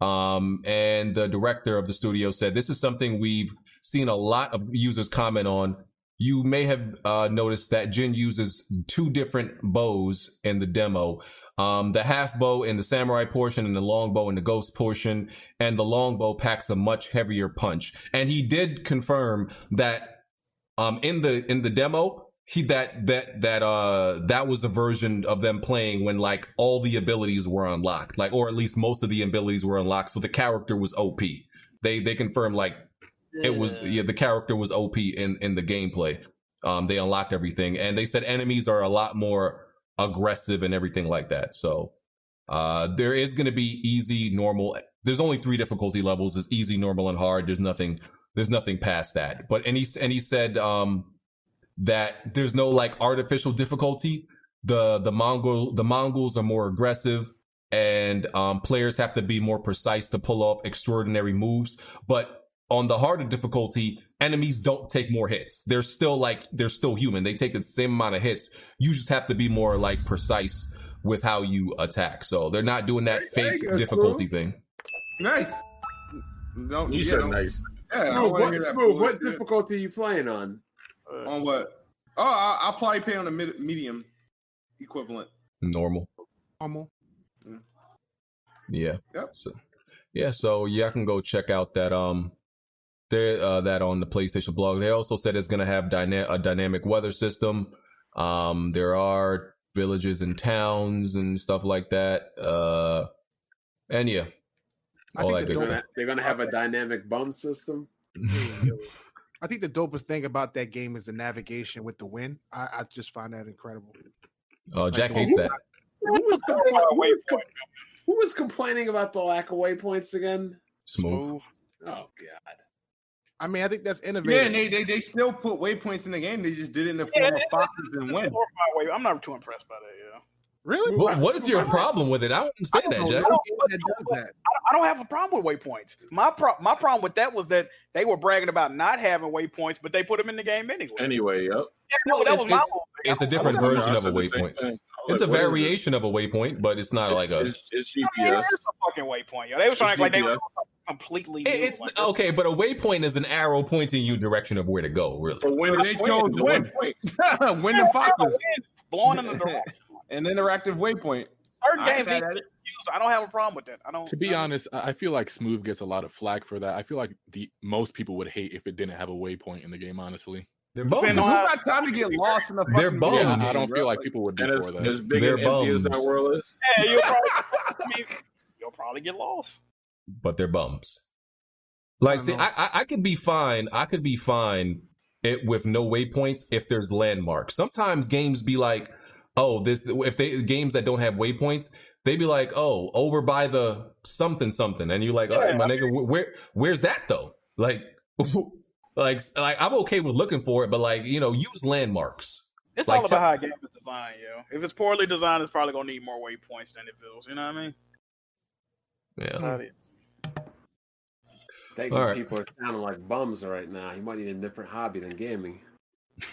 Um, and the director of the studio said, this is something we've seen a lot of users comment on. You may have uh, noticed that Jin uses two different bows in the demo. Um, the half bow in the samurai portion and the long bow in the ghost portion and the long bow packs a much heavier punch. And he did confirm that um in the in the demo he that that that uh that was the version of them playing when like all the abilities were unlocked. Like or at least most of the abilities were unlocked so the character was op they they confirmed like it was yeah. the character was op in in the gameplay. Um they unlocked everything and they said enemies are a lot more aggressive and everything like that so uh there is going to be easy normal there's only three difficulty levels. There's easy normal and hard. There's nothing there's nothing past that. But and he and he said um that there's no like artificial difficulty. The the mongol the mongols are more aggressive and um players have to be more precise to pull off extraordinary moves. But on the harder difficulty enemies don't take more hits. They're still like they're still human. They take the same amount of hits. You just have to be more like precise with how you attack. So they're not doing that There you fake go, difficulty Smooth. thing. Nice. Don't, You yeah, said don't- nice. Yeah, Smooth, what, hear Smooth, what difficulty are you playing on? On what? Oh, I, I'll probably pay on a mid, medium equivalent. normal Normal. Yeah. Yep. So, yeah. So yeah, I can go check out that um, there uh, that on the PlayStation blog. They also said it's gonna have dyna- a dynamic weather system. Um, there are villages and towns and stuff like that. Uh, and yeah, I all think the good dope- They're gonna have a dynamic bum system. I think the dopest thing about that game is the navigation with the wind. I, I just find that incredible. Oh, Jack the- hates that. Who was, complaining, who, was com- who was complaining about the lack of waypoints again? Smooth. Oh god. I mean, I think that's Yeah, innovative. and they, they they still put waypoints in the game. They just did it in the form of foxes and wind. Four or five way- I'm not too impressed by that. Yeah. Really? What, what is your problem with it? I don't understand I that, don't Jack. know what game that does that. I don't, I don't have a problem with waypoints. My pro- my problem with that was that they were bragging about not having waypoints, but they put them in the game anyway. Anyway, yep. Yeah, no, that it's- was my it's- whole. It's a I don't- different version of a said the same waypoint. It's was a like, what is this? variation of a waypoint, but it's not like a. It's, it's I mean, GPS. it's a fucking waypoint, yo. They was trying to act like they were completely. New. It's Like, okay, but a waypoint is an arrow pointing you direction of where to go. Really, But when They it's chose pointed, when the point. wind and foxes. blowing in the direction. An interactive waypoint. Certain I games need to be used. I don't have a problem with that. I don't. To be I- honest, I I feel like Smooth gets a lot of flack for that. I feel like the most people would hate if it didn't have a waypoint in the game. Honestly, they're Depending bums. on Who got time to get lost in the They're fucking bums. yeah, I don't feel like people would be And for that. as big They're and empty as that bums. world is, Yeah, you'll probably. I mean, you'll probably get lost. but they're bums. Like, I see. I, I I could be fine. I could be fine it, with no waypoints if there's landmarks. Sometimes games be like, oh, this if they games that don't have waypoints, they'd be like, oh, over by the something something, and you're like, all right, my nigga, where where's that though? Like, like like I'm okay with looking for it, but like you know, use landmarks. It's Like, all about tell- how a game is designed, yo. If it's poorly designed, it's probably gonna need more waypoints than it feels. You know what I mean? Yeah. That's how it is. Thank you. right. People are sounding like bums right now. You might need a different hobby than gaming.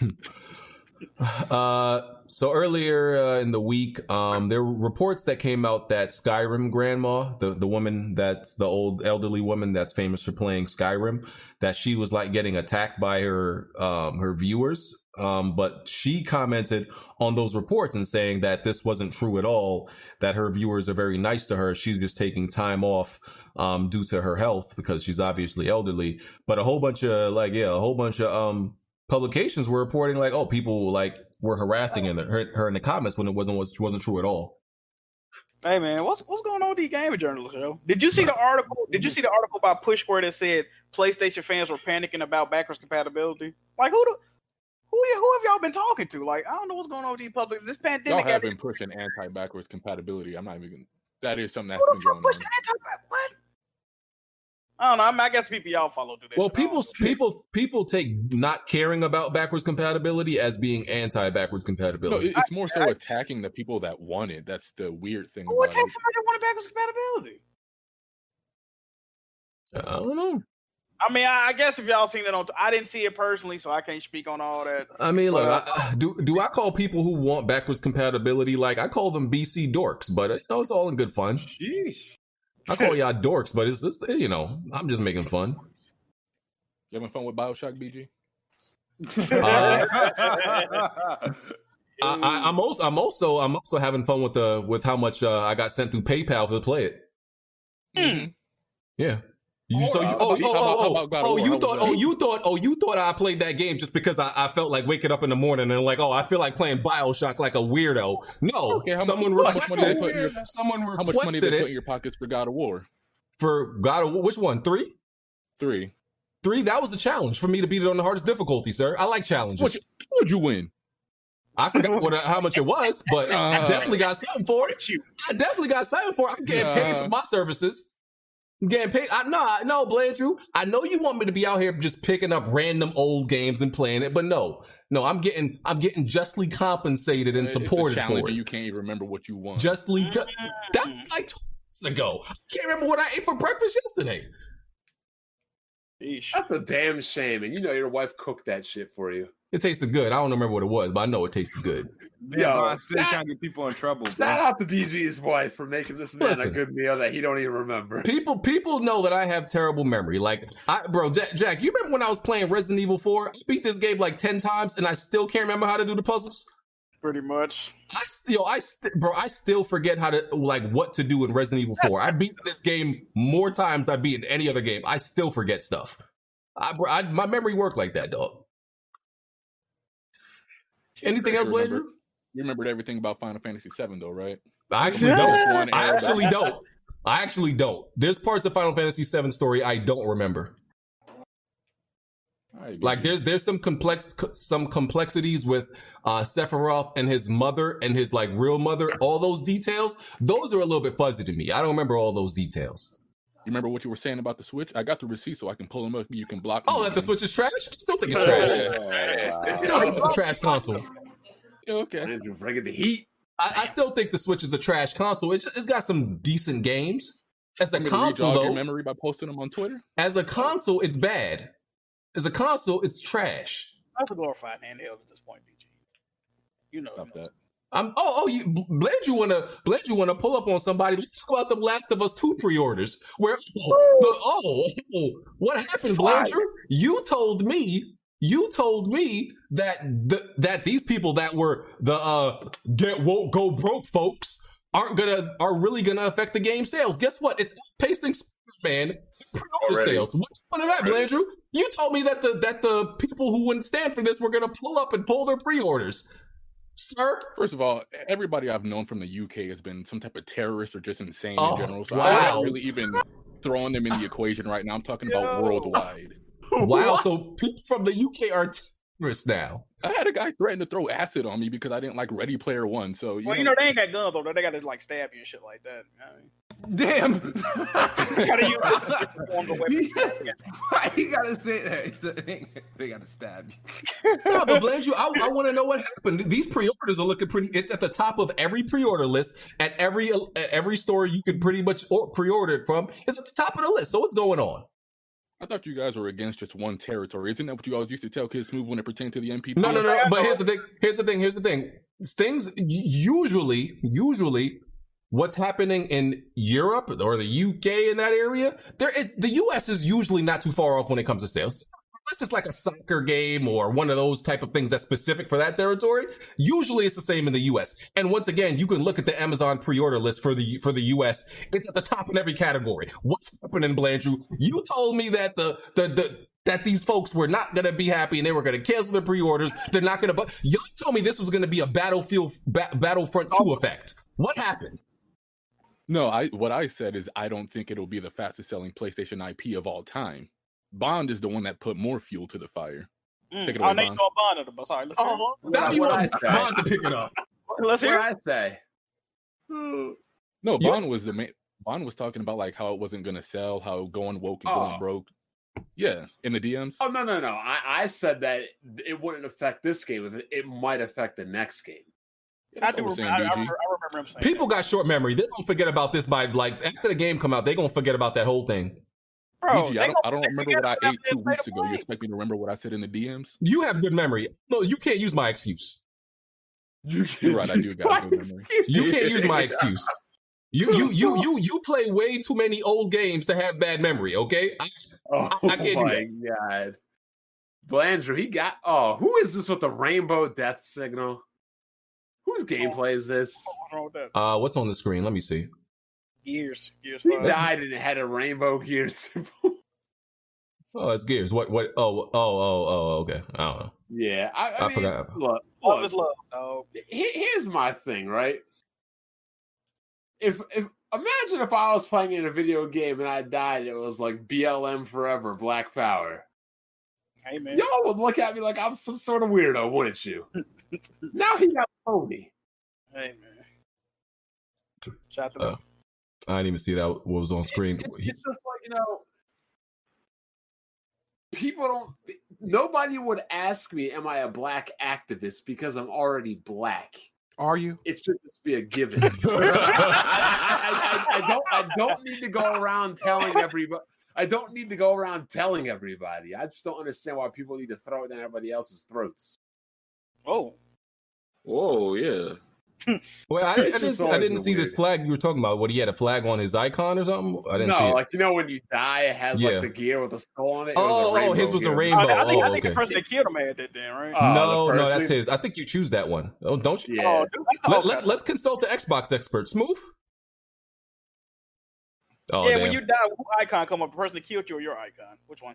Uh, so earlier uh, in the week, um, there were reports that came out that Skyrim grandma, the the woman that's the old elderly woman that's famous for playing Skyrim, that she was like getting attacked by her um her viewers. Um, but she commented on those reports and saying that this wasn't true at all. That her viewers are very nice to her. She's just taking time off um due to her health because she's obviously elderly. But a whole bunch of like yeah, a whole bunch of um publications were reporting like, oh, people like were harassing in the, her, her in the comments when it wasn't was wasn't true at all. Hey man, what's what's going on with these gaming journalists, yo? Did you see the article? Did you see the article by Push where that said PlayStation fans were panicking about backwards compatibility? Like who the who who have y'all been talking to? Like I don't know what's going on with these public. This pandemic. Y'all have been pushing anti-backwards compatibility. I'm not even. That is something that's Who been going on. anti- What? I don't know. I, mean, I guess people y'all follow do that. Well, shit. I don't people people people take not caring about backwards compatibility as being anti backwards compatibility. it- it's more so attacking the people that want it. That's the weird thing Who would about somebody that wanted backwards compatibility? I don't know. I mean, I, I guess if y'all seen it on, I didn't see it personally, so I can't speak on all that. I mean, look, Well- I, do do I call people who want backwards compatibility like I call them BC dorks? But uh, you know, it's all in good fun. Sheesh. I call y'all dorks, but it's just you know, I'm just making fun. You having fun with Bioshock, BG? Uh, I, I, I'm also I'm also I'm also having fun with the with how much uh, I got sent through PayPal to play it. Hmm. Yeah. You, so you, How oh, about- oh, how about- how oh, about God of oh, you thought, oh, you thought, oh, you thought I played that game just because I, I felt like waking up in the morning and like, oh, I feel like playing Bioshock like a weirdo. No, Okay, how much- someone how much money they requested, put in your- someone How much money requested they put in your pockets for God of War? for God. of War- Which one? Three, Three. three. That was a challenge for me to beat it on the hardest difficulty, sir. I like challenges. What you, what'd you win? I forgot what how much it was, but I Uh, definitely got something for it. You. I definitely got something for it. I'm getting paid for my services. I'm getting paid. I no, I- no, Blandrew. I know you want me to be out here just picking up random old games and playing it, but no, no, I'm getting, I'm getting justly compensated and It's a supported challenge, for it. you can't even remember what you want. Justly, co- mm. that was like two months ago. I can't remember what I ate for breakfast yesterday. Yeesh. That's a damn shame. And you know your wife cooked that shit for you. It tasted good. I don't remember what it was, but I know it tasted good. Yeah, Yo, I'm still that- trying to get people in trouble, Shout bro. out to BG's wife for making this man Listen. a good meal that he don't even remember. People, people know that I have terrible memory. Like, I, bro, Jack, Jack, you remember when I was playing Resident Evil 4? I beat this game like 10 times and I still can't remember how to do the puzzles. Pretty much. I still, I st- bro, I still forget how to like what to do in Resident Evil Four. I beat this game more times I beat in any other game. I still forget stuff. I, bro, I my memory worked like that, dog. Anything else, You you remembered everything about Final Fantasy VII, though, right? I actually Just don't. I actually don't. I actually don't. There's parts of Final Fantasy VII story I don't remember. Alright, Like there's there's some complex some complexities with uh Sephiroth and his mother and his like real mother. All those details, those are a little bit fuzzy to me. I don't remember all those details. You remember what you were saying about the Switch? I got the receipt so I can pull them up. You can block. Oh, that the. Switch is trash? I still think it's trash. I still think it's a trash console. Okay. Andrew bringing the heat. I, I still think the Switch is a trash console. It just, it's got some decent games. As a Want me to console, re-jog your though, memory by posting them on Twitter. as a console, it's bad. As a console, it's trash. That's a glorified handheld at this point, BG. You know. Stop that. I'm oh oh you glad you wanna glad you wanna pull up on somebody. Let's talk about the Last of Us 2 pre-orders. Where oh, the, oh, oh, what happened, Blandrew? You told me you told me that the, that these people that were the uh get won't go broke folks aren't gonna are really gonna affect the game sales. Guess what? It's outpacing Spider-Man pre-order Already. sales. What's the point of that, Blandrew? You told me that the that the people who wouldn't stand for this were gonna pull up and pull their pre-orders. Sir, First of all, everybody I've known from the UK has been some type of terrorist or just insane Oh, in general. So wow. I'm not really even throwing them in the equation right now. I'm talking about worldwide. Wow, so people from the UK are terrorists now. I had a guy threaten to throw acid on me because I didn't like Ready Player One. So you Well, know, you know they ain't got guns though. They got to like stab you and shit like that. I mean, Damn. gotta use different forms of weapons. Why you gotta say that? It's a- they gotta stab you. No, but Blandrew, I, I want to know what happened. These pre-orders are looking pretty. It's at the top of every pre-order list at every at every store you can pretty much or- pre-order it from. It's at the top of the list. So what's going on? I thought you guys were against just one territory. Isn't that what you always used to tell Kid Smooth when it pertained to the NPD? No, no, no. But here's the thing. Here's the thing. Here's the thing. Things usually, usually, what's happening in Europe or the UK in that area, there is the US is usually not too far off when it comes to sales. Unless it's like a soccer game or one of those type of things that's specific for that territory. Usually it's the same in the US. And once again, you can look at the Amazon pre-order list for the for the US. It's at the top in every category. What's happening, Blandrew? You told me that the the the that these folks were not gonna be happy and they were gonna cancel their pre-orders. They're not gonna. But y'all told me this was gonna be a Battlefield ba- Battlefront Two oh. effect. What happened? No, I what I said is I don't think it'll be the fastest selling PlayStation IP of all time. Bond is the one that put more fuel to the fire. Mm. Take it Oh, away, now you Bond. know Bond of the. Sorry, let's hear. Oh. Now you what want I say? Bond to pick it up. Let's What. I say? No, You- Bond was the main. Bond was talking about like how it wasn't gonna sell, how going woke and Oh. going broke. Yeah, in the DMs. Oh no no no! I, I said that it wouldn't affect this game. It, it might affect the next game. I That's do we're remember. saying, I, I, remember, I remember him saying. People got short memory. They don't forget about this by like after the game come out. They gonna forget about that whole thing. Bro, BG, I don't, I don't remember what I ate two weeks ago. You expect me to remember what I said in the DMs? You have good memory. No, you can't use my excuse. You You're right, I do got good memory. You can't use my excuse. You you you you you play way too many old games to have bad memory. Okay, I, Oh I can't my god! Blandrew, he got. Oh, who is this with the rainbow death signal? Whose gameplay is this? What's wrong with that? uh, what's on the screen? Let me see. Years, years. He died and it had a rainbow gear symbol. Oh, it's Gears. What what? Oh oh oh oh. Okay, I don't know. Yeah, I, I, I mean, forgot. look, Love look, is love. dog. he- here's my thing, right? If if imagine if I was playing in a video game and I died, it was like BLM forever, Black Power. Hey man. Y'all would look at me like I'm some sort of weirdo, wouldn't you? now he got pony. Hey man. Shout out Uh, I didn't even see that what was on screen. It's, He- it's just like you know, people don't. Nobody would ask me, "Am I a black activist?" Because I'm already black. Are you? It should just be a given. I, I, I, I don't. I don't need to go around telling everybody. I don't need to go around telling everybody. I just don't understand why people need to throw it down everybody else's throats. Oh, Whoa, yeah. well, I, I didn't. just see- I didn't been see this flag you were talking about. What he had a flag on his icon or something? I didn't no, see it. No, like you know when you die, it has Yeah. like the gear with the skull on it. it Oh, was a oh, oh his was a rainbow. I, I think, I oh, think the person that killed him had that then, right? Oh, no, the no, that's his. I think you choose that one. Oh, don't you? Yeah. Oh, dude, Let, thought- let, let's consult the Xbox expert. Smooth. Oh, yeah, damn. when you die, who icon come up? The person that killed you or your icon? Which one?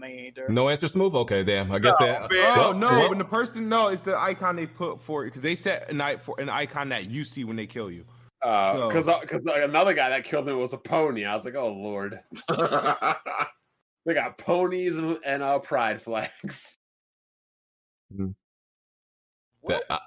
They ain't. No answer, smooth. Okay, damn. I guess Oh, that. man. Oh well, no! well, When the person no, it's the icon they put for you, because they set an, i- for an icon that you see when they kill you. Because So- because another guy that killed him was a pony. I was like, oh lord. They got ponies and, and uh, pride flags. that- uh,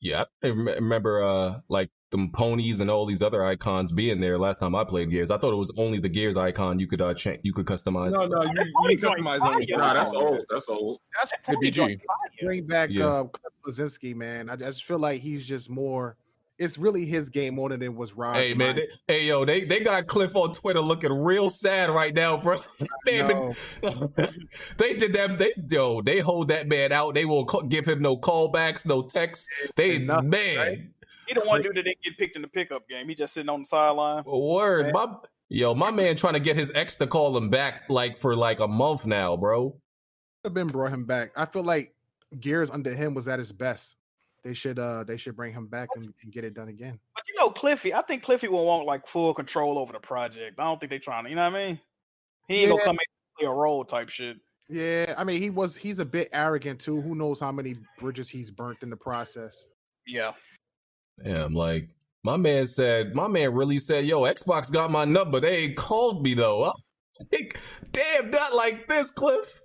yeah, I remember uh like them ponies and all these other icons being there last time I played Gears. I thought it was only the Gears icon you could uh cha- you could customize. No, no, you, you can customize on nah, that's old. That's old. That's Hey, BG. bring back Yeah. uh Cliff man. I, I just feel like he's just more. It's really his game more than it was Rod's. Hey man, they, hey yo, they they got Cliff on Twitter looking real sad right now, bro. Man, No. they did that. They yo, they hold that man out. They will co- give him no callbacks, no texts. They Nothing, man, right? He the one dude that didn't get picked in the pickup game. He just sitting on the sideline. word, my yo, my man trying to get his ex to call him back like for like a month now, bro. have been brought him back. I feel like Gears under him was at his best. They should uh they should bring him back and, and get it done again. But you know, Cliffy, I think Cliffy will want like full control over the project. I don't think they're trying to, you know what I mean? He ain't gonna Yeah. come in and play a role type shit. Yeah, I mean he was he's a bit arrogant too. Who knows how many bridges he's burnt in the process. Yeah. Yeah, I'm like, my man said, my man really said, yo, Xbox got my number. They ain't called me though. I'm like, Damn, not like this, Cliff.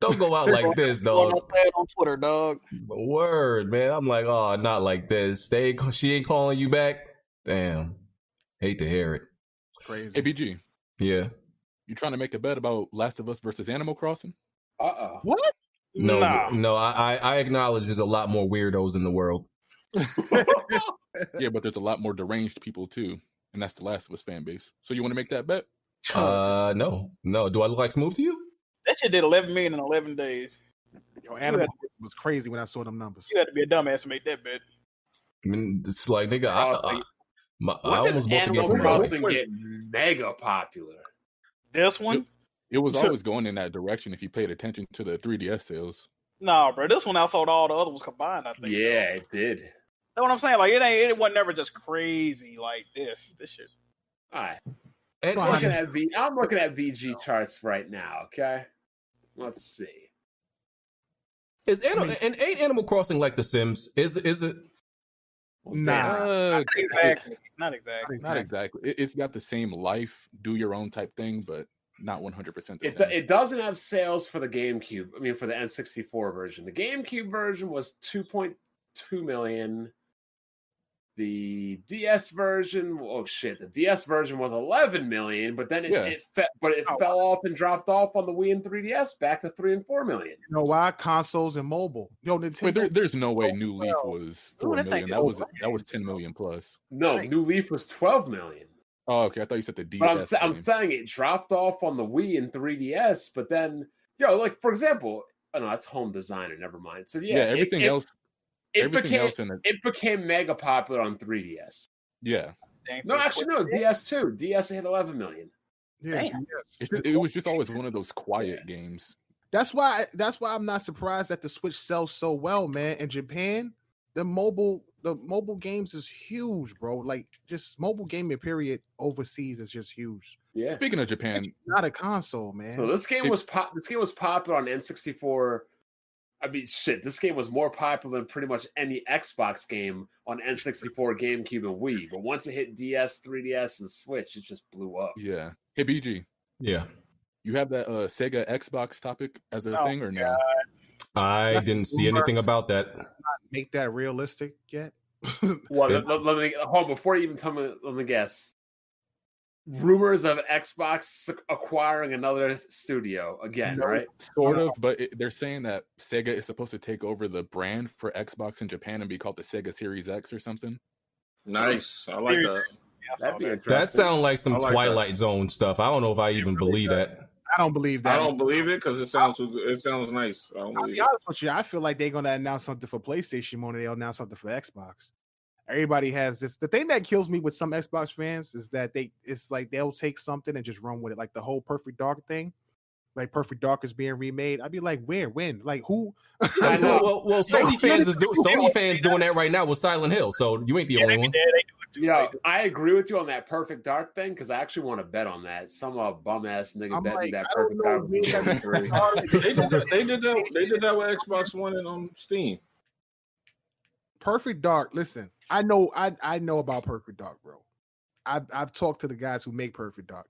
Don't go out like this, Going dog. outside on Twitter, dog. Word, man. I'm like, oh, not like this. They ain't- she ain't calling you back. Damn. Hate to hear it. Crazy. Hey, BG, Yeah. you trying to make a bet about Last of Us versus Animal Crossing? Uh oh. What? No, Nah. no, I, I I acknowledge there's a lot more weirdos in the world. Yeah, but there's a lot more deranged people too, and that's the Last of Us fan base. So you want to make that bet? Uh, no, no. Do I look like smooth to you? That shit did 11 million in 11 days. Yo, Animal was crazy when I saw them numbers. You had to be a dumbass to make that bet. I mean, it's like nigga, I, I, my, I When almost did bought the Animal for Crossing get mega popular? This one? It was So- always going in that direction if you paid attention to the 3DS sales. Nah, bro. This one outsold all the other ones combined, I think. Yeah, it did. That's what I'm saying. Like it ain't it wasn't never just crazy like this. This shit. All right. And I'm looking at V. I'm looking at VGChartz right now. Okay. Let's see. Is Animal, and ain't Animal Crossing like The Sims? Is is it? Nah. Uh, Not exactly. Not exactly. not exactly. It, it's got the same life, do your own type thing, but not 100% It, same. it doesn't have sales for the GameCube. I mean, for the N64 version. The GameCube version was 2.2 million. The DS version, oh shit, the DS version was 11 million, but then it, Yeah. it fe- but it Oh, fell off and dropped off on the Wii and 3DS back to 3 and 4 million. You know why? Consoles and mobile. Yo, Wait, Nintendo. there, there's no way oh, New Leaf was Ooh, four that million. That was over. that was 10 million plus. No, Right. New Leaf was 12 million. Oh, okay. I thought you said the DS. But I'm, sa- I'm saying it dropped off on the Wii and 3DS, but then, yo, like for example, oh no, that's Home Designer. Never mind. So yeah, yeah, everything it, else, it everything became else in it. it became mega popular on 3DS. Yeah, Dang, No, actually, no, DS two. DS hit 11 million. yeah, Damn. yes. just, it was just always one of those quiet games. That's why. That's why I'm not surprised that the Switch sells so well, man. In Japan, the mobile the mobile games is huge, bro. Like just mobile gaming period overseas is just huge. Yeah. Speaking of Japan, It's not a console, man. So this game It- was pop. This game was popular on N64. I mean, shit. This game was more popular than pretty much any Xbox game on N64, GameCube, and Wii. But once it hit DS, 3DS, and Switch, it just blew up. yeah. Hey, BG, Yeah, you have that uh, Sega Xbox topic as a Oh, thing or no? I didn't see anything about that. Make that realistic yet? Well, let, let- let me hold on, before you even tell me. Let me guess. Rumors of Xbox acquiring another studio again, No. right? Sort of, uh-huh. but it, they're saying that Sega is supposed to take over the brand for Xbox in Japan and be called the Sega Series X or something. Nice. I like that. Yeah, That'd be interesting. That sounds like some I like that. Twilight Zone stuff. I don't know if I even believe does. that. I don't believe that. I don't believe it because it sounds good. It sounds nice. I don't I'll believe be it. honest with you. I feel like they're gonna announce something for PlayStation more than they'll announce something for Xbox. Everybody has this. The thing that kills me with some Xbox fans is that they it's like they'll take something and just run with it. Like the whole Perfect Dark thing. Like Perfect Dark is being remade. I'd be like, where, when? Like who? I know. well, well, well, Sony fans is do, Sony fans doing that right now with Silent Hill. So you ain't the Yeah, only they, one. they, they do it too. Yeah, Like, I agree with you on that perfect dark thing because I actually want to bet on that. Some uh, bum ass nigga I'm bet me like, that perfect dark was man, gonna that- be three. they did that. They did that. They did that with Xbox One and um Steam. Perfect Dark. Listen, I know I I know about Perfect Dark, bro. I've I've talked to the guys who make Perfect Dark,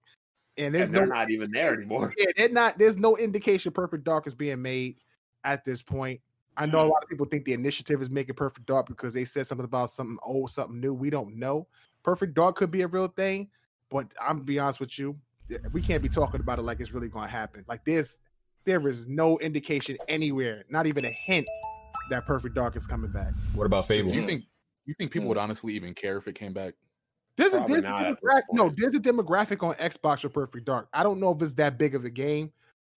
and there's And they're no not even there anymore. yeah, they're not. There's no indication Perfect Dark is being made at this point. I know a mm. lot of people think the initiative is making Perfect Dark because they said something about something old, something new. We don't know. Perfect Dark could be a real thing, but I'm gonna be honest with you, eh, we can't be talking about it like it's really gonna happen. Like there's there is no indication anywhere, not even a hint that Perfect Dark is coming back. What about Fable? Do Fable? you think you think people would honestly even care if it came back? There's a, there's a not at this demographic. No, there's a demographic on Xbox for Perfect Dark. I don't know if it's that big of a game.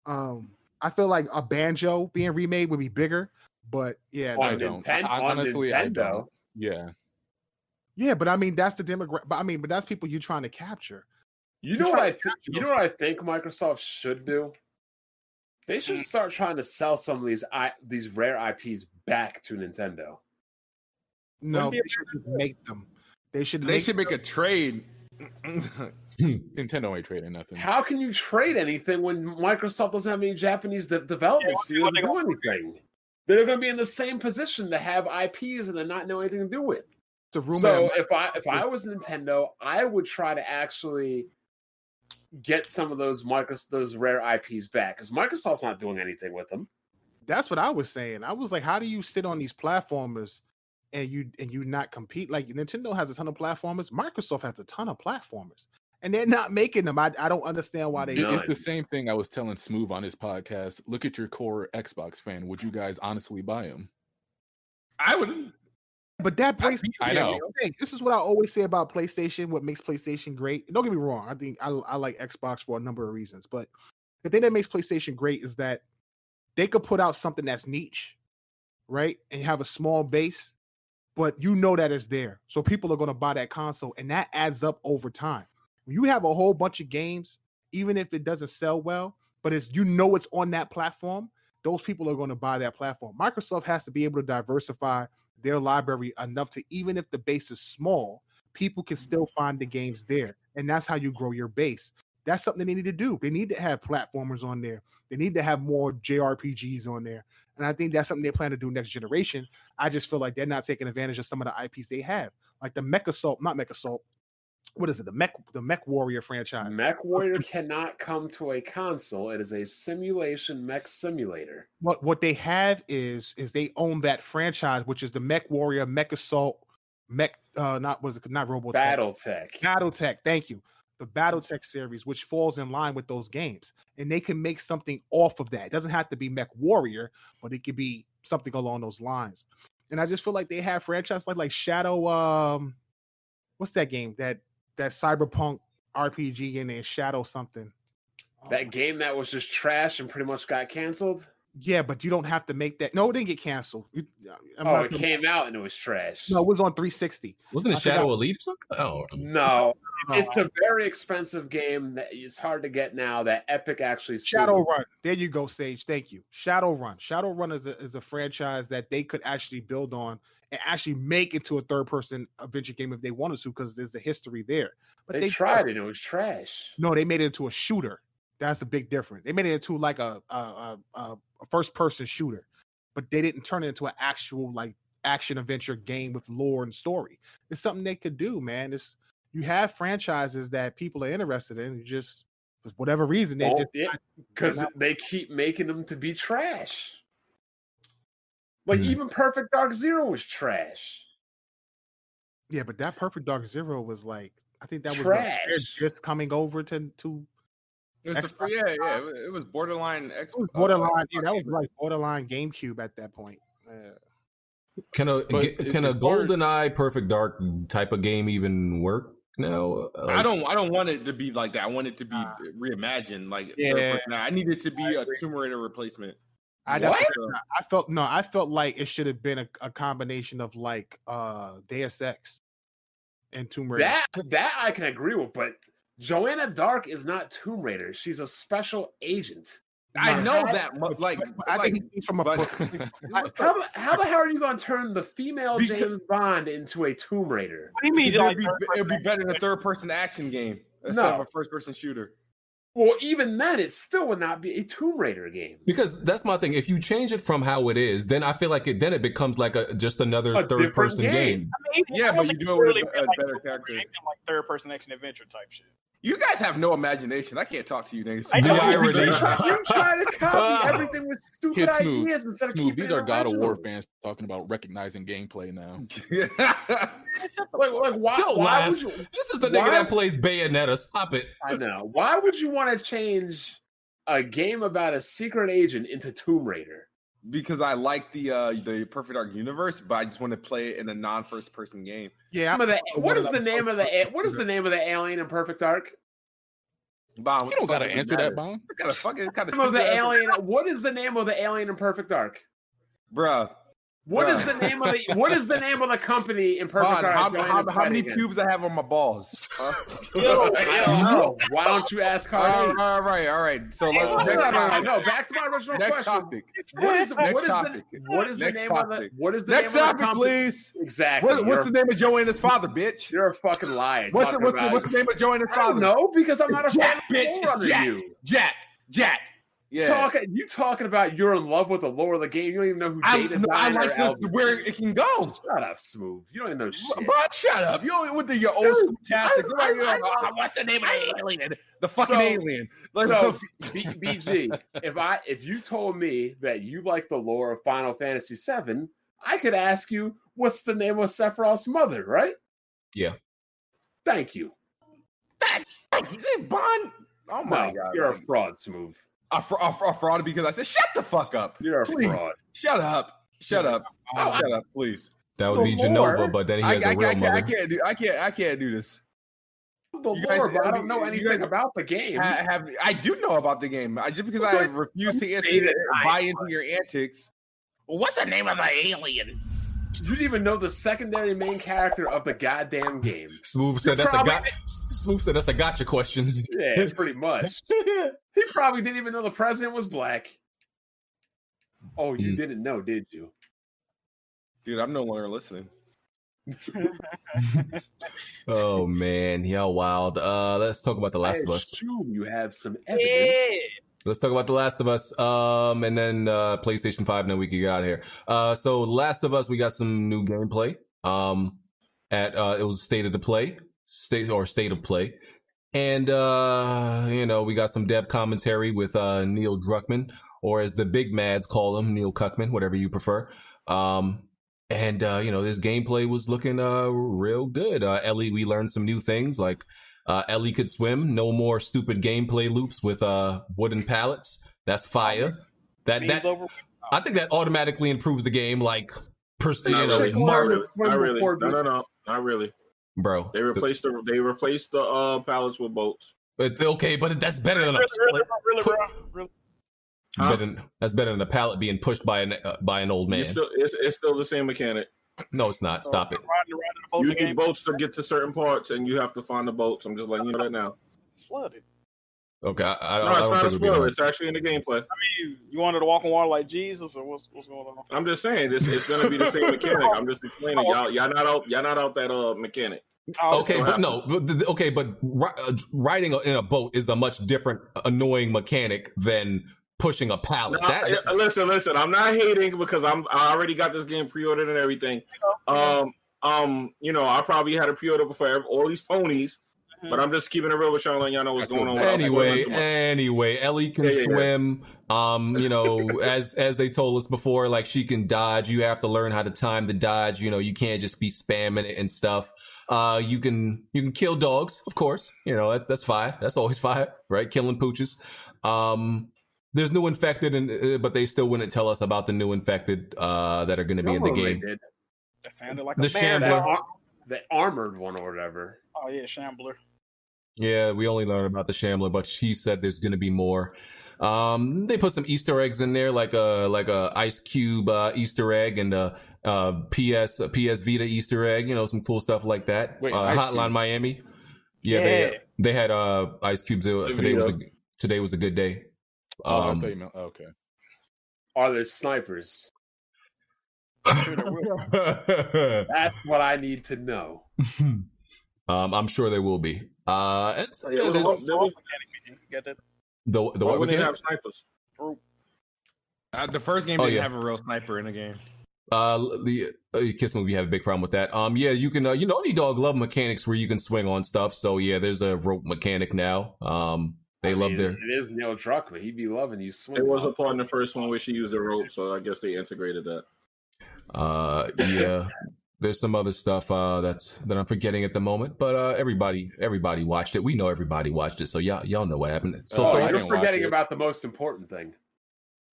Um, I feel like a banjo being remade would be bigger, but yeah, On I don't. Ninten- I- on honestly, I Nintendo. don't. Yeah. yeah, but I mean that's the demographic. But I mean, but that's people you're trying to capture. You You're know what I to think? You know what I think Microsoft should do? They should start trying to sell some of these I, these rare IPs back to Nintendo. No, they should just make them. They should. They make should make a trade. Nintendo ain't trading nothing. How can you trade anything when Microsoft doesn't have any Japanese de- development Yeah, studios to do anything? They're going to be in the same position to have IPs and then not know anything to do with. It's a rumor. So if I if I was Nintendo, I would try to actually get some of those Microsoft those rare IPs back because Microsoft's not doing anything with them. that's what I was saying. I was like, how do you sit on these platformers and you and you not compete? Like Nintendo has a ton of platformers. Microsoft has a ton of platformers, and they're not making them. I, I don't understand why they. It- it's the same thing I was telling Smooth on his podcast. Look at your core Xbox fan. Would you guys honestly buy them? I would. But that breaks. I yeah, know. Hey, this is what I always say about PlayStation. What makes PlayStation great? Don't get me wrong. I think I, I like Xbox for a number of reasons, but the thing that makes PlayStation great is that they could put out something that's niche, right, and have a small base, but you know that it's there, so people are going to buy that console, and that adds up over time. When you have a whole bunch of games, even if it doesn't sell well, but it's you know it's on that platform, those people are going to buy that platform. Microsoft has to be able to diversify their library enough to even if the base is small, people can still mm-hmm. find the games there. And that's how you grow your base. That's something they need to do. They need to have platformers on there. They need to have more JRPGs on there. And I think that's something they plan to do next generation. I just feel like they're not taking advantage of some of the IPs they have. Like the Mech Assault, not Mech Assault. What is it? The Mech the Mech Warrior franchise. Mech Warrior cannot come to a console. It is a simulation mech simulator. what what they have is is they own that franchise, which is the Mech Warrior, Mech Assault, Mech uh not was it not Robotech. BattleTech. BattleTech, thank you. The BattleTech series, which falls in line with those games. And they can make something off of that. It doesn't have to be Mech Warrior, but it could be something along those lines. And I just feel like they have franchise like like Shadow um what's that game? That that cyberpunk RPG in there, Shadow something. That game that was just trash and pretty much got canceled. Yeah, but you don't have to make that. No, it didn't get canceled. You, uh, I'm oh, not it gonna- came out and it was trash. No, it was on 360. Wasn't I it Shadow forgot. Elite or something? Oh, No, No. it's a very expensive game that it's hard to get now. That Epic actually sued. Shadowrun. There you go, Sage. Thank you. Shadowrun. is a, is a franchise that they could actually build on and actually make into a third person adventure game if they wanted to, because there's a history there. But They, tried it and it was trash. No, they made it into a shooter. That's a big difference. They made it into like a a, a, a a first person shooter, but they didn't turn it into an actual like action adventure game with lore and story. It's something they could do, man. It's you have franchises that people are interested in. You just for whatever reason they Well, just because not- they keep making them to be trash. Like Hmm. even Perfect Dark Zero was trash. Yeah, but that Perfect Dark Zero was like I think that was Trash. they're just coming over to to It was the Xbox. free, yeah, yeah. It was, borderline X. it was uh, borderline. yeah, that was like borderline GameCube at that point. Yeah. Can a But can a as far as- Golden Eye Perfect Dark type of game even work now? Uh, I don't. I don't want it to be like that. I want it to be reimagined. Like, Yeah. I need it to be a Tomb Raider replacement. I What? I felt no, I felt like it should have been a, a combination of like uh Deus Ex and Tomb Raider. That that I can agree with, but Joanna Dark is not Tomb Raider. She's a special agent. I know I- that. mu- Like, I like, think he came from a. but- How, the- how the hell are you going to turn the female Because- James Bond into a Tomb Raider? What do you mean? it'd, Like, be, it'd be better than a third person action game instead No. of a first person shooter. Well, even then, it still would not be a Tomb Raider game. Because that's my thing. If you change it from how it is, then I feel like it then it becomes like a just another A third person game. game. I mean, Yeah, but you do it it's with a- a like better Tomb character. Like third person action adventure type shit. You guys have no imagination. I can't talk to you niggas. I The irony. You try, you try to copy everything with stupid Kid Smooth. ideas instead of Smooth. keeping These are God of War fans talking about recognizing gameplay now. Like, like why, Don't why laugh. would you? This is the nigga that plays Bayonetta. Stop it. I know. Why would you want to change a game about a secret agent into Tomb Raider? Because I like the uh the Perfect Dark universe, but I just want to play it in a non first person game. Yeah, the- what is the name of the what is the name of the alien in Perfect Dark? Bomb, You don't got to answer that, bomb. Bond. Kind of fucking kind of Some of the alien. What is the name of the alien in Perfect Dark? bruh. What is uh. the name of the What is the name of the company in Perfect Bond, Dark? how, how, how many fighting pubes I have on my balls? Huh? Yo, I don't know. Why don't you ask all Cardi? right, all right, all right. So let's, no, next no, no, topic. no, back to my original Next question. topic. What is Next what is topic. the what is the Next name of the topic. what is the Next name of topic, the company? please. Exactly. What, what's the name of Joanna's father, bitch? You're a fucking liar. What's the, what's, the, what's the name of Joanna's father? don't because I'm not a Jack, fan bitch. of It's Jack. you. Jack. Jack. Yeah. Talking, you talking about you're in love with the lore of the game. You don't even know who I, Data no, I like this Elvis where is. it can go. Shut up, Smooth. You don't even know shit. But shut up. You don't with the, your old school tastic. I- You're like, I- you're like, I- "Oh, what's the name of the alien? The fucking So- alien. Like, So, B- BG, if I if you told me that you like the lore of Final Fantasy VII, I could ask you what's the name of Sephiroth's mother, right? Yeah. Thank you. Bond. Oh my No, god. you're a fraud, Smooth. A, fr- a, fr- a fraud because I said, shut the fuck up. You're a Please. fraud. Shut up. Shut up. Oh, shut up, please. That would be The lore- Jenova, but then he has I, a I, real can't, I mother. can't do I can't I can't do this. The You guys- lore, but I don't know anything guys- about the game. I have I do know about the game. I, just because I refuse to answer say that I- buy into your antics. What's the name of the alien? You didn't even know the secondary main character of the goddamn game. Smooth said You that's a probably- got. Smooth said that's a gotcha question. Yeah, pretty much. he probably didn't even know the president was black. Oh, you Mm. didn't know, did you? Dude, I'm no longer listening. oh man, y'all wild. Uh, let's talk about the Last of Us. you have some evidence. Yeah. Let's talk about The Last of Us, um, and then uh, PlayStation Five, and then we can get out of here. Uh, so Last of Us, we got some new gameplay. Um, at uh, it was state of the play, state or state of play, and uh, you know we got some dev commentary with uh, Neil Druckmann, or as the big mads call him, Neil Cuckman, whatever you prefer. Um, and uh, you know this gameplay was looking uh real good. Uh, Ellie, we learned some new things like uh, Ellie could swim. No more stupid gameplay loops with uh wooden pallets. That's fire. That that. I think that automatically improves the game. Like, pers- you Not know, really. Not Mar- really. Not really. No, no, no. Not really. bro. They replaced the they replaced the uh pallets with boats. But okay, but that's better than a Really, really, really, put- Really. Huh? better than, that's better than a pallet being pushed by an uh, by an old man. Still it's, it's still the same mechanic. no, it's not. Stop it. Riding, riding the boat You the game need boats to get to certain parts, and you have to find the boats. I'm just letting you know that now. is flooded. Okay, I, I, No, I it's don't not a think it'll spoiler. It's actually in the gameplay. I mean, you wanted to walk on water like Jesus, or what's what's going on? I'm just saying this. It's going to be the same mechanic. I'm just explaining. Y'all, y'all not out. Y'all not out that uh mechanic. Oh, Okay, but no, but th- okay, but uh, riding in a boat is a much different, annoying mechanic than pushing a pallet. No, that, I- listen, listen. I'm not hating because I'm. I already got this game pre-ordered and everything. Um, um, you know, I probably had a pre-order before all these ponies, but I'm just keeping it real with y'all, letting y'all know what's going on. anyway, spoiling too much. anyway, Ellie can Yeah, yeah, yeah. swim. Um, you know, as as they told us before, like she can dodge. You have to learn how to time the dodge. You know, you can't just be spamming it and stuff. Uh, you can you can kill dogs, of course. You know, that's that's fine. That's always fine, right? Killing pooches. Um, there's new infected, and uh, but they still wouldn't tell us about the new infected uh that are going to be in the Some they game. Did. That sounded like The a band. Shambler. That, the armored one or whatever. Oh yeah, Shambler. Yeah, we only learned about the Shambler, but she said there's going to be more. Um, they put some Easter eggs in there, like a like a Ice Cube uh, Easter egg and a, uh PS a PS Vita Easter egg. You know, some cool stuff like that. Wait, uh, Hotline Cube? Miami. Yeah, Yeah. they they had uh Ice Cubes. uh, The Today was a today was a good day. Oh, I Um, thought you meant okay. Are there snipers? Um, That's what I need to know. I'm sure there will be. Uh, and so, yeah, There was- there's- there Get that? the the Why what would they mechanic? have snipers? Uh, the first game Oh, didn't yeah. have a real sniper in the game. Uh, the uh, Kiss movie have a big problem with that. Um, yeah, you can. Uh, you know, any Dog love mechanics where you can swing on stuff. So yeah, there's a rope mechanic now. Um, they I love mean, their. It is Neil Druckmann. He'd be loving you swing. There was a part in the first one where she used the rope, so I guess they integrated that. Uh, yeah. There's some other stuff uh, that's that I'm forgetting at the moment, but uh, everybody everybody watched it. We know everybody watched it, so y'all y'all know what happened. So oh, I you're forgetting about the most important thing.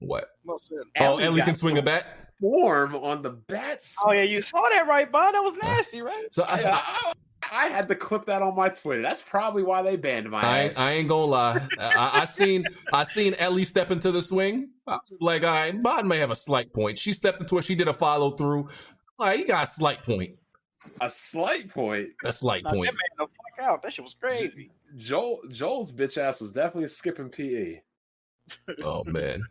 what? Well. Oh, Ellie got can swing a bat. Form on the bats. Oh yeah, you saw that right, Bob? That was nasty, right? So I, I, I, I, I had to clip that on my Twitter. That's probably why they banned my I, ass. ain't- I ain't gonna lie. I, I seen I seen Ellie step into the swing. I was like, all right, Bod may have a slight point. She stepped into it. She did a follow through. All right, you got a slight point. a slight point. A slight Nah, that point. man the fuck out. That shit was crazy. Joel Joel's bitch ass was definitely skipping. PE. Oh man.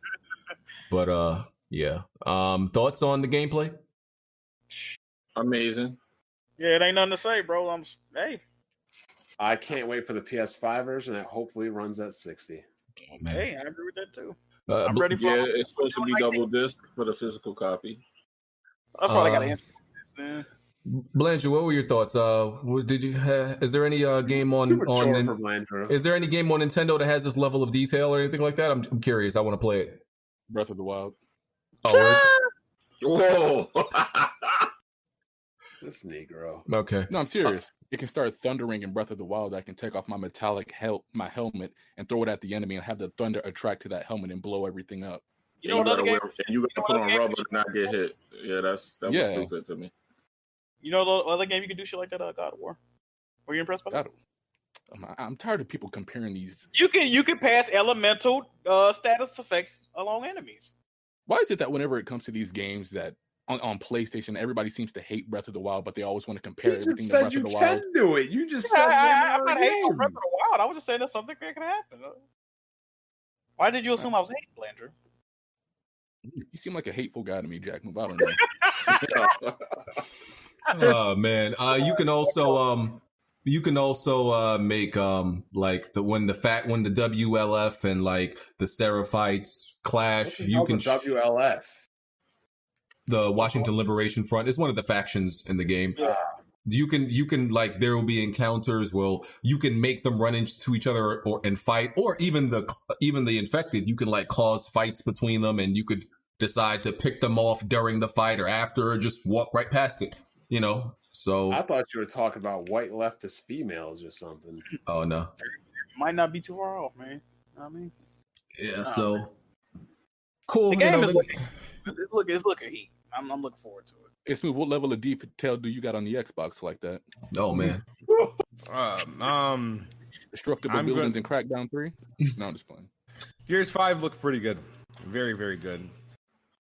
But uh, yeah. Um, thoughts on the gameplay? Amazing. Yeah, it ain't nothing to say, bro. I'm hey, I can't wait for the PS5 version that hopefully runs at 60. Oh man. hey, I agree with that too. Uh, I'm ready for. Yeah, it's supposed to be double disc for the physical copy. That's why I got to uh, answer this. Then. Blanchard, what were your thoughts? Uh, did you? Uh, is there any uh game on on? chore Nin- for Blandrew. is there any game on Nintendo that has this level of detail or anything like that? I'm, I'm curious. I want to play it. Breath of the Wild. Oh, Whoa! This Negro. okay. No, I'm serious. It can start thundering in Breath of the Wild. I can take off my metallic hel- my helmet and throw it at the enemy and have the thunder attract to that helmet and blow everything up. You know what gotta other game? wear, and you got to know put on other rubber game- to not get hit. Yeah, that's that was Yeah. stupid to me. You know the other game you can do shit like that? Uh, God of War. Were you impressed by that? God, I'm, I'm tired of people comparing these. You can you can pass elemental uh, status effects along enemies. Why is it that whenever it comes to these games that on, on PlayStation, everybody seems to hate Breath of the Wild, but they always want to compare just everything to said Breath you of the can Wild? do it. You just Yeah, said I, I, I'm not hating. Breath of the Wild. I was just saying that's something that can happen. Why did you assume I was hating Blandrew? You seem like a hateful guy to me, Jack. Move. I don't know. oh man uh you can also um you can also uh make um like the when the fact when the WLF and like the Seraphites clash you can a sh- WLF. The Washington Liberation Front. Is one of the factions in the game. Yeah. you can you can like there will be encounters well you can make them run into each other or and fight or even the even the infected. You can like cause fights between them and you could decide to pick them off during the fight or after or just walk right past it you know? So I thought you were talking about white leftist females or something. oh no. Might not be too far off, man. You know what I mean, yeah Oh, so cool. The you know, is the- looking, it's looking, it's looking heat. I'm, I'm looking forward to it. Hey, Smooth, what level of detail do you got on the Xbox like that? oh man Um, um, Destructible I'm buildings gonna- and Crackdown 3? No, I'm just playing. Gears Five looked pretty good, very very good,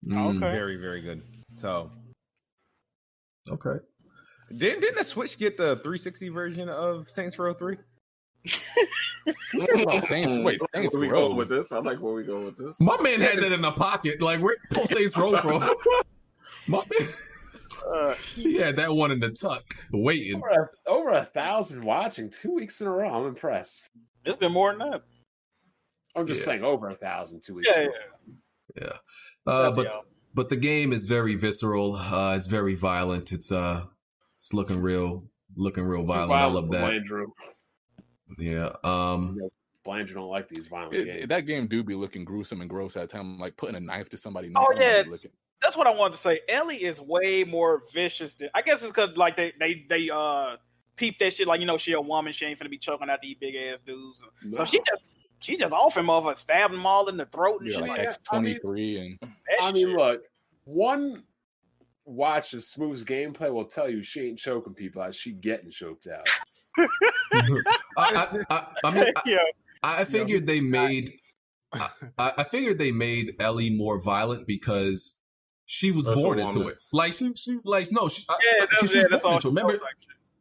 Mm, Okay. very very good. So okay didn't didn't the Switch get the 360 version of Saints Row Three? Saints, wait, Saints where we Row. go with this? I like where we go with this. my man had that in the pocket like where Saints Row from my man Uh, he had that one in the tuck waiting Over a, over a thousand watching two weeks in a row. I'm impressed. it's been more than that. I'm just Yeah. saying over a thousand two weeks. Yeah, in yeah. row. yeah uh That's but y'all. but the game is very visceral. Uh, it's very violent. It's uh, it's looking real, looking real violent. I love for that. Blandrew. Yeah. Um. Blandrew don't like these violent It- games. that game do be looking gruesome and gross at times, like putting a knife to somebody. Oh, I don't know how yeah. looking. That's what I wanted to say. Ellie is way more vicious than. I guess it's because like they they they uh peep that shit. Like you know, she a woman. She ain't finna be choking out these big ass dudes. So she just she just off him over stabbing them all in the throat and Yeah, shit. like Like X twenty three and that I mean, shit. look, one watch of Smooth's gameplay will tell you she ain't choking people out. She getting choked out. Mm-hmm. I, I, I, I mean, I, yeah, I figured they made. I, I figured they made Ellie more violent because she was That's born into it. Like she, she, like no, she, I- that's, she yeah, that's all. into. Remember,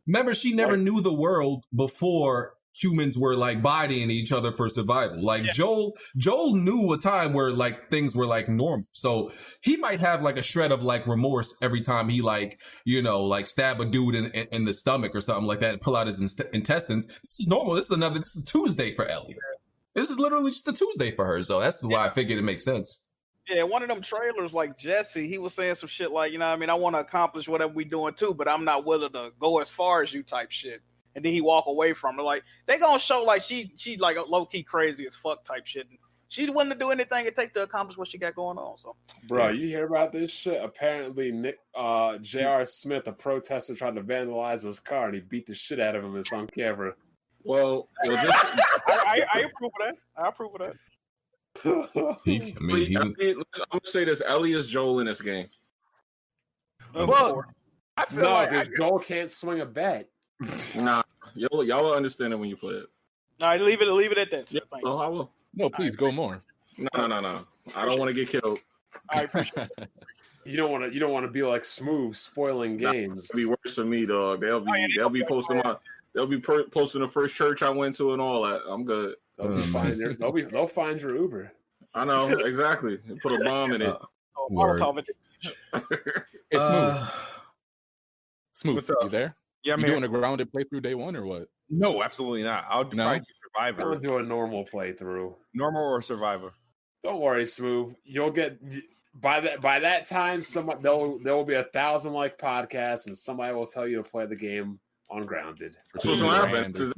remember, she never Right. knew the world before humans were like bodying each other for survival. Like Joel, Joel knew a time where like things were like normal. So he might have like a shred of like remorse every time he like, you know, like stab a dude in, in, in the stomach or something like that and pull out his inst- intestines. This is normal. This is another, this is Tuesday for Ellie. This is literally just a Tuesday for her. So that's why I figured it makes sense. Yeah, one of them trailers like Jesse, he was saying some shit like, you know, what I mean, I want to accomplish whatever we doing too, but I'm not willing to go as far as you type shit. And then he walk away from her. Like they gonna show like she she like low key crazy as fuck type shit. She willing to do anything it take to accomplish what she got going on. So Bro, you hear about this shit? Apparently, Nick, uh, J.R. Smith, a protester, tried to vandalize his car and he beat the shit out of him. It's on camera. Well, well this, I, I, I approve of that. I approve of that. He, I mean, he's, I mean, I'm gonna say this: Ellie is Joel in this game. Well, I feel no, like I, Joel can't swing a bat. Nah, y'all, y'all will understand it when you play it. All right, leave it leave it at that. Yeah, oh, you. I will. No, please go more. No, no, no, no. I don't want to get killed. I appreciate it. You don't want to. You don't want to be like smooth, spoiling games. It'll be worse than me, dog. They'll be Oh, they they'll be posting my they'll be per- posting the first church I went to and all that. I'm good. They'll, be Um, fine. They're- they'll be. They'll find your Uber. I know exactly. Put a bomb in it. Uh, Oh, Word. Molotov it. It's uh, smooth. Smooth. What's up? You there? Yeah, you man. doing a grounded playthrough day one or what? no, absolutely not. I'll No? probably do Survivor, gonna do a normal playthrough. normal or Survivor. Don't worry, Smooth. You'll get by that by that time. Someone there there will be a thousand like podcasts, and somebody will tell you to play the game on Grounded. That's what's gonna happen.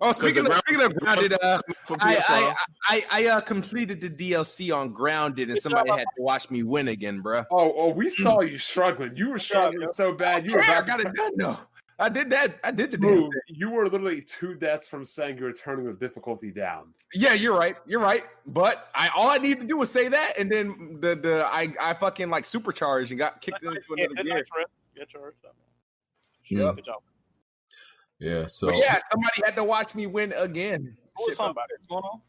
oh, speaking of, speaking of grounded, uh, I, I, I, I uh, completed the DLC on Grounded, and somebody had to watch me win again, bruh. Oh, oh, we saw you struggling. You were struggling so bad. You were Yeah, I got it done though. I did that. I did the damn Smooth. You were literally two deaths from saying you were turning the difficulty down. Yeah, you're right. You're right. But I all I need to do was say that, and then the the I I fucking like supercharged and got kicked into Yeah, another good gear. night, Trent. Get yours. Hmm. Good job. yeah. So But yeah, somebody had to watch me win again. Shit, somebody? Going on?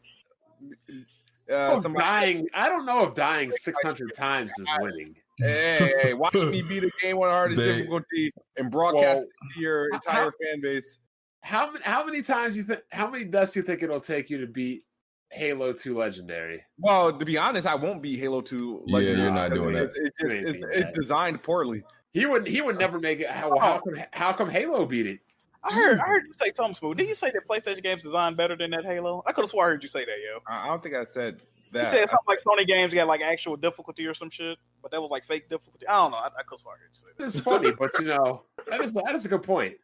Uh, Oh, somebody, dying. I don't know if dying 600 times is winning. Hey, hey, watch me beat a game on hardest They- difficulty and broadcast Well, it to your entire fan base. How many? How many times you think? How many deaths you think it'll take you to beat Halo 2 Legendary? Well, to be honest, I won't be Halo 2 Yeah, you're not doing it's, It's, You it's, it's, beating it's designed poorly. He would. He would never make it. How, oh. how come? How come Halo beat it? I heard, I heard you say something smooth. Did you say that PlayStation games designed better than that Halo? I could have swore I heard you say that, yo. I I don't think I said You said something like Sony games got like actual difficulty or some shit, but that was like fake difficulty. I don't know. I, I could have swore I heard you say that. It's funny, but you know that is that is a good point.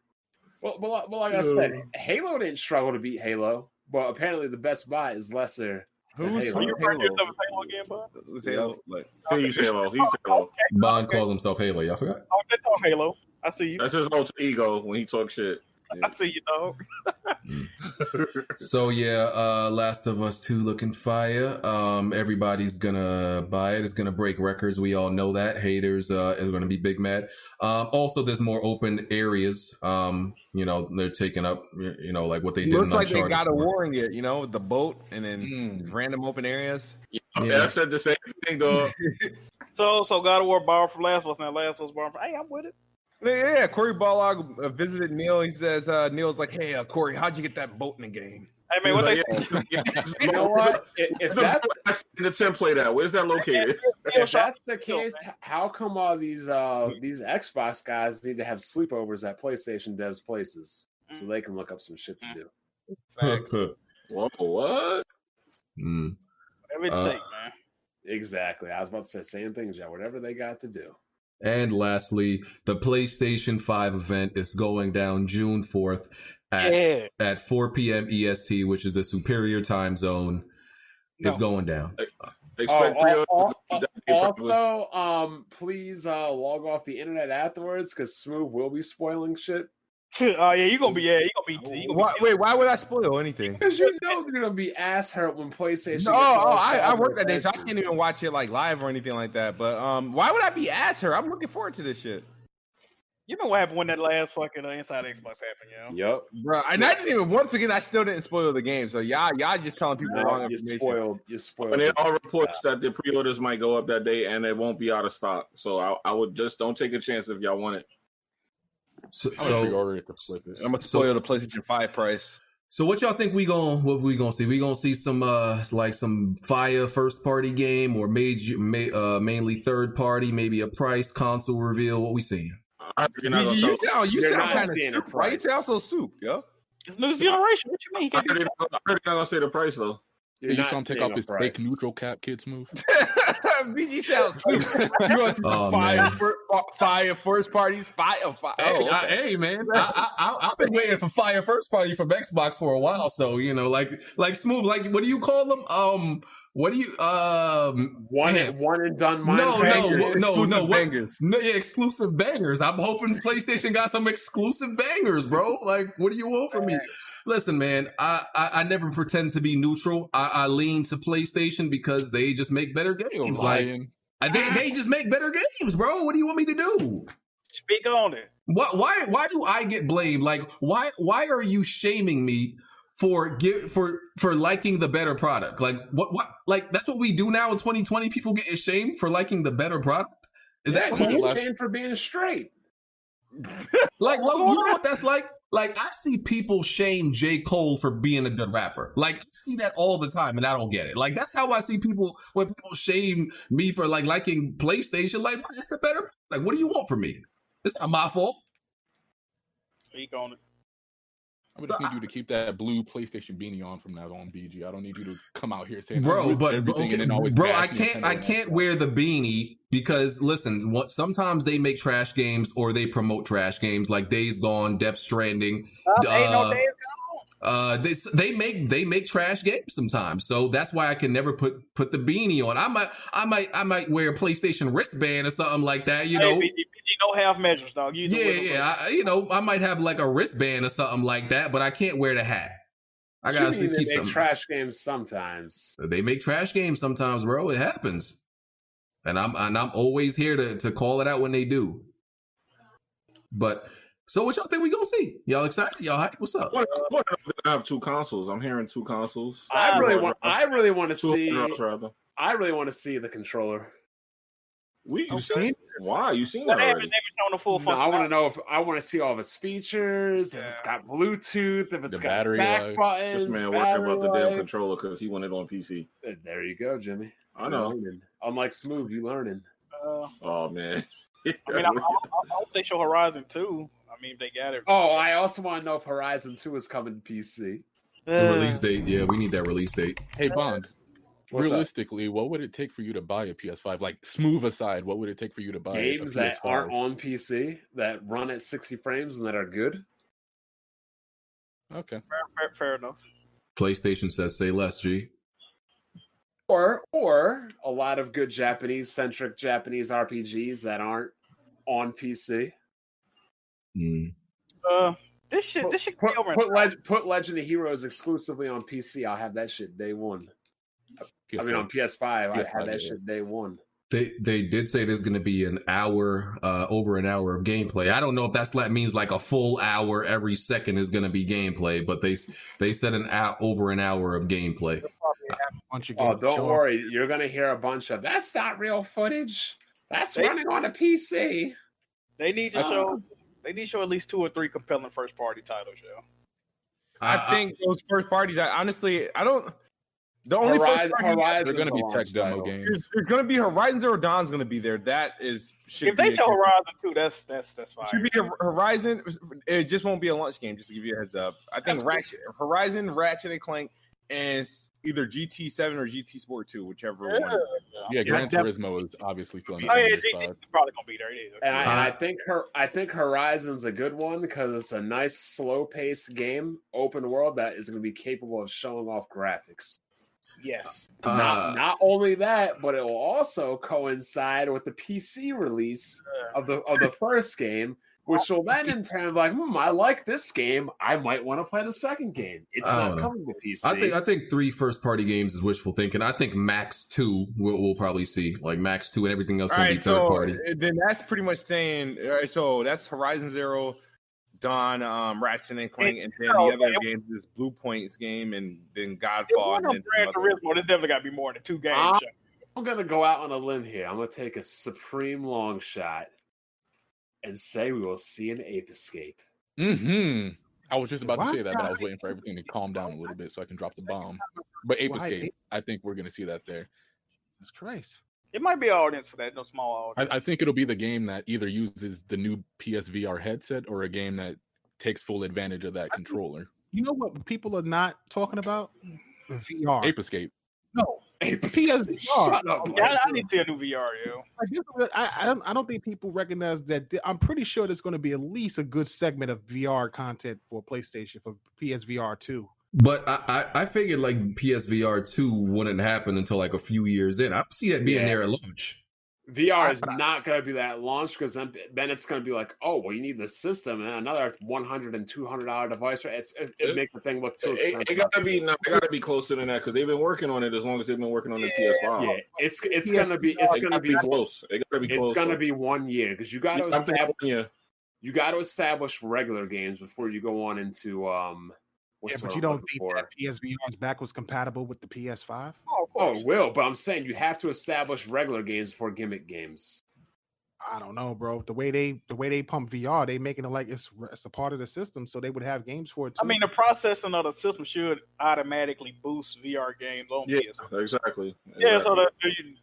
Well, but, like- but like I said, Halo didn't struggle to beat Halo, but apparently the best buy is lesser. Who's Halo. You Halo? yourself Halo again, bud? Who's Halo? Like, He's Halo. He's Halo. Bond called himself Halo. Y'all forgot? Oh, that's all Halo. I see you. That's his alter ego when he talks shit. I see you, dog. So yeah, uh Last of Us 2 looking fire. Um everybody's gonna buy it. It's gonna break records. We all know that. Haters uh is gonna be big mad. Um also there's more open areas. Um, you know, they're taking up you know, like what they did looks in like they got a 4. warring it, you know, the boat and then Mm. random open areas. Yeah, I said the same thing, dog. So, so God of War borrowed from Last of Us, now Last of Us borrowed from. Hey, I'm with it. Yeah, yeah, Cory Barlog uh, visited Neil. He says, uh, Neil's like, hey, uh, Corey, how'd you get that boat in the game? I mean, what they He's like, yeah, yeah. You know what? If, if the, that's that's in the template at? Where's that located? if that's the case, how come all these uh these Xbox guys need to have sleepovers at PlayStation devs' places so they can look up some shit to do? Whoa, what? Mm. Whatever it Uh, man. Exactly. I was about to say same thing, Joe. Whatever they got to do. And lastly, the PlayStation 5 event is going down June 4th at, Yeah. at 4 p.m. EST, which is the superior time zone. It's No. going down. Expect Oh, pre-order al- to al- be that day, probably. also, um, please uh, log off the internet afterwards because Smooth will be spoiling shit. oh yeah, you're gonna be yeah, you gonna be. You gonna Why, be wait, why would I spoil anything? Because you know you're gonna be ass hurt when PlayStation. No, oh, I, I work that day, so I can't even watch it like live or anything like that. But um, why would I be ass hurt? I'm looking forward to this shit, You know what happened when that last fucking uh, Inside Xbox happened, yo? Yep. bro. And I didn't even. Once again, I still didn't spoil the game. So y'all, y'all just telling people No, wrong you information. spoiled. You spoiled. And there it. are reports that the pre-orders might go up that day and it won't be out of stock. So I, I would just don't take a chance if y'all want it. So, I'm gonna so it to flip it. I'm gonna So- spoil the PlayStation Five price. So what y'all think we gon' what we gonna see? We gonna see some uh like some fire first party game or major ma- uh mainly third party, maybe a price console reveal. What we seeing? I, You, you sound you You're sound kind of seeing a soup. Why you price. sound so soup, yo? It's new generation. What you mean? You I can't heard do it- I heard you're not gonna say the price though. You're you saw him take seeing off his price. fake neutral cap, Kid Smooth. BG sounds stupid. You want to see Oh, fire, man. fir- fire first parties? Fire, fire. Hey, Oh, I- hey, man, I, I, I, I've been waiting for Fire First Party from Xbox for a while. So you know, like, like smooth, like, what do you call them? Um, what do you, um, One damn. one and done. Mind no, bangers. no, no, Exclusive no, what, bangers. no, yeah, exclusive bangers. I'm hoping PlayStation got some exclusive bangers, bro. Like, what do you want from me? Listen, man, I, I, I never pretend to be neutral. I, I lean to PlayStation because they just make better games. Like, they, they just make better games, bro. What do you want me to do? Speak on it. Why, why, why do I get blamed? Like, why, why are you shaming me for give for for liking the better product? Like, what, what, like that's what we do now in 2020. People getting shamed for liking the better product. Is that cool? he's shamed for being straight. Like, like, you know what that's like? Like, I see people shame J. Cole for being a good rapper. Like, I see that all the time, and I don't get it. Like, that's how I see people when people shame me for like liking PlayStation. Like, it's the better. Like, what do you want from me? It's not my fault. Speak on it. I would just need you to keep that blue PlayStation beanie on from now on, BG. I don't need you to come out here saying bro. "I'm But everything okay, and then always bro, I can't. I can't wear the beanie because listen. What sometimes they make trash games or they promote trash games like Days Gone, Death Stranding. Uh, ain't no uh, days uh, they they make they make trash games sometimes, so that's why I can never put put the beanie on. I might I might I might wear a PlayStation wristband or something like that. You hey, know, BG, BG, no half measures, dog. You yeah, yeah. I, you know, I might have like a wristband or something like that, but I can't wear the hat. I gotta What you they make some. trash games sometimes. They make trash games sometimes, bro. It happens, and I'm and I'm always here to to call it out when they do. But so, what y'all think we gonna see? Y'all excited? Y'all hype? What's up? What, what if have two consoles? I'm hearing two consoles. I really want. I really want to see. hard drives. I really want to see the controller. We You seen? why you seen Well, that they haven't, already? they shown the full No, I want to know if I want to see all of its features. If it's got Bluetooth. If it's The got battery back life. buttons. This man worried battery about the damn controller because he wanted on PC. There you go, Jimmy. I You're know. learning. Unlike Smooth, you learning. Uh, Oh man. I mean, I, I, I hope they show Horizon too. I mean, they got it. Oh, I also want to know if Horizon Two is coming to PC. The mm. release date? Yeah, we need that release date. Hey Bond, What's up? realistically, what would it take for you to buy a PS5? Like smooth aside, what would it take for you to buy Games a PS5? that aren't on PC that run at 60 frames and that are good. Okay. Fair, fair, fair enough. PlayStation says say less. G. Or or a lot of good Japanese centric Japanese RPGs that aren't on PC. Mm. Uh, this shit, this shit Put, be over. put, time. Leg- put Legend of Heroes exclusively on PC. I'll have that shit day one. I mean, on PS5, I PS5, have that yeah. shit day one. They they did say there's going to be an hour, uh, over an hour of gameplay. I don't know if that's that means like a full hour every second is going to be gameplay, but they they said an hour over an hour of gameplay. bunch of Oh, don't show up. worry. You're going to hear a bunch of that's not real footage. That's They- running on a PC. They need to Uh, show. They need to show at least two or three compelling first party titles, yo. I, think those first parties. I honestly, I don't. The only Horizon, first party Horizon's They're going to be the tech launch demo title. games. there's, there's going to be Horizon Zero Dawn's going to be there. That is should If they be show Horizon too, that's that's that's fine. should be a Horizon. It just won't be a launch game. Just to give you a heads up, I think That's Ratchet, Horizon, Ratchet and Clank, and s- either GT Seven or GT Sport Two, whichever Yeah. one. Yeah, Gran def- Turismo is obviously feeling Oh the yeah, under GT side. probably gonna be there. It is. And I, and Uh, I think her, I think Horizon's a good one because it's a nice, slow-paced game, open world that is going to be capable of showing off graphics. Yes. Uh, not not only that, but it will also coincide with the PC release of the of the first game, which will then in turn be like, hmm, I like this game. I might want to play the second game. It's I not know. coming to PC. I think I think three first party games is wishful thinking. I think Max two we'll, we'll probably see like Max two and everything else can gonna be third so party. uh, then that's pretty much saying. All right, so that's Horizon Zero, Dawn, um, Ratchet and Clank, and then no, the other it- games is Bluepoint's game, and then Godfall, we're and then Gran Turismo, there's definitely got to be more than two games. Yo. I'm gonna go out on a limb here. I'm gonna take a supreme long shot and say we will see an ape escape. Mm-hmm. I was just about Why to say that, but I was waiting for everything to calm down a little bit so I can drop the bomb. But Ape Why Escape, I think we're gonna see that there. Jesus Christ. It might be an audience for that, no small audience. I, I think it'll be the game that either uses the new PSVR headset or a game that takes full advantage of that controller. You know what people are not talking about? VR. Ape Escape. No. Ape PSVR. Shut up, Yeah, I, I need to see a new VR, yo. Like, this I, I don't I don't think people recognize that. th- I'm pretty sure there's going to be at least a good segment of VR content for PlayStation for PSVR two. But I, I, I figured like PSVR two wouldn't happen until like a few years in. I see that being Yeah. there at launch. VR is not going to be that launch because then, then it's going to be like, oh, well, you need the system and another 100 and 200 dollar device. Right? It's, it, it make the thing look too It, it gotta be no, it gotta be closer than that because they've been working on it as long as they've been working on the PS5. yeah, it's it's Yeah, gonna be it's It gonna be be close. It gotta be close. it's gonna be one year because you got to I'm establish one year. you got to establish regular games before you go on into um. What's Yeah, but you don't think for? that PSVR's back was compatible with the PS5? Oh, of Oh, course. it will, but I'm saying you have to establish regular games before gimmick games. I don't know, bro. The way they the way they pump VR, they making it like it's it's a part of the system, so they would have games for it too. I mean, the processing of the system should automatically boost VR games on Yeah, PS. exactly. Yeah, so the,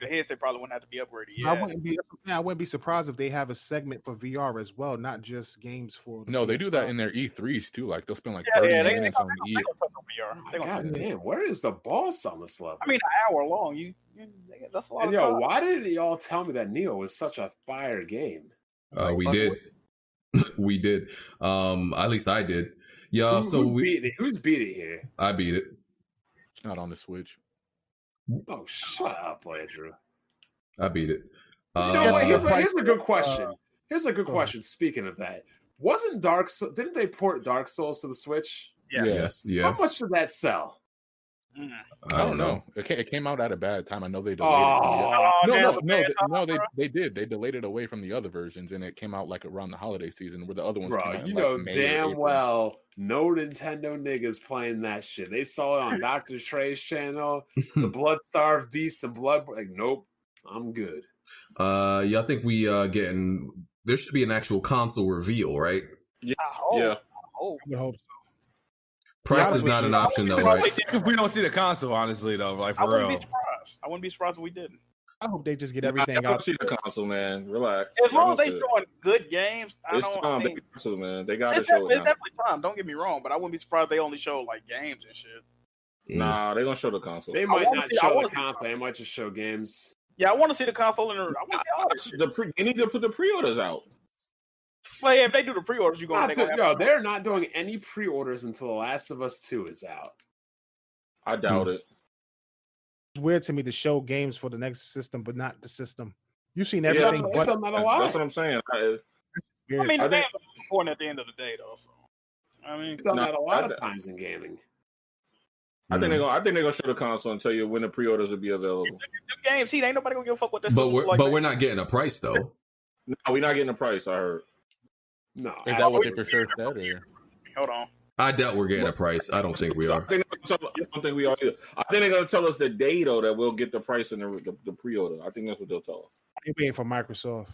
the headset probably wouldn't have to be upgraded. I Yeah, wouldn't be I wouldn't be surprised if they have a segment for VR as well, not just games for. the No, they do that in their E3s too. Like they'll spend like Yeah, 30 yeah, they- minutes they on gonna- the E. gonna touch on VR. They gonna God damn, where is the boss on this level? I mean, an hour long. You, you that's a lot And of yo, time. why did y'all tell me that Nioh was such a fire game? Uh, we did. we did. Um, at least I did. Yeah. Who- so who we, beat it? Who's beat it here? I beat it. It's not on the Switch. Oh, shut up, Andrew. I beat it. You Uh, know what? Here's, a, Uh, here's a good question. Here's a good question. Speaking of that, wasn't Dark Souls? Didn't they port Dark Souls to the Switch? Yes. yes. How much did that sell? I don't know. It, ca- it came out at a bad time. I know they delayed Oh, it. From the, Oh, no, no, no, they, no. They they did. They delayed it away from the other versions, and it came out like around the holiday season, where the other ones came Bro, out. you like, know May damn well no Nintendo niggas playing that shit. They saw it on Dr. Trey's channel, the Blood Starved Beast and Blood. Like, nope, I'm good. Uh, yeah. I think we uh getting. There should be an actual console reveal, right? I hope. Yeah. I hope. I would hope so. Price is not an option though, right? if we don't see the console, honestly, though, like for I for wouldn't real. be surprised. I wouldn't be surprised if we didn't. I hope they just get I everything gotta out. see the console, man. Relax. As long as they it. showing good games, I It's don't. time. I They mean, got to, man. They gotta show it it's now. definitely time. Don't get me wrong, but I wouldn't be surprised if they only show like games and shit. Nah, they're gonna show the console. They might not see- show the see- console. They might just show games. Yeah, I want to see the console in the. I want to see all this. The pre, they need to put the pre-orders out. Well, yeah, if they do the pre-orders, you gonna. Not gonna yo, have they're not doing any pre-orders until The Last of Us Two is out. I hmm. doubt it. It's weird to me to show games for the next system, but not the system. You've seen Yeah, everything that's, but that's That's, what I'm saying. I, I mean, I the think- important at the end of the day, though. So, I mean, We've done No, that a lot I- of times in gaming. I think they're hmm. gonna. I think they're gonna show the console and tell you when the pre-orders will be available. the games, he ain't nobody gonna give a fuck what that. But we're like but that. we're not getting a price though. No, we're not getting a price. I heard. No, Is that what they for sure said? Or Hold on. I doubt we're getting a price. I don't think we So I are. think they're gonna tell- I don't think we are either. I think they're gonna tell us the day though that we'll get the price in the, the, the pre-order. I think that's what they'll tell us. They're waiting for Microsoft.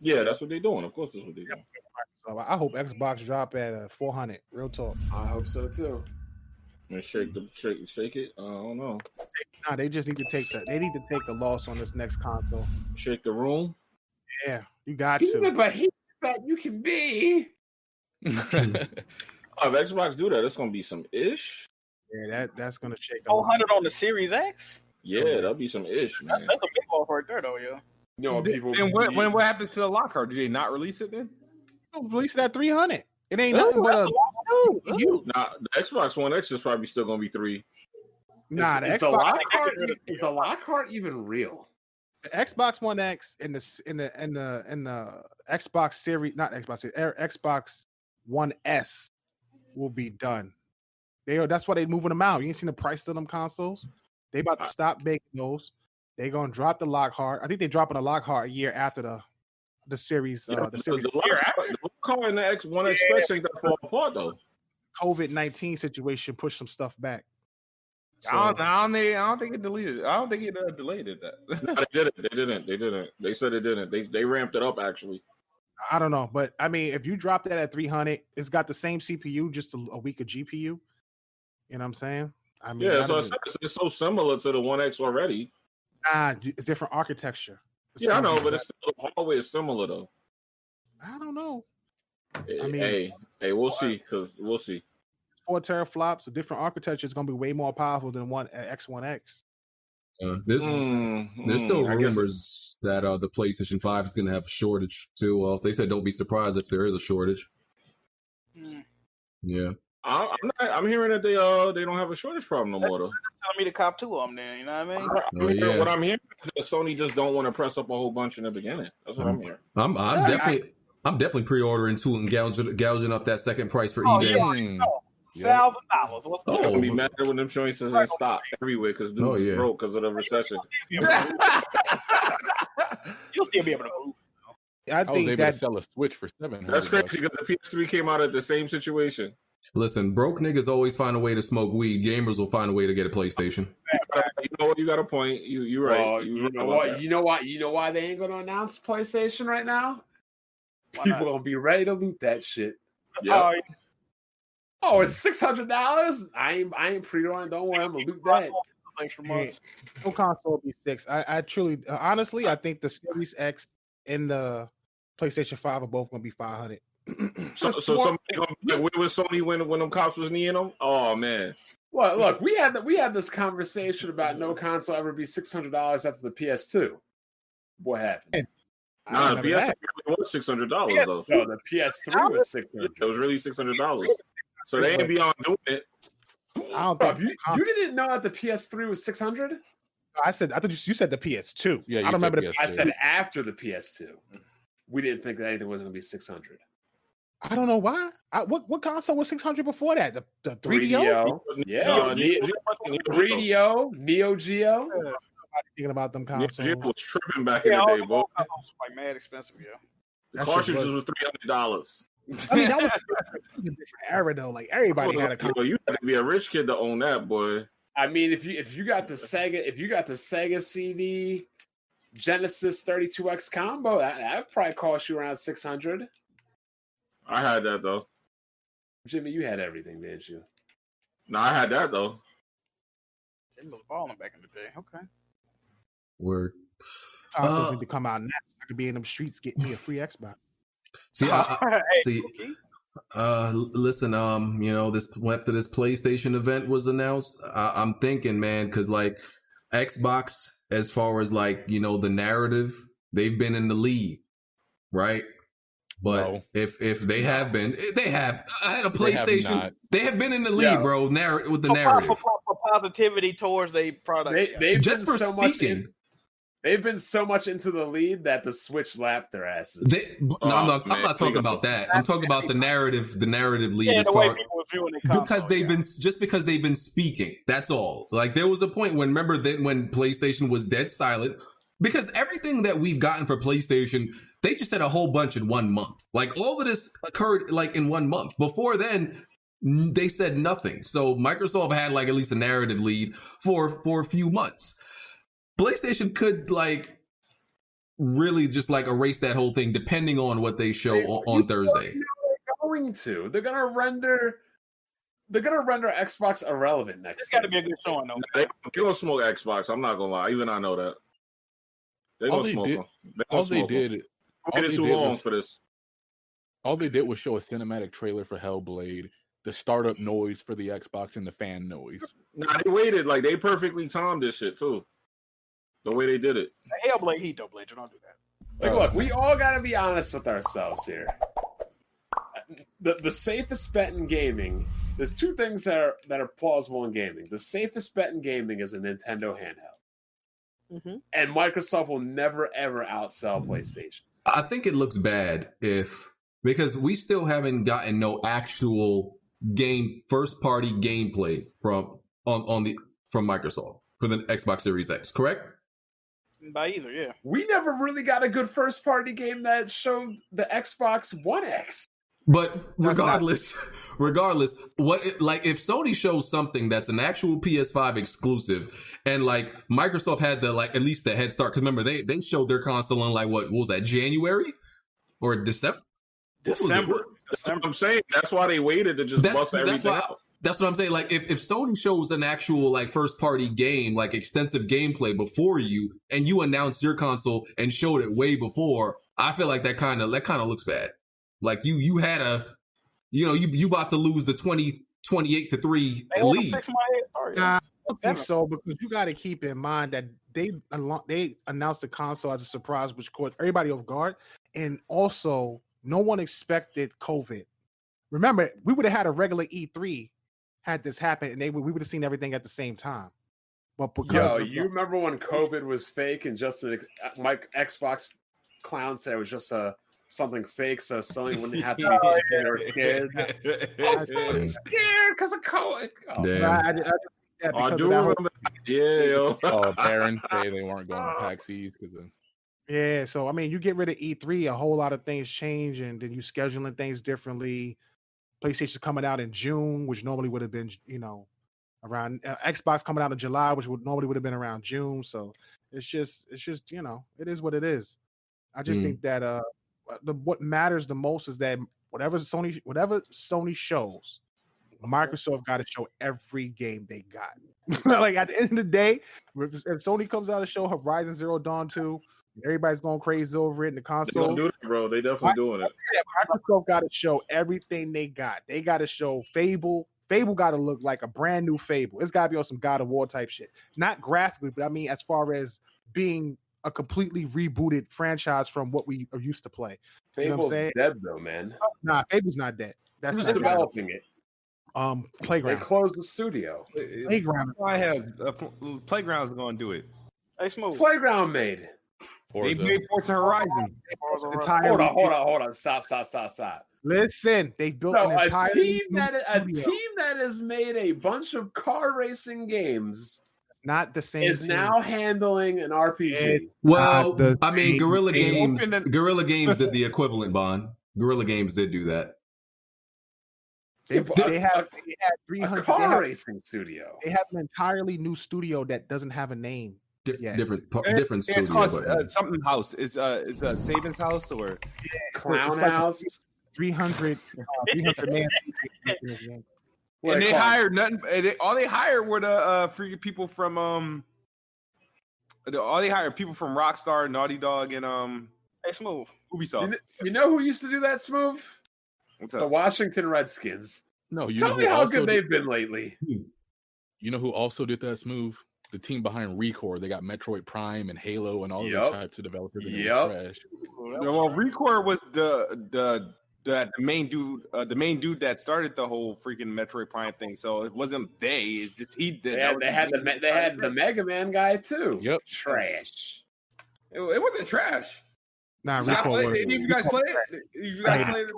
Yeah, that's what they're doing. Of course, that's what they're doing. So I hope Xbox drop at uh, 400. Real talk. I hope so too. And shake the shake shake it. I don't know. Nah, they just need to take the they need to take the loss on this next console. Shake the room. Yeah, you got Be the to. behemoth that you can be. Oh, if Xbox do that, it's gonna be some ish. Yeah, that that's gonna shake. a Four lot. hundred on the Series X. Yeah, that'll be some ish, That's, man. that's a big off right there, though. Yeah. You know what people. Then what, when what happens to the Lockhart? Do they not release it then? Release it at 300. It ain't Ooh, nothing but a a lot, you. Nah, the Xbox One X is probably still gonna be three. Nah, the is, is the Xbox, Lockhart, is the Lockhart even real? The Xbox One X and the in the in the in the Xbox Series, not Xbox Series, Xbox One S will be done. They are that's why they moving them out. You ain't seen the price of them consoles. They about to stop making those. They gonna drop the Lockhart. I think they dropping the Lockhart a year after the the series. Yeah, Uh, the the, series the the Lockhart and the X One X specs ain't that far apart though. COVID nineteen situation pushed some stuff back. I, don't, So- I don't think I don't think it deleted. I don't think it uh, delayed it. That No, they didn't. They didn't. They didn't. They said it didn't. They they ramped it up actually. I don't know, but I mean, if you drop that at 300, it's got the same CPU, just a, a weaker GPU. You know what I'm saying? I mean, Yeah, I so it's, it's so similar to the One X already. ah, different architecture. It's Yeah, I gonna know, be but it's still, the hardware is similar though. I don't know. I mean- hey, hey, we'll see because we'll see. Four teraflops, a different architecture is going to be way more powerful than one uh, X1X. Uh, there's Mm, there's mm, still rumors that uh, the PlayStation Five is going to have a shortage too. Well, they said don't be surprised if there is a shortage. Mm. Yeah, I- I'm not. I'm hearing that they uh they don't have a shortage problem no more though. Telling me to cop two of them, then you know what I mean? I'm Oh, yeah. What I'm hearing is Sony just don't want to press up a whole bunch in the beginning. That's what I'm hearing. I'm I'm Yeah, definitely I'm definitely pre-ordering two and gouging, gouging up that second price for Oh, eBay. yeah. Yeah. Thousand dollars. What's Oh. I'm gonna be mad when them joints is in stock everywhere because dudes Oh, is yeah. broke because of the recession. You'll still be able to move. I I was think able that to sell a Switch for seven. That's crazy because the PS3 came out at the same situation. Listen, broke niggas always find a way to smoke weed. Gamers will find a way to get a PlayStation. You know what? You got a point. You you right. Well, you you know about what? that. You know why? You know why they ain't gonna announce PlayStation right now? Why People not? gonna be ready to loot that shit. Oh, yeah. Oh, Oh, it's six hundred dollars. I ain't I ain't pre-ordering. Don't worry, I'm gonna loot that. extra months. no console will be six. I, I truly, uh, honestly, I think the Series X and the PlayStation Five are both going to be five hundred. So, so somebody gonna be like, where was Sony when when them cops was kneeing them? Oh man, Well, look, we had we had this conversation about no console ever be six hundred dollars after the PS2. What happened? nah, the PS3 really was six hundred dollars though. No, the PS3 was six hundred. It was really six hundred dollars. So they ain't beyond doing it. I don't Rob, think. you, you didn't know that the PS3 was six hundred? I said. I thought you, you said the PS2. Yeah, I don't remember said the. I said after the PS2. We didn't think that anything was going to be six hundred. I don't know why. I, what what console was six hundred before that? The the 3DO. 3DO, yeah, Uh, Neo Neo 3DO, Neo Geo. Nobody thinking about them Neo consoles. Geo was tripping back in the day, the boy. like mad expensive, yeah. The That cartridges was- was three hundred dollars. I mean, that was a different era though. Like everybody had a console. You had to be a rich kid to own that, boy. I mean, if you if you got the Sega, if you got the Sega CD Genesis 32X combo, that that probably cost you around six hundred. I had that though. Jimmy, you had everything, didn't you? No, I had that though. It was balling back in the day. Okay. Word. Consoles Uh, need to come out now. I could be in them streets getting me a free Xbox. See, I, I- Hey, see, okay. uh, listen, um, you know, this after this PlayStation event was announced, I, I'm thinking, man, because like Xbox, as far as like you know the narrative, they've been in the lead, right? But No. if if they have been, eh, they have. I had a They have PlayStation. They have been in the lead, Yeah. bro. Narr- with the For- narrative, For, for, for positivity towards the product. They they've just been for so much speaking. in, they've been so much into the lead that the Switch lapped their asses. They, no, I'm Oh, not. I'm not talking about that. I'm talking about the narrative. The narrative lead yeah, as the way far people were viewing the because they've yeah. been just because they've been speaking. That's all. Like there was a point when remember that when PlayStation was dead silent because everything that we've gotten for PlayStation, they just said a whole bunch in one month. Like all of this occurred like in one month. Before then, they said nothing. So Microsoft had like at least a narrative lead for for a few months. PlayStation could like really just like erase that whole thing depending on what they show They- on, on you Thursday. know they're going to. They're gonna render. They're gonna render Xbox irrelevant next. It's got to be a good showing, though. They, they gonna smoke Xbox. I'm not gonna lie. Even I know that. They All gonna they smoke did- them. They gonna All they did, We'll all get they it too did long was- for this. all they did was show a cinematic trailer for Hellblade, the startup noise for the Xbox, and the fan noise. Nah, they waited like they perfectly timed this shit too. The way they did it. Hellblade Heat, though, Blade. Don't do that. Like, Uh, look, we all got to be honest with ourselves here. The the safest bet in gaming. There's two things that are that are plausible in gaming. The safest bet in gaming is a Nintendo handheld, Mm-hmm. and Microsoft will never ever outsell PlayStation. I think it looks bad if because we still haven't gotten no actual game first party gameplay from on on the from Microsoft for the Xbox Series X, correct? By either, yeah. We never really got a good first party game that showed the Xbox One X. But regardless, regardless, what it, like if Sony shows something that's an actual PS5 exclusive, and like Microsoft had the like at least the head start because remember they they showed their console in like what, what was that January or December. What was it? December. I'm saying. That's why they waited to just That's, bust that's everything why. out. That's what I'm saying. Like, if, if Sony shows an actual like first party game, like extensive gameplay before you, and you announce your console and showed it way before, I feel like that kind of that kind of looks bad. Like you you had a, you know, you you about to lose the 20, 28 to three They want lead. fix my head. Sorry. Nah, I don't think so because you got to keep in mind that they they announced the console as a surprise, which caught everybody off guard, and also no one expected COVID. Remember, we would have had a regular E3 had this happen, and they would, we would have seen everything at the same time. But because Yo, of- you remember when COVID was fake and just an, ex- uh, Mike Xbox clown said it was just a something fake, so Sony wouldn't have to be they were scared. I'm so Yeah. scared because of COVID. Oh, I, Damn. I, I did that Oh, I do that whole- remember. Yeah, yo. Oh, parents say they weren't going to oh. PAX East because of Yeah, so I mean, you get rid of E3, a whole lot of things change, and then you scheduling things differently. PlayStation's coming out in June, which normally would have been, you know, around uh, Xbox coming out in July, which would normally would have been around June. So it's just, it's just, you know, it is what it is. I just Mm. think that uh, the what matters the most is that whatever Sony, whatever Sony shows, Microsoft got to show every game they got. like at the end of the day, if Sony comes out and show Horizon Zero Dawn 2, everybody's going crazy over it in the console. They gonna console. do that, bro. They definitely doing it. Yeah, Microsoft got to show everything they got. They got to show Fable. Fable got to look like a brand new Fable. It's got to be on some God of War type shit. Not graphically, but I mean as far as being a completely rebooted franchise from what we are used to play. You know what I'm Fable's saying? dead though, man. Nah, Fable's not dead. That's Who's not dead. developing it? Um, They Playground. closed the studio. Playground. I have uh, Playground's going to do it. Hey, smooth. Playground made. They Forza. made Forza Horizon. Entire Hold on, hold on, hold on. Stop, stop, stop, stop. Listen, they built So an a entire team new that a studio. team that has made a bunch of car racing games not the same is team. now handling an RPG. It's Well, I mean, same Guerrilla. Games. Open the- Guerrilla Games did the equivalent, Bond. Guerrilla Games did do that. They, they have a- they had 300 they car have, racing studio. they have an entirely new studio that doesn't have a name. Dif- Yeah. Different, par- It- different It's studio. called but- uh, something house. Is uh is uh Saban's house or Clown like- House. 300 uh, 300 man. And they they call it? hired nothing. and They, all they hired were the uh, free people from um. The, all they hired people from Rockstar, Naughty Dog, and um Hey, smooth. You Ubisoft. kn- You know who used to do that smooth? What's up? The? Washington Redskins. No, you Tell know me how good did- they've been lately. You know who also did that smooth? The team behind Recore. They got Metroid Prime and Halo and all of Yup. those types of developers. and it trash. Yeah, well, Recore was the the the, the main dude, uh, the main dude that started the whole freaking Metroid Prime thing. So it wasn't they. It's just he did. They had, they the had the Me- they had the Mega Man guy too. Yep. Trash. it. It wasn't trash. Nah, Did, y'all play, was- you guys play it? You guys Nah. play it?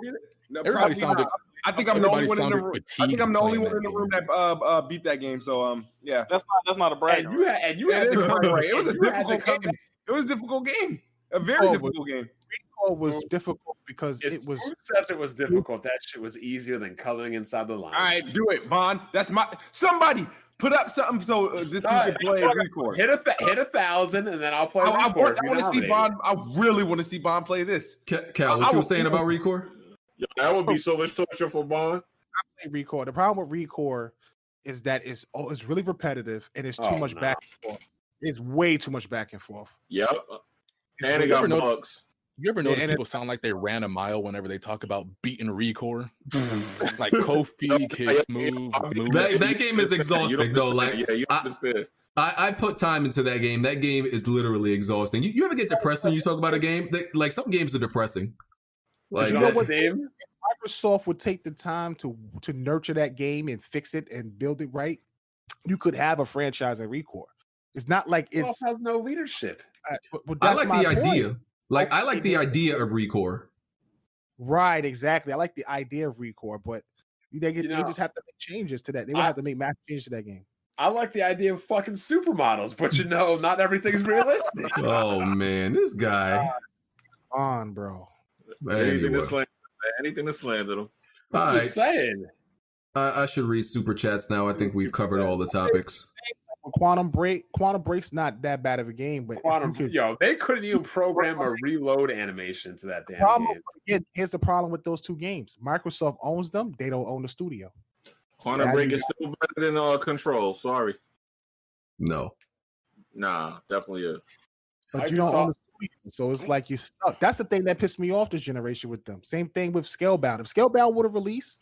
No, Everybody probably sounded. not. I think I'm the only one in the room. I think I'm the only one in that the room that uh, uh, beat that game. So um, yeah, That's not that's not a brag. And you had and you It had is to come brag. It was a and you had to difficult game. it was a difficult game, a very Oh, difficult game. Rico was difficult because it was Smooth says it was difficult. That shit was easier than coloring inside the lines. All right, do it, Vaughn. That's my somebody put up something so uh, this All can right. play Recore. Hit a th- hit a thousand, and then I'll play. I, I, want, I want to see nominated. Bond. I really want to see Bond play this. Ca- Cal, what I you were will- saying about Recore? Yo, that would be oh. so much torture for Bond. I play Recore. The problem with Recore is that it's oh, it's really repetitive and it's too Oh, much no. back and forth. It's way too much back and forth. Yep. And they You got know- bugs. You ever Yeah, notice it- people sound like they ran a mile whenever they talk about beating Recore? like Kofi, Kid Smooth, Blue. That- that game is exhausting, though, like, yeah, you I- understand. I, I put time into that game. That game is literally exhausting. You, you ever get depressed when you talk about a game? That, like some games are depressing. Like You know know that's- what? Microsoft would take the time to to nurture that game and fix it and build it right. You could have a franchise at Recore. It's not like It has no leadership. Uh, but, but I that's like the point. idea. Like I like the idea of Recore. Right, exactly. I like the idea of Recore, but they, get, You they just have to make changes to that. They would I- have to make massive changes to that game. I like the idea of fucking supermodels, but you know, not everything's realistic. Oh man, this guy. On, bro. Anything Anyway. to slander, anything to slander them. All I'm right. just saying. I, I should read super chats now. I think we've covered all the topics. Quantum Break, Quantum Break's not that bad of a game, but Quantum, could- yo, they couldn't even program a reload animation to that damn problem, game. here- here's the problem with those two games. Microsoft owns them; they don't own the studio. Quantum Yeah, Break is still better than uh, Control. Sorry. No. Nah, definitely is. But you don't own the studio, so it's like you're stuck. That's the thing that pissed me off this generation with them. Same thing with Scalebound. If Scalebound would have released,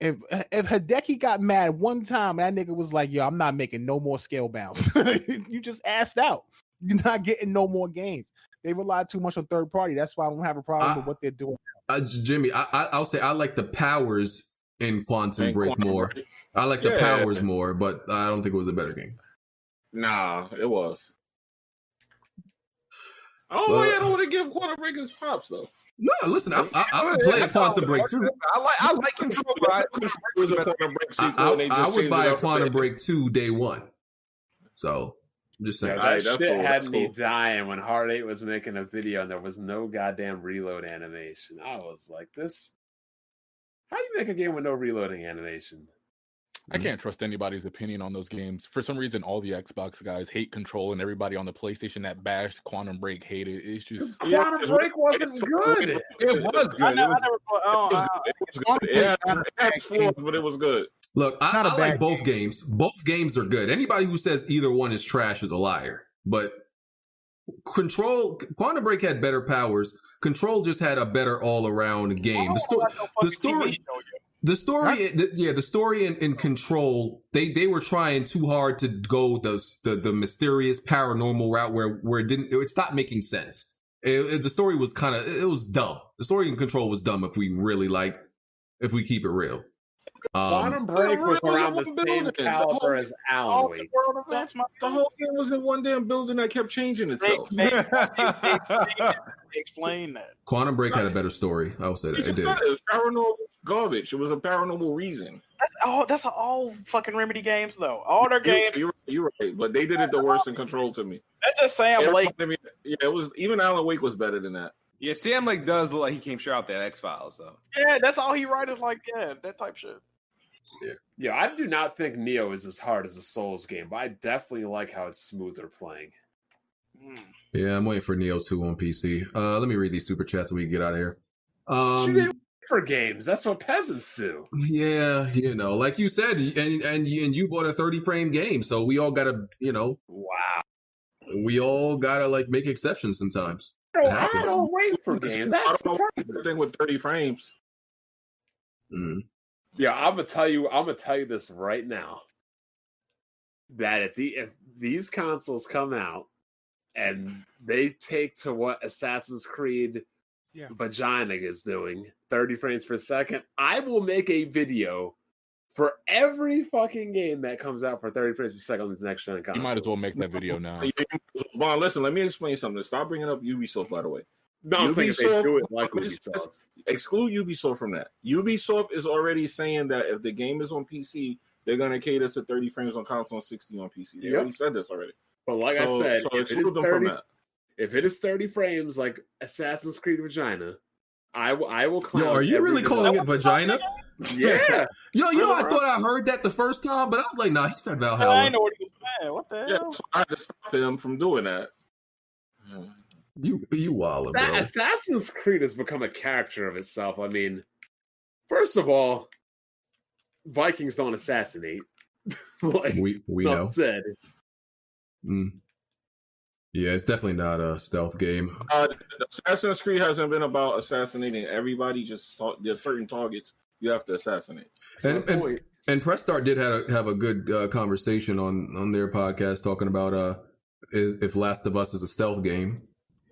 if if Hideki got mad one time, that nigga was like, "Yo, I'm not making no more Scalebounds." you just asked out. You're not getting no more games. They rely too much on third party. That's why I don't have a problem I- with what they're doing. Uh, Jimmy, I, I, I'll say I like the powers in Quantum And Break Quantum more. Break- I like the Yeah. powers more, but I don't think it was a better game. Nah, it was. Oh, Well- yeah, I don't want to give Quantum Break his props though. No, listen, I, I, I would play a Quantum Break too. I like I like Control, I, was a Quantum Break I, sequel. I, I just would buy a Quantum. Break 2 day one. So, I'm just Yeah, saying. that Alright, shit cool, had that's me dying when Heart Eight was making a video and there was no goddamn reload animation. I was like, "This? How do you make a game with no reloading animation?" I mm-hmm. can't trust anybody's opinion on those games. For some reason, all the Xbox guys hate Control, and everybody on the PlayStation that bashed Quantum Break hated. it. It's just Quantum it's- Break wasn't good. it was good. I It was- I never put, oh, It good. It was good. It had, it had its flaws, but it was good. Look, I, Not a I like bad both game. games. Both games are good. Anybody who says either one is trash is a liar. But Control, Quantum Break had better powers. Control just had a better all around game. The, sto- the story, the story, the, yeah, the story in, in Control, they they were trying too hard to go the the, the mysterious paranormal route where where it didn't it stopped making sense. It, it- the story was kind of it was dumb. The story in Control was dumb if we really like if we keep it real. Um, Quantum Break was it was around the one same building. The caliber whole- as Alan Wake. the world events, my The whole game was in one damn building that kept changing they, itself. they, they, they, they explain that. Quantum Break had a better story. I will say that it just did. it. it was paranormal garbage. It was a paranormal reason. That's all. That's all fucking Remedy games, though. All their You're, games. you're, you're right, but they did it the worst in Control to me. That's just Sam It Lake. reminded me- yeah, it was even Alan Wake was better than that. yeah, Sam Lake does look like he came straight out that X Files though. Yeah, that's all he writes is like yeah, that type shit. Yeah, yeah, I do not think Nioh is as hard as a Souls game, but I definitely like how it's smoother playing. Mm. Yeah, I'm waiting for Nioh 2 on PC. Uh, let me read these super chats so we can get out of here. Um, it for games. That's what peasants do. yeah, you know, like you said, and and you, and you bought a 30 frame game, so we all gotta, you know, Wow. we all gotta like make exceptions sometimes. I don't, I happens. don't wait for games. I That's don't know the thing with 30 frames. Mm. Yeah, I'm gonna tell you. I'm gonna tell you this right now. That if the if these consoles come out and they take to what Assassin's Creed Yeah. Vagina is doing, 30 frames per second, I will make a video for every fucking game that comes out for 30 frames per second on this next gen console. you might as well make that video now. Bon, listen, let me explain something. Stop bringing up Ubisoft, by the way. No, I'm saying if they Ubisoft- do it like Ubisoft. Exclude Ubisoft from that. Ubisoft is already saying that if the game is on PC, they're going to cater to 30 frames on console and 60 on PC. They Yep. already said this already. But like so, I said, so if, it is exclude them from that. If it is 30 frames like Assassin's Creed Vagina, I will I will clown Yo, are you really calling it vagina? Yeah. Yo, you know, I thought I heard that the first time, but I was like, nah, he said I Valhalla. ain't know what he was saying. What the Yeah, hell? so I had to stop him from doing that. You you wildin', That- bro. Assassin's Creed has become a character of itself. I mean, first of all, Vikings don't assassinate. like We we enough know. said. Mm. Yeah, it's definitely not a stealth game. Uh, Assassin's Creed hasn't been about assassinating everybody. Just tar- there's certain targets you have to assassinate. And, and, point. and Press Start did have a, have a good uh, conversation on on their podcast talking about uh is, if Last of Us is a stealth game.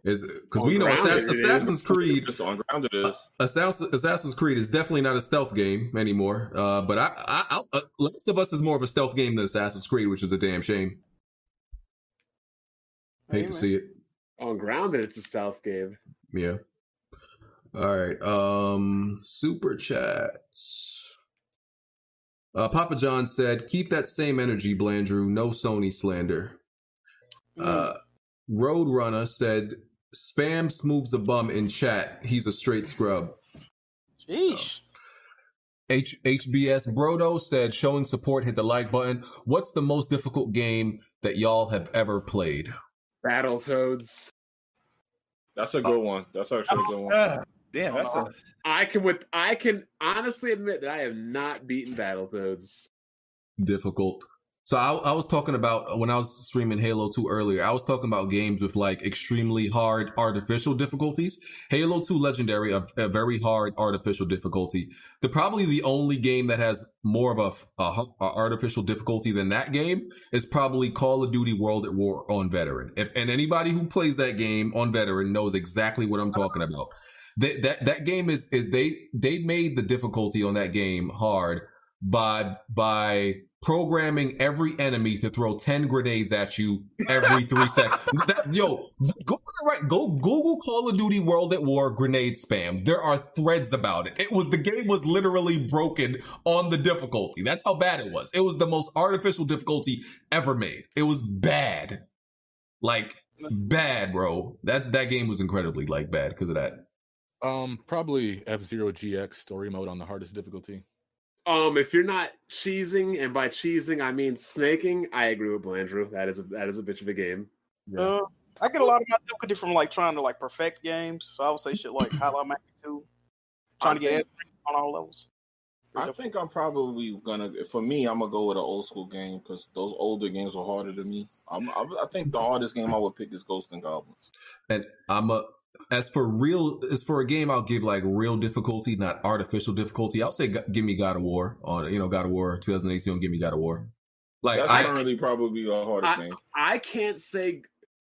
Is because we know Grounded Assassin, it is. Assassin's Creed Just on ground it is. Assassin, Assassin's Creed is definitely not a stealth game anymore. Uh, but I, I, I uh, Last of Us is more of a stealth game than Assassin's Creed, which is a damn shame. Hate to see it. On grounded, it's a stealth game. Yeah. All right. Um, super chats. Uh, Papa John said, "Keep that same energy, Blandrew. No Sony slander." Uh, Roadrunner said, "Spam smooths a bum in chat. He's a straight scrub." Jeez. H- HBS Brodo said, showing support, hit the like button. What's the most difficult game that y'all have ever played? Battletoads. That's a good one. That's actually a good one. Uh, damn, that's a I can with I can honestly admit that I have not beaten Battletoads. difficult. So I, I was talking about when I was streaming Halo 2 earlier, I was talking about games with like extremely hard artificial difficulties. Halo 2 Legendary, a, a very hard artificial difficulty. The probably the only game that has more of a, a, a artificial difficulty than that game is probably Call of Duty World at War on Veteran. If and anybody who plays that game on Veteran knows exactly what I'm talking about. That that that game is is they they made the difficulty on that game hard by by programming every enemy to throw 10 grenades at you every three seconds. That, yo, go right, go Google Call of Duty World at War grenade spam. There are threads about it. It was the game was literally broken on the difficulty. That's how bad it was. It was the most artificial difficulty ever made. It was bad. Like bad, bro. That that game was incredibly like bad because of that. Um, probably F Zero GX story mode on the hardest difficulty. Um, if you're not cheesing, and by cheesing I mean snaking, I agree with Blandrew. That is a that is a bitch of a game. Uh, I get a lot of my difficulty from like trying to like perfect games. So I would say shit like Highlight Mac 2, trying to get think- everything on all levels. I think I'm probably gonna. For me, I'm gonna go with an old school game because those older games are harder to me. I'm, I, I think the hardest game I would pick is Ghosts and Goblins. And I'm a as for real as for a game, I'll give like real difficulty, not artificial difficulty. I'll say, give me God of War on you know God of War 2018. Give me God of War. Like That's I, currently probably the hardest I, game. I can't say.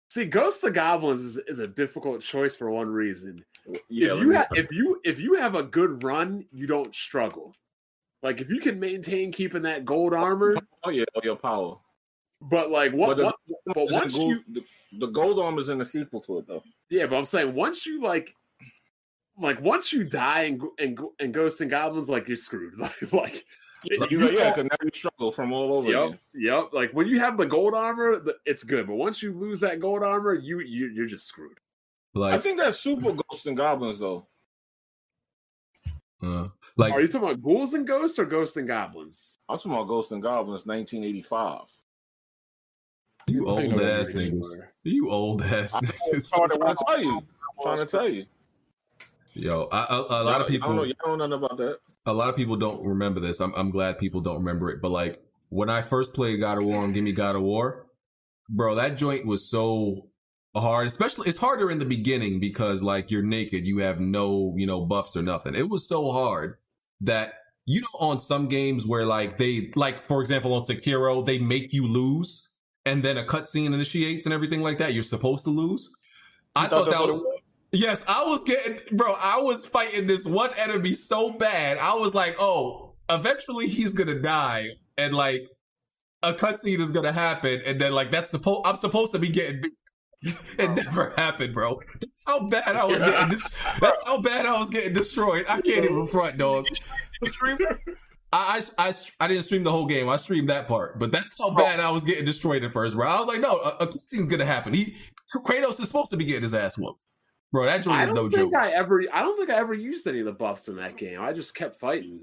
See, Ghost of Goblins is, is a difficult choice for one reason. Yeah, if you ha- if you if you have a good run, you don't struggle. Like if you can maintain keeping that gold oh, armor, oh yeah, oh, your power. but like what, But the- what but The once gold, you the, the gold arm is in the sequel to it though. Yeah, but I'm saying once you like like once you die and and and ghosts and Goblins, like you're screwed. Like like You, yeah, because now you struggle from all over Yep, again. yep. Like when you have the gold armor, it's good. But once you lose that gold armor, you you you're just screwed. like I think that's super Ghosts and Goblins though. uh, like Are you talking about ghouls and ghosts or ghosts and goblins? I'm talking about Ghosts and Goblins, 1985. You old ass what niggas. You old ass I'm niggas. trying to tell you. trying to tell you. Yo, I, I, a lot of I don't know. people, You don't know nothing about that. a lot of people don't remember this. I'm, I'm glad people don't remember it. But like when I first played God of War and Give Me God of War, bro, that joint was so hard. Especially, it's harder in the beginning because like you're naked, you have no, you know, buffs or nothing. It was so hard that you know, on some games where like they, like for example, on Sekiro, they make you lose, and then a cutscene initiates and everything like that. You're supposed to lose. I thought thought that was. Yes, I was getting, bro. I was fighting this one enemy so bad. I was like, oh, eventually he's gonna die, and like a cutscene is gonna happen, and then like that's supposed. I'm supposed to be getting. It never happened, bro. That's how bad I was getting. Dis- that's how bad I was getting destroyed. I can't even front, dog. I, I, I, I didn't stream the whole game. I streamed that part, but that's how oh. bad I was getting destroyed at first, bro. I was like, no, a, a cutscene's gonna happen. He Kratos is supposed to be getting his ass whooped, bro. That joint I is don't no think joke. I ever. I don't think I ever used any of the buffs in that game. I just kept fighting.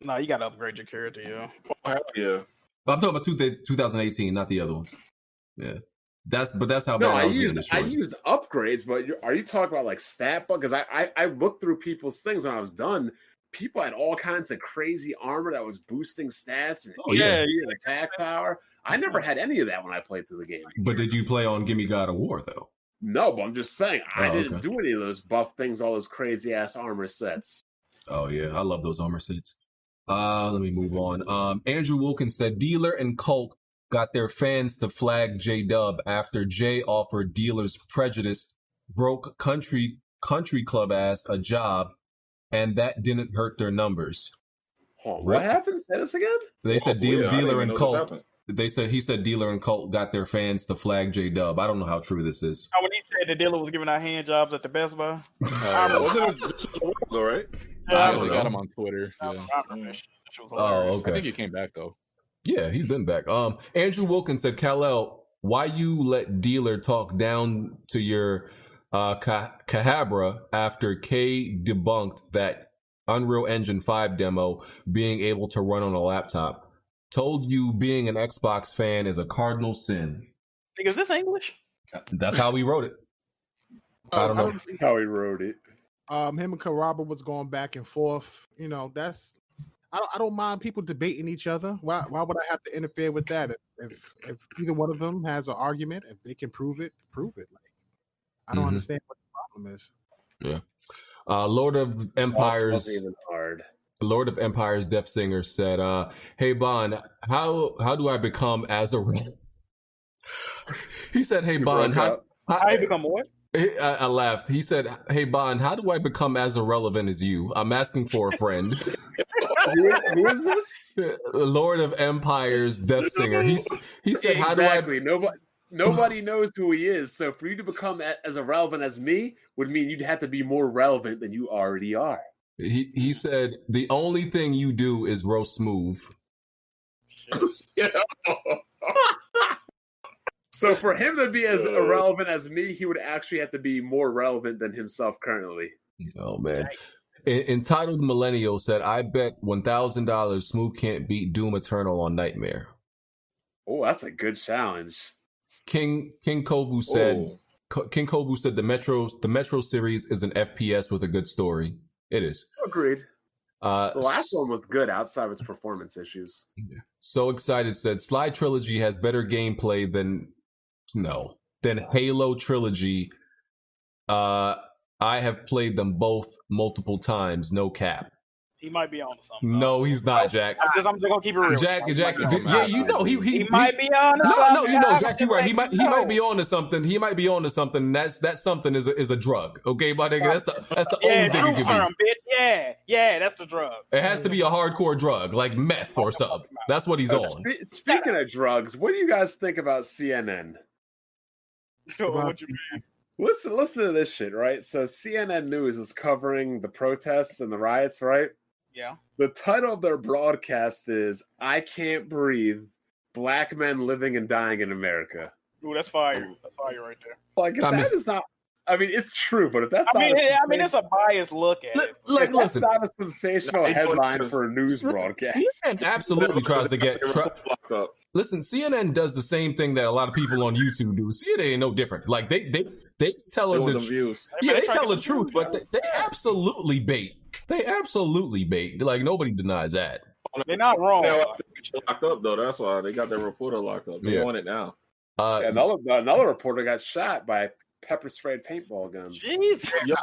No, you got to upgrade your character, yeah. Oh, hell yeah. But I'm talking about two, 2018, not the other ones. Yeah, that's but that's how No, bad I, I was used getting I used upgrades, but you're, are you talking about like stat buff? Because I, I I looked through people's things when I was done. People had all kinds of crazy armor that was boosting stats and Oh, yeah. HP and attack power. I never had any of that when I played through the game. but did you play on Gimme God of War though? No, but I'm just saying I Oh, didn't okay. do any of those buff things, all those crazy ass armor sets. Oh yeah, I love those armor sets. Uh, let me move on. Um, Andrew Wilkins said Dealer and Cult got their fans to flag J Dub after Jay offered Dealer's prejudiced broke country country club ass a job, and that didn't hurt their numbers. Hold on, what happened? Say this again. They said Oh, Deal, yeah, Dealer and know Cult. They said he said Dealer and Cult got their fans to flag J Dub. I don't know how true this is. Oh, when he said the dealer was giving out hand jobs at the Best Buy. Uh, Wasn't it this was a while ago, right? I yeah, don't they know. got him on Twitter. I Yeah. remember that shit. That shit was Oh, hilarious. I think he came back though. Yeah, he's been back. Um, Andrew Wilkins said, Kal-El, why you let Dealer talk down to your uh Ka- Kahabra after K debunked that Unreal Engine 5 demo being able to run on a laptop. Told you being an Xbox fan is a cardinal sin. Is this English? That's how we wrote it. I don't know. how he wrote it. Um, him and Caraba was going back and forth. You know, that's I don't, I don't mind people debating each other. Why why would I have to interfere with that? If if, if either one of them has an argument, if they can prove it, prove it. Like I don't Mhm. understand what the problem is. Yeah. Uh, Lord of Empires. hard. Lord of Empires Deaf Singer said, uh, "Hey Bon, how how do I become as a?" he said, "Hey You Bon, how, how How you become what? I, I laughed. He said, "Hey Bon, how do I become as irrelevant as you? I'm asking for a friend." who, who is this? Lord of Empires Deaf Singer. He he said, "How do I?" Nobody nobody knows who he is. So for you to become as irrelevant as me would mean you'd have to be more relevant than you already are. He he said, "The only thing you do is roast smooth." So for him to be as uh. irrelevant as me, he would actually have to be more relevant than himself currently. Oh man. En- Entitled Millennial said, "I bet one thousand dollars Smooth can't beat Doom Eternal on Nightmare." Oh, that's a good challenge. King King Kobu said Oh. Ko- King Kobu said the Metro the Metro series is an FPS with a good story. It is. Agreed. Uh, The last one was good outside of its performance issues. so excited said Sly Trilogy has better gameplay than no than Halo Trilogy. Uh, I have played them both multiple times. No cap. He might be on to something. No, he's not, Jack. I'm just, I'm just gonna keep it real. Jack, He Jack, might on yeah, you know he he, He might be on to no, something. no, you know, I Jack, you're right. He might you he might be on to something. He might be on to something. That's that something is a, is a drug. Okay, my nigga, that's the that's the Yeah, only thing true it could serum, be. bitch. Yeah, yeah, that's the drug. It has to be a hardcore drug like meth or something. That's what he's on. Speaking of drugs, what do you guys think about CNN? what you mean? Listen, listen to this shit, right? So CNN News is covering the protests and the riots, right? Yeah. The title of their broadcast is "I Can't Breathe: Black Men Living and Dying in America." Ooh, that's fire. That's fire right there. Like if I that is mean- not. I mean, it's true, but if that's I mean, not, a I mean, it's a biased look at it. Like, if that's listen, not a sensational No, headline because- for a news listen, broadcast. CNN absolutely tries to get. Try, locked up. listen, CNN does the same thing that a lot of people on YouTube do. CNN ain't no different. Like they they they tell They her want the them tr- views. yeah They they tell to the truth, but they, they absolutely bait. They absolutely bait. Like nobody denies that. They're not wrong. They have to get you locked up though. That's why they got their reporter locked up. They Yeah. want it now. Uh, another another reporter got shot by pepper sprayed paintball guns. Jeez. Yo,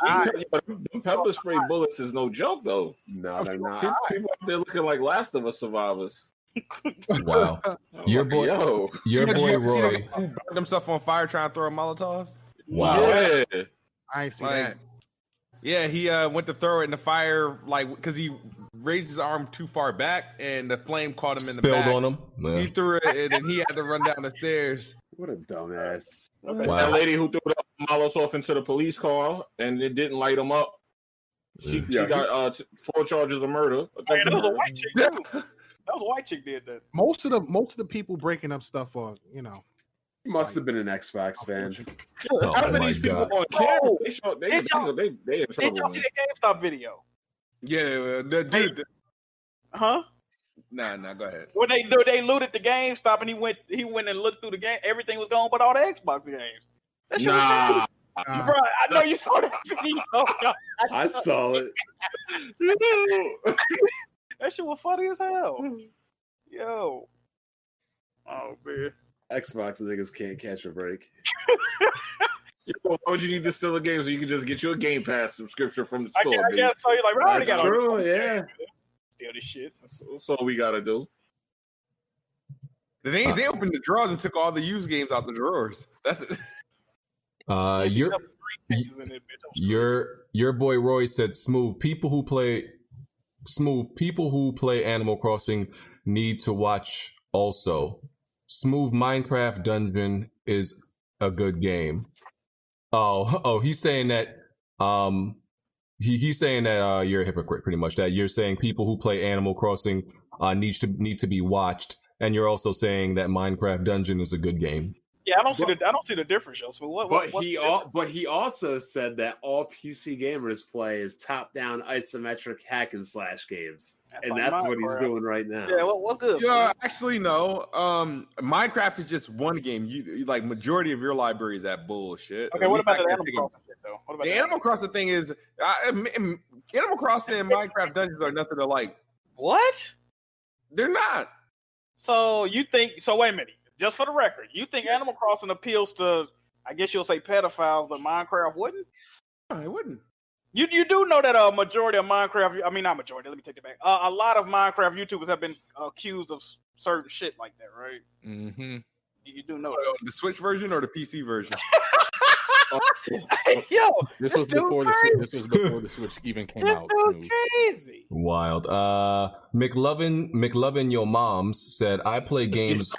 them pepper spray bullets is no joke though. No, they're not. People, people out there looking like Last of Us survivors. wow, Your like, boy- yo, your Yeah, did boy you see Roy. who burned himself on fire trying to throw a Molotov? Wow. yeah. I ain't see Like, that. Yeah, he uh, went to throw it in the fire, like because he raised his arm too far back, and the flame caught him in the Spilled back. on him. Yeah. He threw it, and then he had to run down the stairs. What a dumbass. That Wow. lady who threw the Molotov into the police car and it didn't light them up. She, Yeah. she got uh, t- four charges of murder. Hey, that was a white chick too. That was a white chick did that. Most of the most of the people breaking up stuff are you know. He must have been an Xbox fan. Oh After my these people God. on camera, they show they, Did y'all- they, they in Did trouble. y'all man. see that GameStop video? Yeah, uh, the dude. Huh? Nah, nah, go ahead. When they they looted the GameStop and he went he went and looked through the game, everything was gone but all the Xbox games. That shit was Nah, Uh, Bro, I know you saw that video. I saw it. that shit was funny as hell. Yo. Oh man. Xbox niggas can't catch a break. Why would you need to steal a game so you can just get you a Game Pass subscription from the I, store? guess, I guess so. You're like, bro, I already got all True, yeah. steal this shit. That's, that's all we gotta do. They they opened the drawers and took all the used games out the drawers. That's it. Uh, your got the three pictures in that bitch. That was your your boy Roy said, "Smooth people who play smooth people who play Animal Crossing need to watch also. Smooth Minecraft Dungeon is a good game. Oh, oh, he's saying that um he he's saying that uh you're a hypocrite pretty much that you're saying people who play Animal Crossing uh need to need to be watched and you're also saying that Minecraft Dungeon is a good game. Yeah, I don't see the I don't see the difference, yo. So what? what But he al- but he also said that all PC gamers play is top down isometric hack and slash games, That's and like that's what he's Minecraft. doing right now. Yeah, what, what's good? Yeah, actually, no. Um, Minecraft is just one game. You you- like majority of your library is that bullshit. Okay, At what least I about the can Animal Crossing shit though? What about The the Animal Crossing thing is, I, m- Animal Crossing and Minecraft dungeons are nothing to like. What? They're not. So you think? So wait a minute. Just for the record, you think Animal Crossing appeals to? I guess you'll say pedophiles, but Minecraft wouldn't. It wouldn't. You you do know that a majority of Minecraft, I mean not majority. Let me take it back. Uh, a lot of Minecraft YouTubers have been accused of s- certain shit like that, right? Mm-hmm. You, you do know Oh, The Switch version or the PC version? that. Yo, This This was before dude the Switch, this was before the Switch even came this out. dude crazy. Wild. Uh, McLovin, McLovin, your moms said I play games.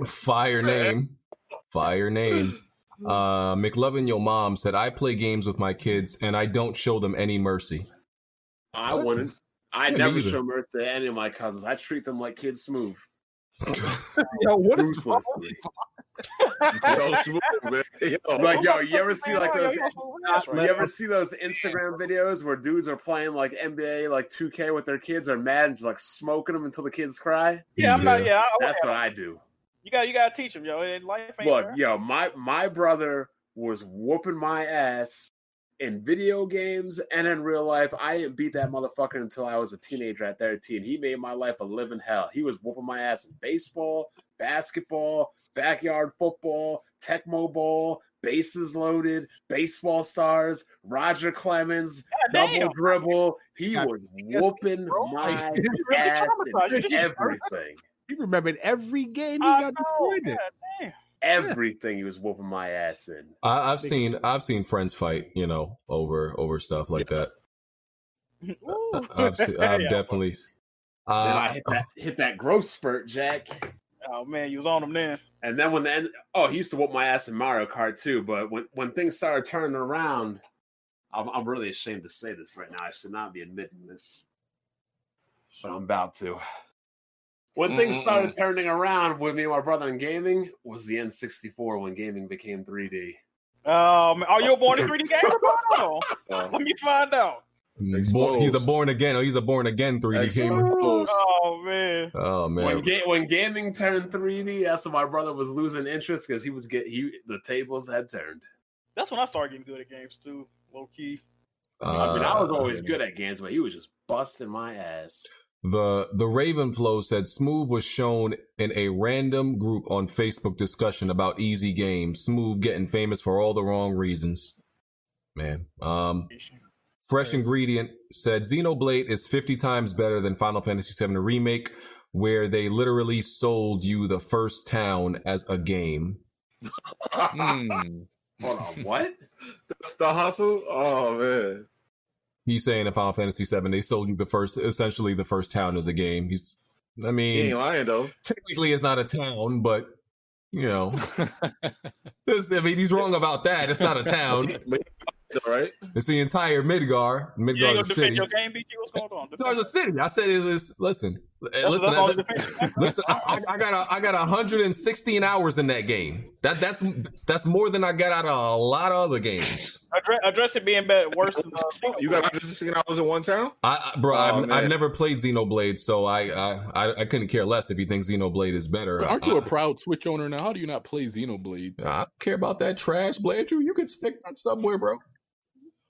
Fire name, fire name. Uh, McLovin, your mom said I play games with my kids and I don't show them any mercy. I wouldn't. I Yeah, never show mercy to any of my cousins. I treat them like kids smooth. Yo, what is Yo, smooth, man. Yo. Like, yo, you ever see like those? you know smooth ass, You right? ever see those Instagram videos where dudes are playing like NBA, like 2K with their kids, are mad and just like smoking them until the kids cry? Yeah, I'm not. Yeah, I, I That's what I do. You got. You got to teach them, yo. Life ain't Look, fair. yo, my my brother was whooping my ass in video games and in real life. I didn't beat that motherfucker until I was a teenager at 13. He made my life a living hell. He was whooping my ass in baseball, basketball, backyard football, Tecmo Bowl, bases loaded, baseball stars, Roger Clemens, God double damn. dribble. He God, was whooping my ass in everything. He remembered every game he I got destroyed in. God damn. Everything he was whooping my ass in. I, I've seen I've seen friends fight, you know, over over stuff like that. Ooh. I've, se- I've Yeah. definitely. Then I Uh, hit that hit that growth spurt, Jack. Oh man, you was on them then. And then when the end, oh, he used to whoop my ass in Mario Kart too. But when when things started turning around, I'm, I'm really ashamed to say this right now. I should not be admitting this, but I'm about to. When things started turning around with me and my brother in gaming, was the N64 when gaming became 3D. Um, are you a born in 3D gamer? bro? Uh, Let me find out. bo- he's a born again. Oh, he's a born again 3D gamer. Oh man. Oh When, man, ga- when gaming turned 3D, that's when my brother was losing interest because he was get he the tables had turned. That's when I started getting good at games too, low key. I mean, I was Uh, always good at games, but he was just busting my ass. The the Ravenflow said Smooth was shown in a random group on Facebook discussion about easy games. Smooth getting famous for all the wrong reasons. Man. Um Fresh Ingredient said Xenoblade is 50 times better than Final Fantasy VII Remake, where they literally sold you the first town as a game. Hmm. Hold on, what? That's the hustle. Oh man. He's saying in Final Fantasy VII they sold you the first, essentially the first town as a game. He's, I He mean, ain't lying though. technically it's not a town, but you know, this, I mean, he's wrong about that. It's not a town. All right. It's the entire Midgar. You ain't gonna a defend city. your game, BG? What's going on? Midgar's a city. I said, it's, it's, listen, That's, listen, that's all that- listen. I, I got a, I got 116 hours in that game. That that's that's more than I got out of a lot of other games. Address, address it being better, worse than uh, You got 116 hours in one town? I, I bro, Oh, I've, I've never played Xenoblade, so I, I I I couldn't care less if you think Xenoblade is better. But aren't you a proud Switch owner now? How do you not play Xenoblade? I don't care about that trash, Blandrew. You can stick that somewhere, bro.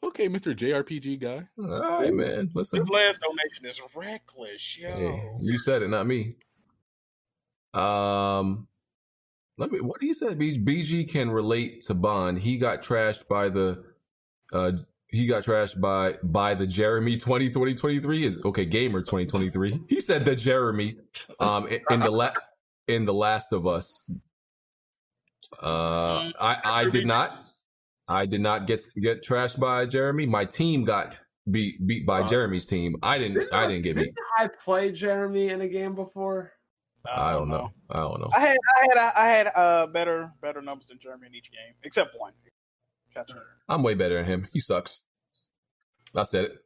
Okay, Mr. JRPG guy. All right, man. Listen. the last donation is reckless, yo. Hey, you said it, not me. Um, let me. What he said, B- BG can relate to Bond. He got trashed by the. Uh, he got trashed by by the Jeremy 20 2023 is okay gamer 2023. He said the Jeremy um in, in the la- in the Last of Us. Uh, I I did not. I did not get get trashed by Jeremy. My team got beat beat by Jeremy's team. I didn't. I didn't get beat. Didn't I play Jeremy in a game before? I don't know. I don't know. I had I had I had uh better better numbers than Jeremy in each game, except one. Shout out to, I'm way better than him. He sucks. I said it.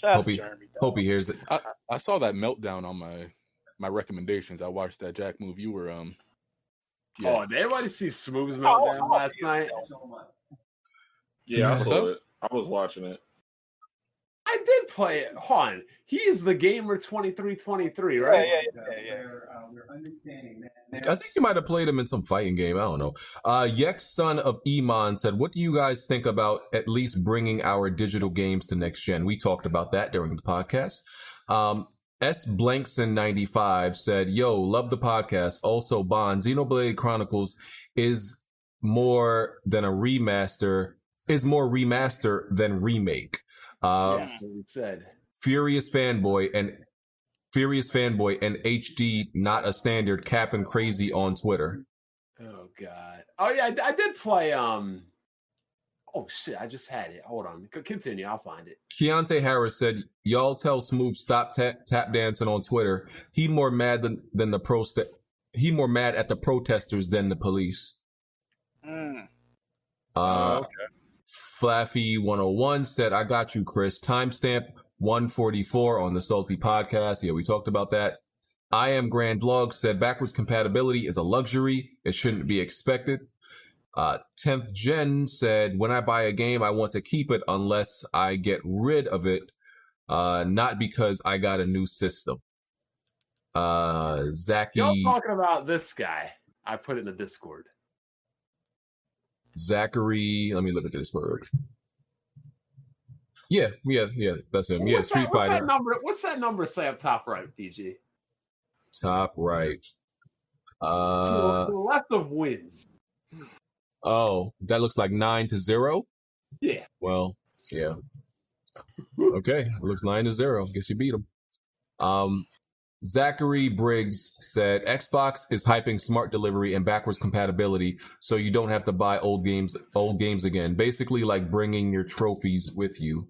shout out Hope to he, Jeremy. hope he hears it. I, I saw that meltdown on my my recommendations. I watched that Jack move you were um Oh, did everybody see Smooth's Oh, meltdown oh, last night? Yeah, I saw up? it. I was watching it. I did play it. Hold on. He is the gamer 2323, right? Yeah, yeah, yeah, yeah. I think you might have played him in some fighting game. I don't know. Uh, Yex, son of Iman, said, "What do you guys think about at least bringing our digital games to next gen?" We talked about that during the podcast. Um, S Blankson ninety five said, "Yo, love the podcast. Also, Bond Xenoblade Chronicles is more than a remaster. Is more remaster than remake." Uh, That's what he said. Furious fanboy and Furious fanboy and HD not a standard capping crazy on Twitter. Oh god. Oh yeah, I, I did play. Um. Oh shit! I just had it. Hold on. Continue. I'll find it. Keontae Harris said, "Y'all tell Smooth stop tap, tap dancing on Twitter. He more mad than than the pro he more mad at the protesters than the police." Mm. Uh, Flaffy 101 said, I got you, Chris. Timestamp 144 on the Salty podcast. Yeah, we talked about that. I am Grand Log said, backwards compatibility is a luxury. It shouldn't be expected. Uh, 10th Gen said, when I buy a game, I want to keep it unless I get rid of it. Uh, not because I got a new system. Uh, Zachy. Y'all talking about this guy? I put it in the Discord. Zachary. Let me look at this word. Yeah, yeah, yeah. That's him. Yeah, What's Street that, what's Fighter. that number? What's that number say up top right, PG? Top right. Uh to the left of wins. oh, that looks like nine to zero. Yeah. Well, yeah. Okay, looks nine to zero. Guess you beat him. Um, Zachary Briggs said Xbox is hyping smart delivery and backwards compatibility, so you don't have to buy old games, old games again. Basically, like bringing your trophies with you.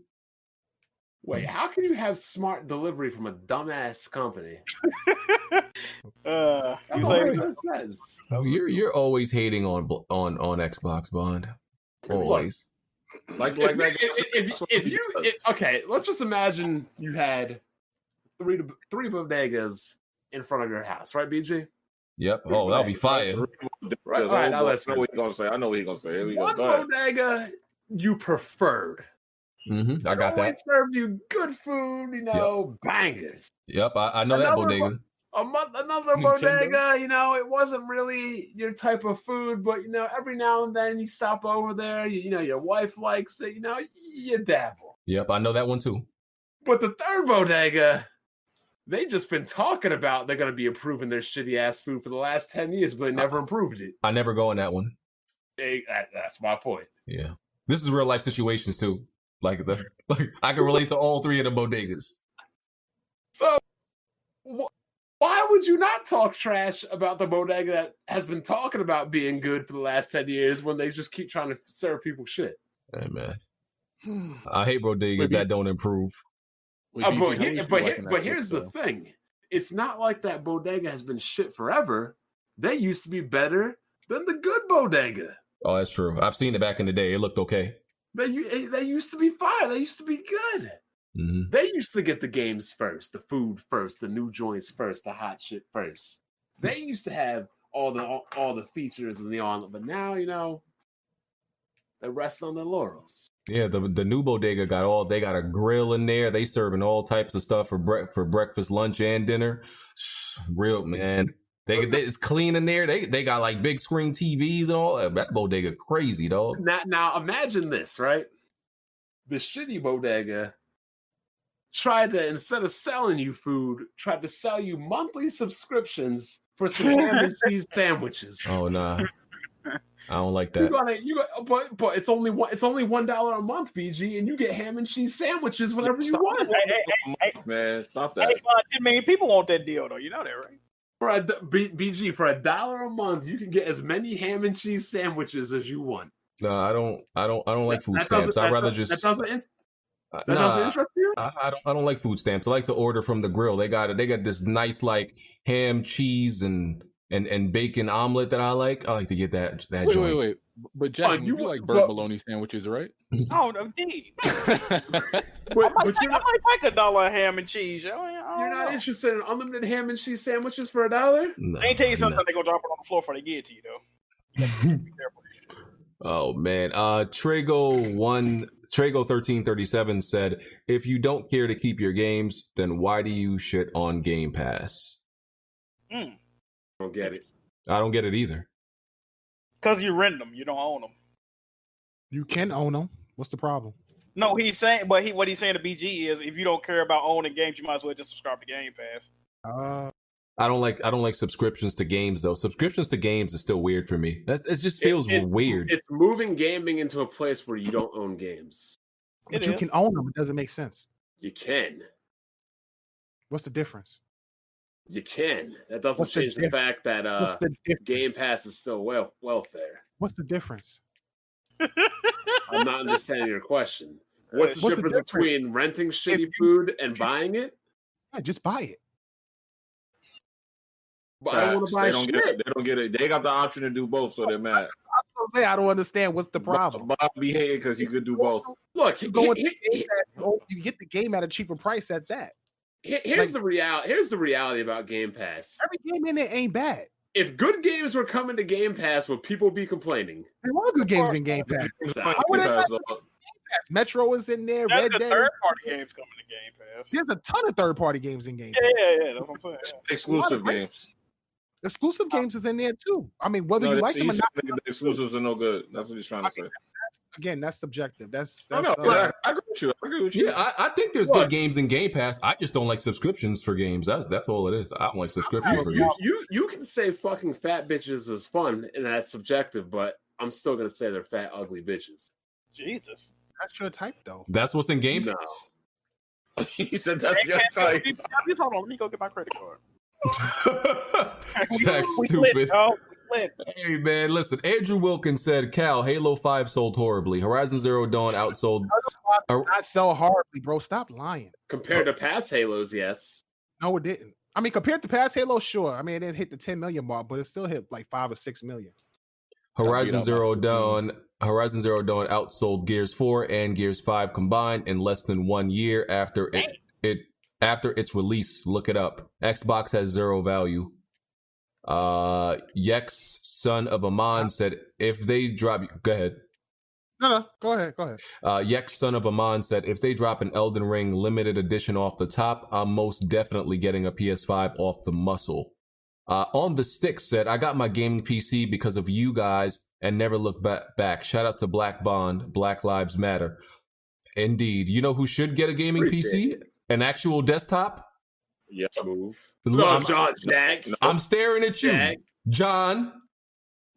Wait, how can you have smart delivery from a dumbass company? Uh, That's you like, says. You're you're always hating on on on Xbox Bond. Always. Like If, like that. if, if, if you if, okay, let's just imagine you had three three bodegas in front of your house, right, BG? Yep. Oh, that'll be fire. Right, all right, now I listen. know what he's gonna say. I know what he's gonna say. Here we go. One Go ahead. bodega you preferred. hmm I got Always that. served you good food, you know, bangers. Yep, I, I know that Another bodega. A month, another Nintendo? bodega, you know, it wasn't really your type of food, but you know, every now and then you stop over there. You, you know, your wife likes it. You know, you dabble. Yep, I know that one too. But the third bodega, they just been talking about they're going to be improving their shitty ass food for the last ten years, but they never improved it. I never go in that one. They- that- that's my point. Yeah. This is real life situations too. Like the like I can relate to all three of the bodegas. So, wh- why would you not talk trash about the bodega that has been talking about being good for the last 10 years when they just keep trying to serve people shit? Hey man. I hate bodegas Wait, that don't improve. Uh, but here- but here- but here's the thing it's not like that bodega has been shit forever. They used to be better than the good bodega. Oh, that's true. I've seen it back in the day. It looked okay. They, they used to be fire. They used to be good. hmm They used to get the games first, the food first, the new joints first, the hot shit first. They used to have all the all, all the features and the on, but now you know they're resting on their laurels. Yeah, the the new bodega got all they got a grill in there. They serving all types of stuff for bre- for breakfast, lunch, and dinner. Real man. They, they it's clean in there. They they got like big screen TVs and all. that. That bodega crazy, dog. Now, now imagine this, right? The shitty bodega tried to instead of selling you food, tried to sell you monthly subscriptions for some ham and cheese sandwiches. Oh nah. I don't like that. You that. gotta, you got, but but it's only one. It's only one dollar a month, BG, and you get ham and cheese sandwiches whenever you want. Hey, hey, hey, Man, stop that. hey, that. uh, 10 million people want that deal though. You know that, right? For a d- B- BG for a dollar a month, you can get as many ham and cheese sandwiches as you want. No, I don't. I don't. I don't like food That stamps. I'd rather just. that doesn't in- that doesn't interest you. I, I don't. I don't like food stamps. I like to order from the grill. They got it. They got this nice like ham, cheese, and and and bacon omelet that I like. I like to get that that Wait, joint. wait, wait. But Jack, Oh, you, you like burnt but- bologna sandwiches, right? Oh, no, indeed. But, I, might but take, you're I not, might take a dollar of ham and cheese. I don't you're not know. interested in unlimited ham and cheese sandwiches for a dollar. No, I ain't tell you something. no. They gonna drop it on the floor before they get it to you though. Oh man. Uh Trago one Trago thirteen thirty seven said, if you don't care to keep your games, then why do you shit on Game Pass? Mm. Don't get it. I don't get it either. Because you rent them, you don't own them. You can own them. What's the problem? No, he's saying, but he what he's saying to BG is, if you don't care about owning games, you might as well just subscribe to Game Pass. Uh, I don't like I don't like subscriptions to games though. Subscriptions to games is still weird for me. That's it just feels It- it- weird. It's moving gaming into a place where you don't own games. but It you is. can own them. It doesn't make sense. You can. What's the difference? You can. That doesn't What's change the, diff- fact that uh, What's the difference? Game Pass is still wel- welfare. What's the difference? I'm not understanding your question. What's the What's the difference difference? between renting shitty you- food and buying it? Yeah, just buy it. But I want Facts. to buy they don't shit. get it. They don't get it. They got the option to do both, so they're mad. I was gonna say I don't understand what's the problem. Bob be hating because you could do both. Look, You go with he- the he- at, oh, you get the game at a cheaper price at that. He- here's the reality. Here's the reality about Game Pass. Every game in there ain't bad. If good games were coming to Game Pass, would people be complaining? There are good games in Game Pass. Exactly. would have- Metro is in there. That's Red the Dead. third party games coming to Game Pass. There's a ton of third party games in Game Yeah, Pass. yeah, yeah. That's what I'm saying. yeah. exclusive games. Exclusive games is in there too. I mean, whether No, you like them or not, the exclusives are no good. That's what he's trying to say. again, that's subjective. That's, I that's know. uh, I, I agree with you. I agree with you. Yeah, I, I think there's Look. good games in Game Pass. I just don't like subscriptions for games. That's that's all it is. I don't like subscriptions for You, games. you you can say fucking fat bitches is fun, and that's subjective, but I'm still gonna say they're fat, ugly bitches. Jesus. that's your type though. That's what's in Game No. Pass. he said that's your type. Just hold on. Let me go get my credit card. Jack We stupid. lit, dog. Hey man, listen. Andrew Wilkins said, "Cal, Halo Five sold horribly. Horizon Zero Dawn outsold." Or- Not sell horribly, bro. Stop lying. Compared to past Halos, yes. No, it didn't. I mean, compared to past Halo, sure. I mean, it didn't hit the 10 million mark, but it still hit like five or six million. Horizon out Zero my Dawn. Horizon Zero Dawn outsold Gears Four and Gears Five combined in less than one year after it, it after its release. Look it up. Xbox has zero value. Uh, Yex, son of Amon, said if they drop. Go ahead. No, no, go ahead, go ahead. Uh, Yex, son of Amon, said if they drop an Elden Ring limited edition off the top, I'm most definitely getting a PS5 off the muscle. Uh, on the stick said, I got my gaming PC because of you guys and never look ba- back. Shout out to Black Bond, Black Lives Matter. Indeed. You know who should get a gaming Appreciate PC? An actual desktop? Yeah. Move. Look, No, I'm, John Jack. I'm staring at you, Jack. John.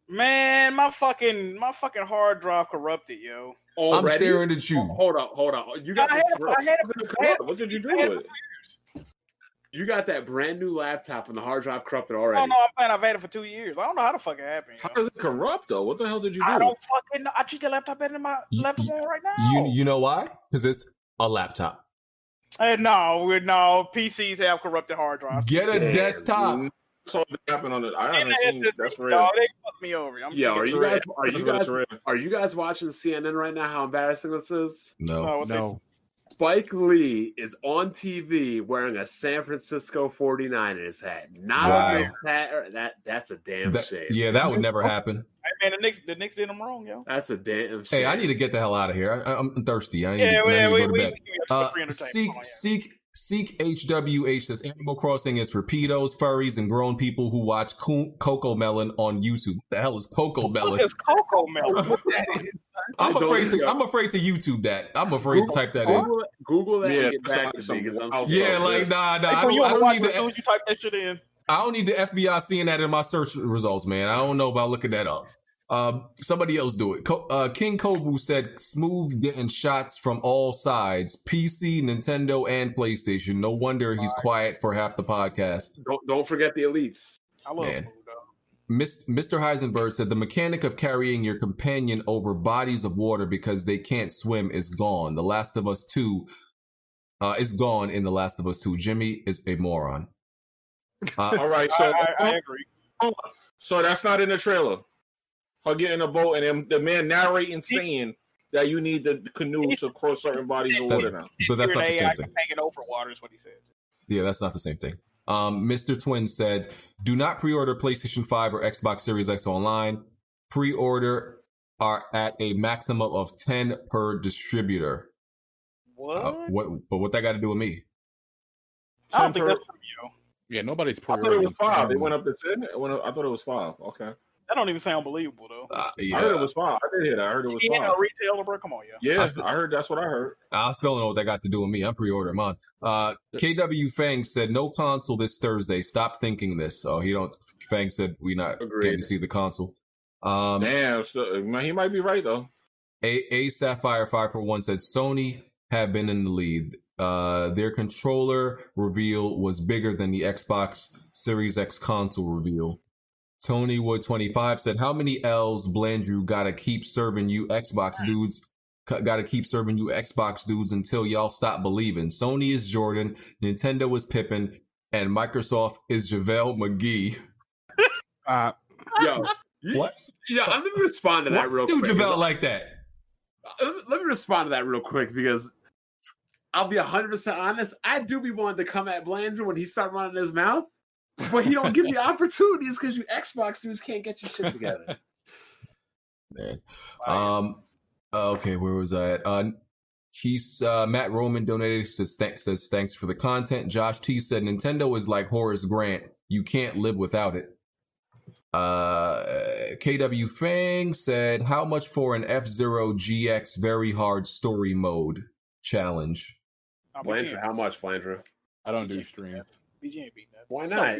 Man, my fucking my fucking hard drive corrupted, yo. I'm staring at you. Oh, hold up, hold up. You got I had, the- I had, I had, What did you do with it? you got that brand new laptop and the hard drive corrupted already. I already. don't know. I'm playing. I've had it for two years. I don't know how the fuck it happened. How yo. does it corrupt though? What the hell did you do? I do? don't fucking know. I treat the laptop better than my You- laptop you- on right now. You you know why? Because it's a laptop. Hey, no, we're no PCs have corrupted hard drives. Get a Damn, desktop. dude. Saw it happen on it. I haven't seen. SSD, That's real. dog, they fucked me over. I'm Yeah, are you guys are you guys are you guys watching CNN right now? How embarrassing this is. No. No, what they- No. Spike Lee is on TV wearing a San Francisco 49ers hat. Not Wow. a Knicks hat. That that's a damn That- shame. yeah, that would never happen. Hey, man, the Knicks, the Knicks did them wrong, yo. That's a damn shame. Hey, I need to get the hell out of here. I, I'm thirsty. I need, Yeah, to, I yeah, need we, to go we, to we, bed. we Uh, seek, on, yeah. seek, seek. HWH says Animal Crossing is for pedos, furries, and grown people who watch Co- Cocomelon on YouTube. What the hell is Cocomelon? What is Cocomelon? I'm afraid to. go. I'm afraid to YouTube that. I'm afraid to type that in. Google, Google that Yeah, and get that's back like to some I'm wild still- Yeah, like nah, nah. I don't, you I don't need as soon the. as you type that shit in? I don't need the FBI seeing that in my search results, man. I don't know about looking that up. Um, somebody else do it. Co- uh, King Kobu said, "Smooth getting shots from all sides: PC, Nintendo, and PlayStation. No wonder he's quiet for half the podcast." Don't don't forget the elites. I love Man. Smooth, dog. Mr. Heisenberg said the mechanic of carrying your companion over bodies of water because they can't swim is gone. The Last of Us Two uh, is gone in The Last of Us Two. Jimmy is a moron. Uh, All right, I, so I, I agree. so that's not in the trailer. Her getting a boat and then the man narrating saying that you need the canoe to cross certain bodies of water now. but that's You're not an the same thing. hanging over water is what he said. Yeah, that's not the same thing. Um, Mr. Twin said, "Do not pre-order PlayStation 5 or Xbox Series X online. pre-order are at a maximum of ten per distributor. What? Uh, what? But what that got to do with me? I don't think per- that's true, yo. Yeah, nobody's pre-ordering. I thought it pre-ordering. was five. It went up to ten. It went up, I thought it was five. Okay. That don't even sound believable though. Uh, I heard it was five. I did hear that. I heard it was Ten five. a retailer, bro. Come on, yo. Yeah, I st- I heard that's what I heard. I still don't know what that got to do with me. I'm pre-ordering mine. Uh, KW Fang said no console this Thursday. Stop thinking this. Oh, he don't. Fang said we not Agreed. getting to see the console. Um, Damn, so, man, he might be right though. A, a Sapphire five for one said Sony have been in the lead. Uh, their controller reveal was bigger than the Xbox Series X console reveal. Tony Wood twenty five said, "How many L's Blandrew gotta keep serving you Xbox dudes? Got to keep serving you Xbox dudes until y'all stop believing. Sony is Jordan, Nintendo is Pippin, and Microsoft is JaVale McGee. Uh, Yo, you- What? Yeah, let me respond to that real What do quick. JaVale like that? let me- respond to that real quick because I'll be 100% honest. I do be wanting to come at Blandrew when he start running his mouth, but you don't give me opportunities because you Xbox dudes can't get your shit together. Man. Um. Okay, where was I at? Uh, he's uh, Matt Roman donated says thanks says thanks for the content. Josh T said Nintendo is like Horace Grant. You can't live without it. Uh, KW Fang said how much for an F Zero GX very hard story mode challenge? Nah, Blandrew, BG, how much, Blandrew? I don't do streams. BG ain't beating that. Why not?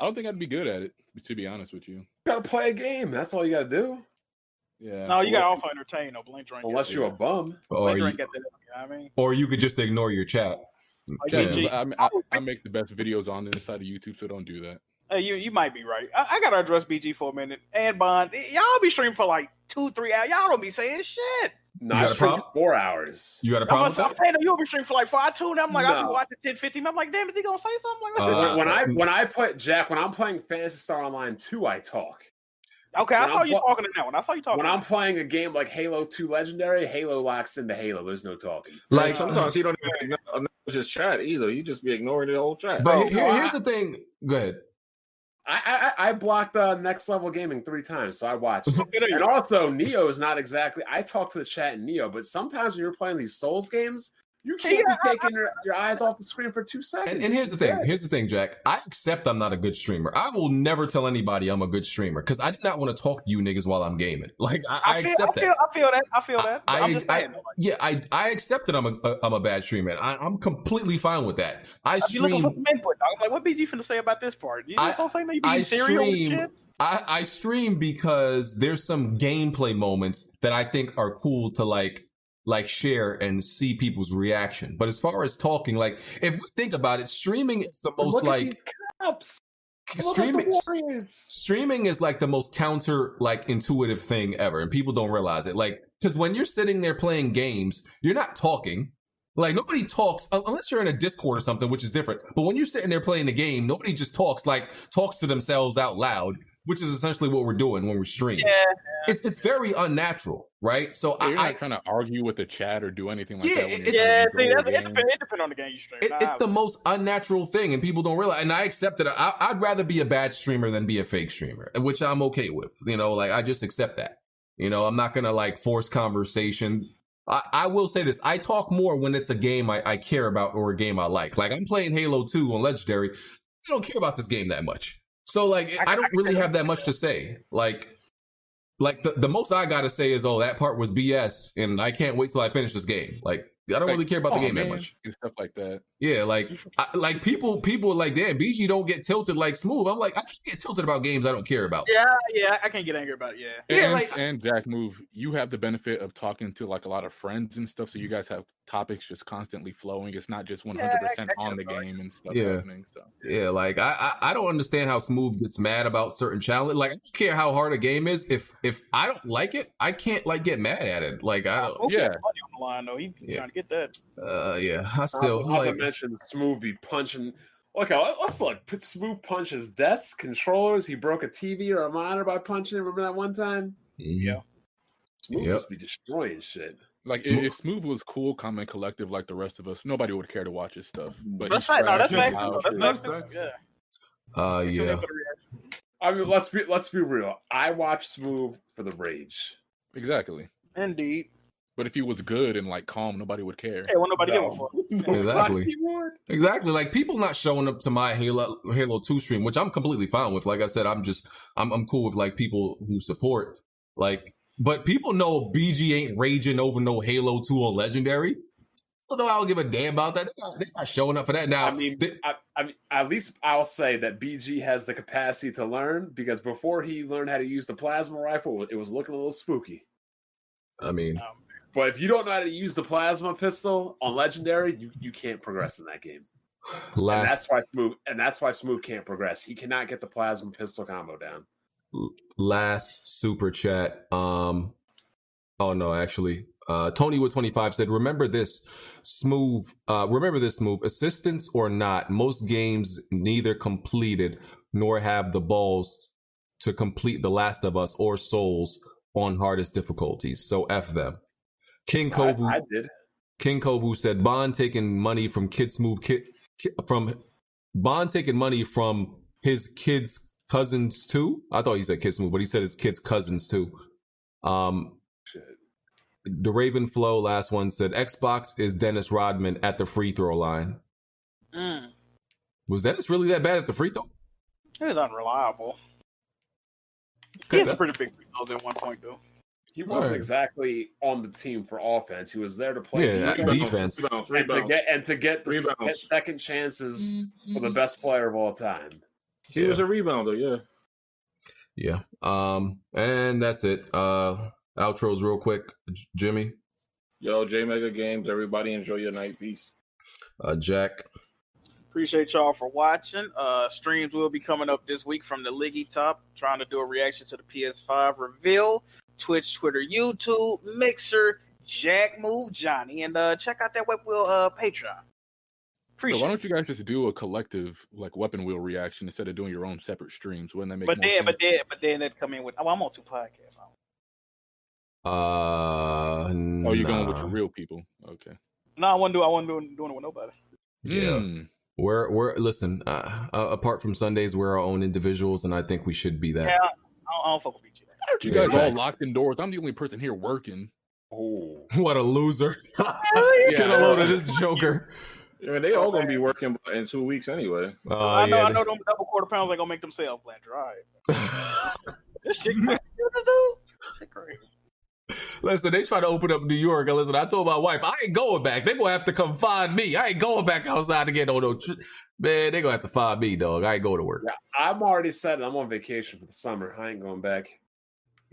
I don't think I'd be good at it, to be honest with you. You gotta play a game. That's all you gotta do. Yeah. No, you gotta also entertain though. Blink drink. Unless you're a bum. Or Blink you, drink at the. You know what I mean? or you could just ignore your chat. Like, Yeah, BG, I, I, I make the best videos on the inside of YouTube, so don't do that. Hey, you you might be right. I, I gotta address BG for a minute. And Bond, y'all be streaming for like two, three hours. Y'all don't be saying shit. No, You got a stream problem? for four hours. You got a I'm, problem with I'm that? saying that you'll be for like five, two, and I'm like, I'll No. be watching 10, 15. I'm like, damn, is he gonna say something like Uh, when, when I when I play Jack, when I'm playing Phantasy Star Online 2, I talk. okay, I saw I'm you pl- talking to that one. I saw you talking. When to I'm playing a game like Halo 2 Legendary, Halo locks into Halo. There's no talking. Like Like, sometimes he don't even acknowledge his chat either. You just be ignoring the whole chat. but Oh, here- here's I- the thing. Go ahead. I I, I blocked uh, Next Level Gaming three times, so I watched. And also, Nioh is not exactly. I talk to the chat in Nioh, but sometimes when you're playing these Souls games, you can't Yeah, be taking your, your eyes off the screen for two seconds. And, and here's the thing. Here's the thing, Jack. I accept I'm not a good streamer. I will never tell anybody I'm a good streamer because I do not want to talk to you niggas while I'm gaming. Like I, I, I, feel, accept I feel, that. I feel that. I feel that. I, I'm just saying. though, yeah, I I accept that I'm a, a I'm a bad streamer. I, I'm completely fine with that. I I be looking for stream some input. Dog. I'm like, what BG finna say about this part? You I- just don't say no. You be I eating cereal and stream. I, I stream because there's some gameplay moments that I think are cool to like like share and see people's reaction. But as far as talking, like if we think about it, streaming is the most like these caps. Look at the streaming streaming is like the most counter like intuitive thing ever and people don't realize it. Like because when you're sitting there playing games you're not talking. Like nobody talks unless you're in a discord or something which is different. But when you're sitting there playing the game nobody just talks like talks to themselves out loud which is essentially what we're doing when we're streaming Yeah, it's it's very unnatural right so Yeah, you're I, not I trying to argue with the chat or do anything like Yeah, that. When it's- yeah. See, that's, it, a game. depends, it depends on the game you stream. It, Nah, it's the most unnatural thing, and people don't realize. And I accept it. I, I'd rather be a bad streamer than be a fake streamer, which I'm okay with. You know, like I just accept that. You know, I'm not gonna like force conversation. I, I will say this: I talk more when it's a game I, I care about or a game I like. Like I'm playing Halo 2 on Legendary. I don't care about this game that much, so like I don't really have that much to say. Like. Like the, the most I gotta say is, oh, that part was BS, and I can't wait till I finish this game. Like I don't Like, really care about the "Aw, game that much. and stuff like that. Yeah, like I, like people people like damn BG don't get tilted like smooth. I'm like I can't get tilted about games I don't care about. Yeah, yeah. I can't get angry about it. Yeah. Yeah, and, like- and Jack Move, you have the benefit of talking to like a lot of friends and stuff, so you guys have topics just constantly flowing. It's not just one hundred percent I- I on the get it. game and stuff Yeah. happening. So Yeah, like I, I I don't understand how smooth gets mad about certain challenge. Like I don't care how hard a game is. If if I don't like it, I can't like get mad at it. Like I don't. Okay, Yeah. Money on the line though. He, he Yeah. trying to get that. Uh, yeah, I still Not to like. mention Smooth be punching. Okay, let- let's look. Put Smooth punches desks, controllers. He broke a TV or a monitor by punching. it. Remember that one time? mhm. Yeah. Smooth Yep. just be destroying shit. like Smooth- if, if Smooth was cool, calm, and collective like the rest of us, nobody would care to watch his stuff. But That's right. No, that's trash facts. and That's That's facts. too. facts. Yeah. Uh, yeah. for the reaction. I mean, let's be let's be real. I watch Smooth for the rage. Exactly. Indeed. But if he was good and like calm, nobody would care. Hey, well, nobody give a No. fuck. Exactly. Exactly. Like people not showing up to my Halo Halo 2 stream, which I'm completely fine with. Like I said, I'm just I'm I'm cool with like people who support. Like, but people know BG ain't raging over no Halo 2 on Legendary. People know I don't give a damn about that. They're not, they're not showing up for that. Now, I mean, they- I, I mean, at least I'll say that BG has the capacity to learn because before he learned how to use the plasma rifle, it was looking a little spooky. I mean, um, But if you don't know how to use the plasma pistol on legendary, you, you can't progress in that game. And that's why Smooth and that's why Smooth can't progress. He cannot get the plasma pistol combo down. last super chat. Um, oh no, actually, uh, Tony with twenty five said, "Remember this, smooth. Uh, remember this move. Assistance or not, most games neither completed nor have the balls to complete The Last of Us or Souls on hardest difficulties. So f them." King I, I did. King Kovu said Bond taking money from kids move Kid, Kid- from Bond taking money from his kids' cousins too. I thought he said kids move, but he said his kids' cousins too. Um, Shit. the Raven Flow last one said Xbox is Dennis Rodman at the free throw line. Mm. Was Dennis really that bad at the free throw? It is unreliable. Okay, He's a pretty big nose at one point, though. He wasn't Alright. exactly on the team for offense. He was there to play Yeah, defense defense. Rebounds, and to get and to get the get second chances for the best player of all time. He was a rebounder, yeah. Yeah. Um, and that's it. Uh, outros real quick, J- Jimmy, Yo, J Mega Games, everybody enjoy your night. Peace. uh, Jack. Appreciate y'all for watching. Uh, streams will be coming up this week from the Liggy Top, trying to do a reaction to the PS5 reveal. Twitch, Twitter, YouTube, Mixer, Jack Move, Johnny, and uh, check out that Weapon Wheel uh, Patreon. So Appreciate why don't you guys just do a collective like weapon wheel reaction instead of doing your own separate streams? Wouldn't that make sense? But more then, sense? but then, but then they'd come in with. Oh, I'm on two podcasts. Uh, oh, you're going with nah. your real people. Okay. No, I won't do. I won't do doing it with nobody. Yeah. Hmm. We're we're listen. Uh, uh, apart from Sundays, we're our own individuals, and I think we should be that. Yeah, I don't, I don't fuck with BG. You Yeah, guys all facts. locked indoors. I'm the only person here working. Oh, What a loser! Yeah. Get a load of this joker. I mean, they all gonna be working in two weeks anyway. Oh I know. yeah. I know them double quarter pounds ain't gonna make themselves Blandrew. This shit, crazy. this dude. Shit crazy. Listen, they try to open up New York. And listen, I told my wife, I ain't going back. They gonna have to come find me. I ain't going back outside to get no no. tr- Man, they gonna have to find me, dog. I ain't going to work. yeah. I'm already set. I'm on vacation for the summer. I ain't going back.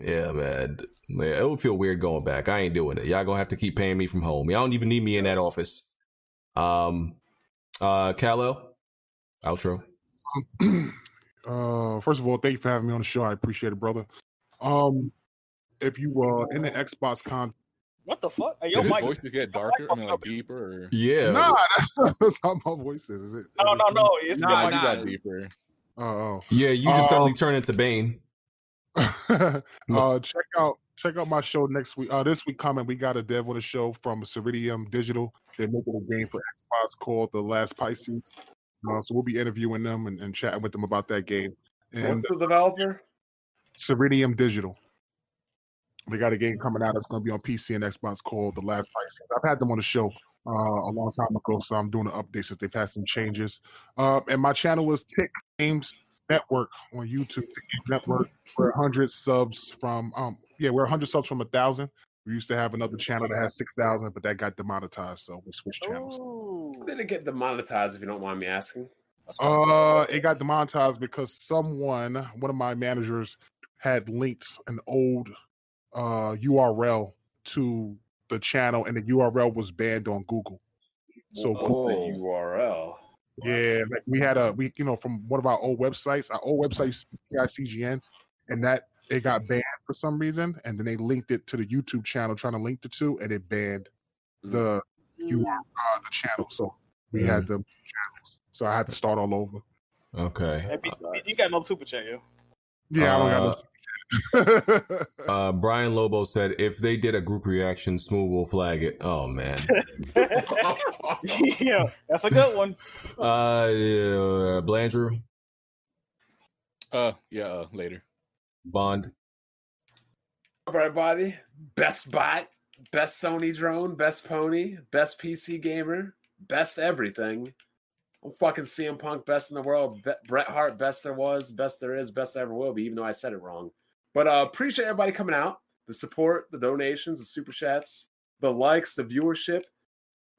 Yeah, man. Man, it would feel weird going back. I ain't doing it. Y'all gonna have to keep paying me from home. Y'all don't even need me in that office. Um, uh, Kal-El, outro. uh, first of all, thank you for having me on the show. I appreciate it, brother. Um, if you uh in the Xbox con, What the fuck? Hey, yo, Did his Mike. voice just get darker? I mean, like deeper? Or... Yeah. nah, that's how my voice is. Is it? No, no, no. It's Nah, you got deeper. Oh, Yeah, you just Um, suddenly turn into Bane. Oh. uh, check out check out my show next week. Uh, this week coming, we got a dev on the show from Ceridium Digital. They're making a game for Xbox called The Last Pisces. Uh, so we'll be interviewing them and, and chatting with them about that game. And What's the developer? Ceridium Digital. They got a game coming out that's going to be on PC and Xbox called The Last Pisces. I've had them on the show uh, a long time ago, so I'm doing an update since they've had some changes. Uh, and my channel is Tick Games Network on YouTube. Network. We're 100 subs from, um, yeah, we're 100 subs from a 1,000. We used to have another channel that had 6,000, but that got demonetized, so we switched channels. Ooh. Did it get demonetized? If you don't mind me asking. Uh, it got demonetized because someone, one of my managers, had linked an old uh URL to the channel, and the URL was banned on Google. So What's Google- the URL? yeah, like we had a we you know from one of our old websites, our old website used to CGN, and that it got banned for some reason, and then they linked it to the YouTube channel, trying to link the two, and it banned mm. the URL uh, the channel. So we had mm. the channels. So I had to start all over. Okay. Hey, B- B- uh, you got no super chat, yo. Yeah, I don't got no. Uh, Uh, Brian Lobo said if they did a group reaction, Smooth will flag it. Oh man. yeah, that's a good one. Uh, yeah, Blandrew. Uh, yeah, uh, later. Bond. Everybody, best bot, best Sony drone, best pony, best PC gamer, best everything. I'm fucking CM Punk, best in the world. Be- Bret Hart, best there was, best there is, best there ever will be, even though I said it wrong. But uh, appreciate everybody coming out, the support, the donations, the super chats, the likes, the viewership,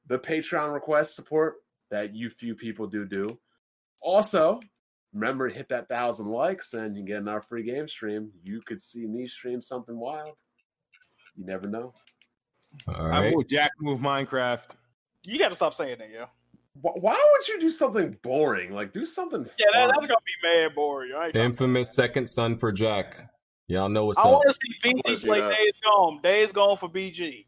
the Patreon request support that you few people do do. Also, remember to hit that thousand likes and you get in our free game stream. You could see me stream something wild. You never know. All I will move Jack, move Minecraft. You got to stop saying that, yo. Why would you do something boring? Like do something. Yeah, that, that's gonna be mad boring. Right? Infamous second son for Jack. Y'all know what's I up. I want to see wanna BG play that. Days Gone. Days Gone for BG.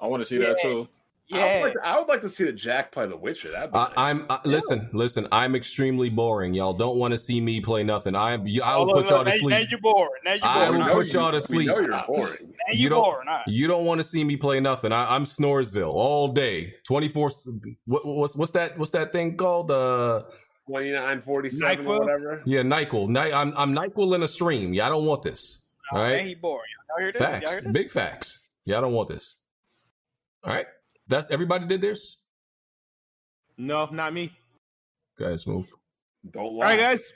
I want to see that Yeah. too. I would, Yeah. like, I would like to see the Jack play The Witcher. That'd I, nice. I'm uh, listen, listen. I'm extremely boring. Y'all don't want to see me play nothing. I am. I Oh, will look, put y'all to now, sleep. now you're bored. Now you're I bored. will Now, put y'all to sleep. know you're boring. now you you're don't- bored. All right. You don't want to see me play nothing. I, I'm Snoresville all day, 24. What, what's what's that? What's that thing called? Uh, Twenty nine forty seven NyQuil? or whatever. yeah, Nyquil. Ny, I'm I'm Nyquil in a stream. Y'all don't want this. All right. Man, right, he bored. Y'all hear? Y'all facts, big facts. Y'all don't want this. All right, that's everybody did theirs. No, not me. Guys, move. Don't All lie. right, guys.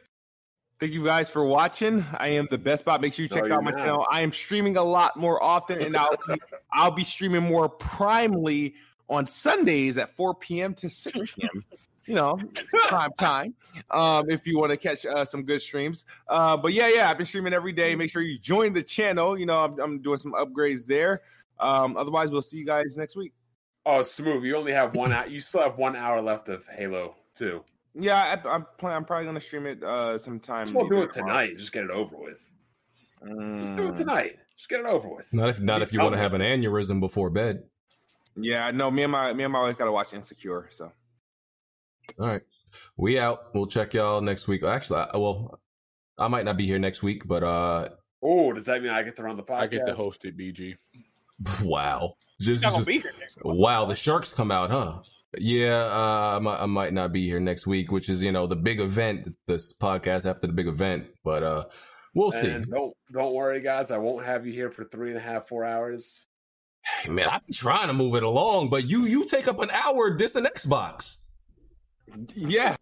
Thank you guys for watching. I am the best bot. Make sure you check you're out my not. channel. I am streaming a lot more often, and I'll be, I'll be streaming more primely on Sundays at 4 p.m. to 6 p.m. You know, it's prime time. Um, if you want to catch uh, some good streams. Uh, but yeah, yeah, I've been streaming every day. Make sure you join the channel. You know, I'm, I'm doing some upgrades there. Um, otherwise, we'll see you guys next week. Oh, smooth. You only have one hour. You still have one hour left of Halo Two. Yeah, I, I'm plan- I'm probably gonna stream it uh, sometime. We'll do it tomorrow. tonight. Just get it over with. Just do Mm. it tonight. Just get it over with. Not if not if you want to have an aneurysm before bed. Yeah, no, me and my me and my wife gotta watch Insecure. So All right, we out. We'll check y'all next week. Actually, I, well, I might not be here next week, but uh, Oh, does that mean I get to run the podcast? I get to host it, BG. wow, just, just be here next week. wow, the sharks come out, huh? Yeah, uh, I, might, I might not be here next week, which is you know the big event, this podcast after the big event, but uh, we'll see. And don't don't worry, guys. I won't have you here for three and a half, four hours. Hey, man, I've been trying to move it along, but you you take up an hour dissing Xbox. Yeah,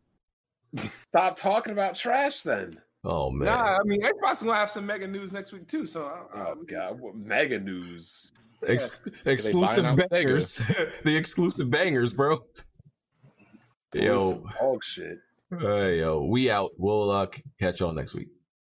Stop talking about trash, then. Oh man, nah, I mean Xbox gonna have some mega news next week too. So uh, Oh God, what mega news. Ex- buying exclusive bangers, the exclusive bangers, bro. Yo, Some dog shit. hey, yo, we out. We'll uh, catch y'all next week.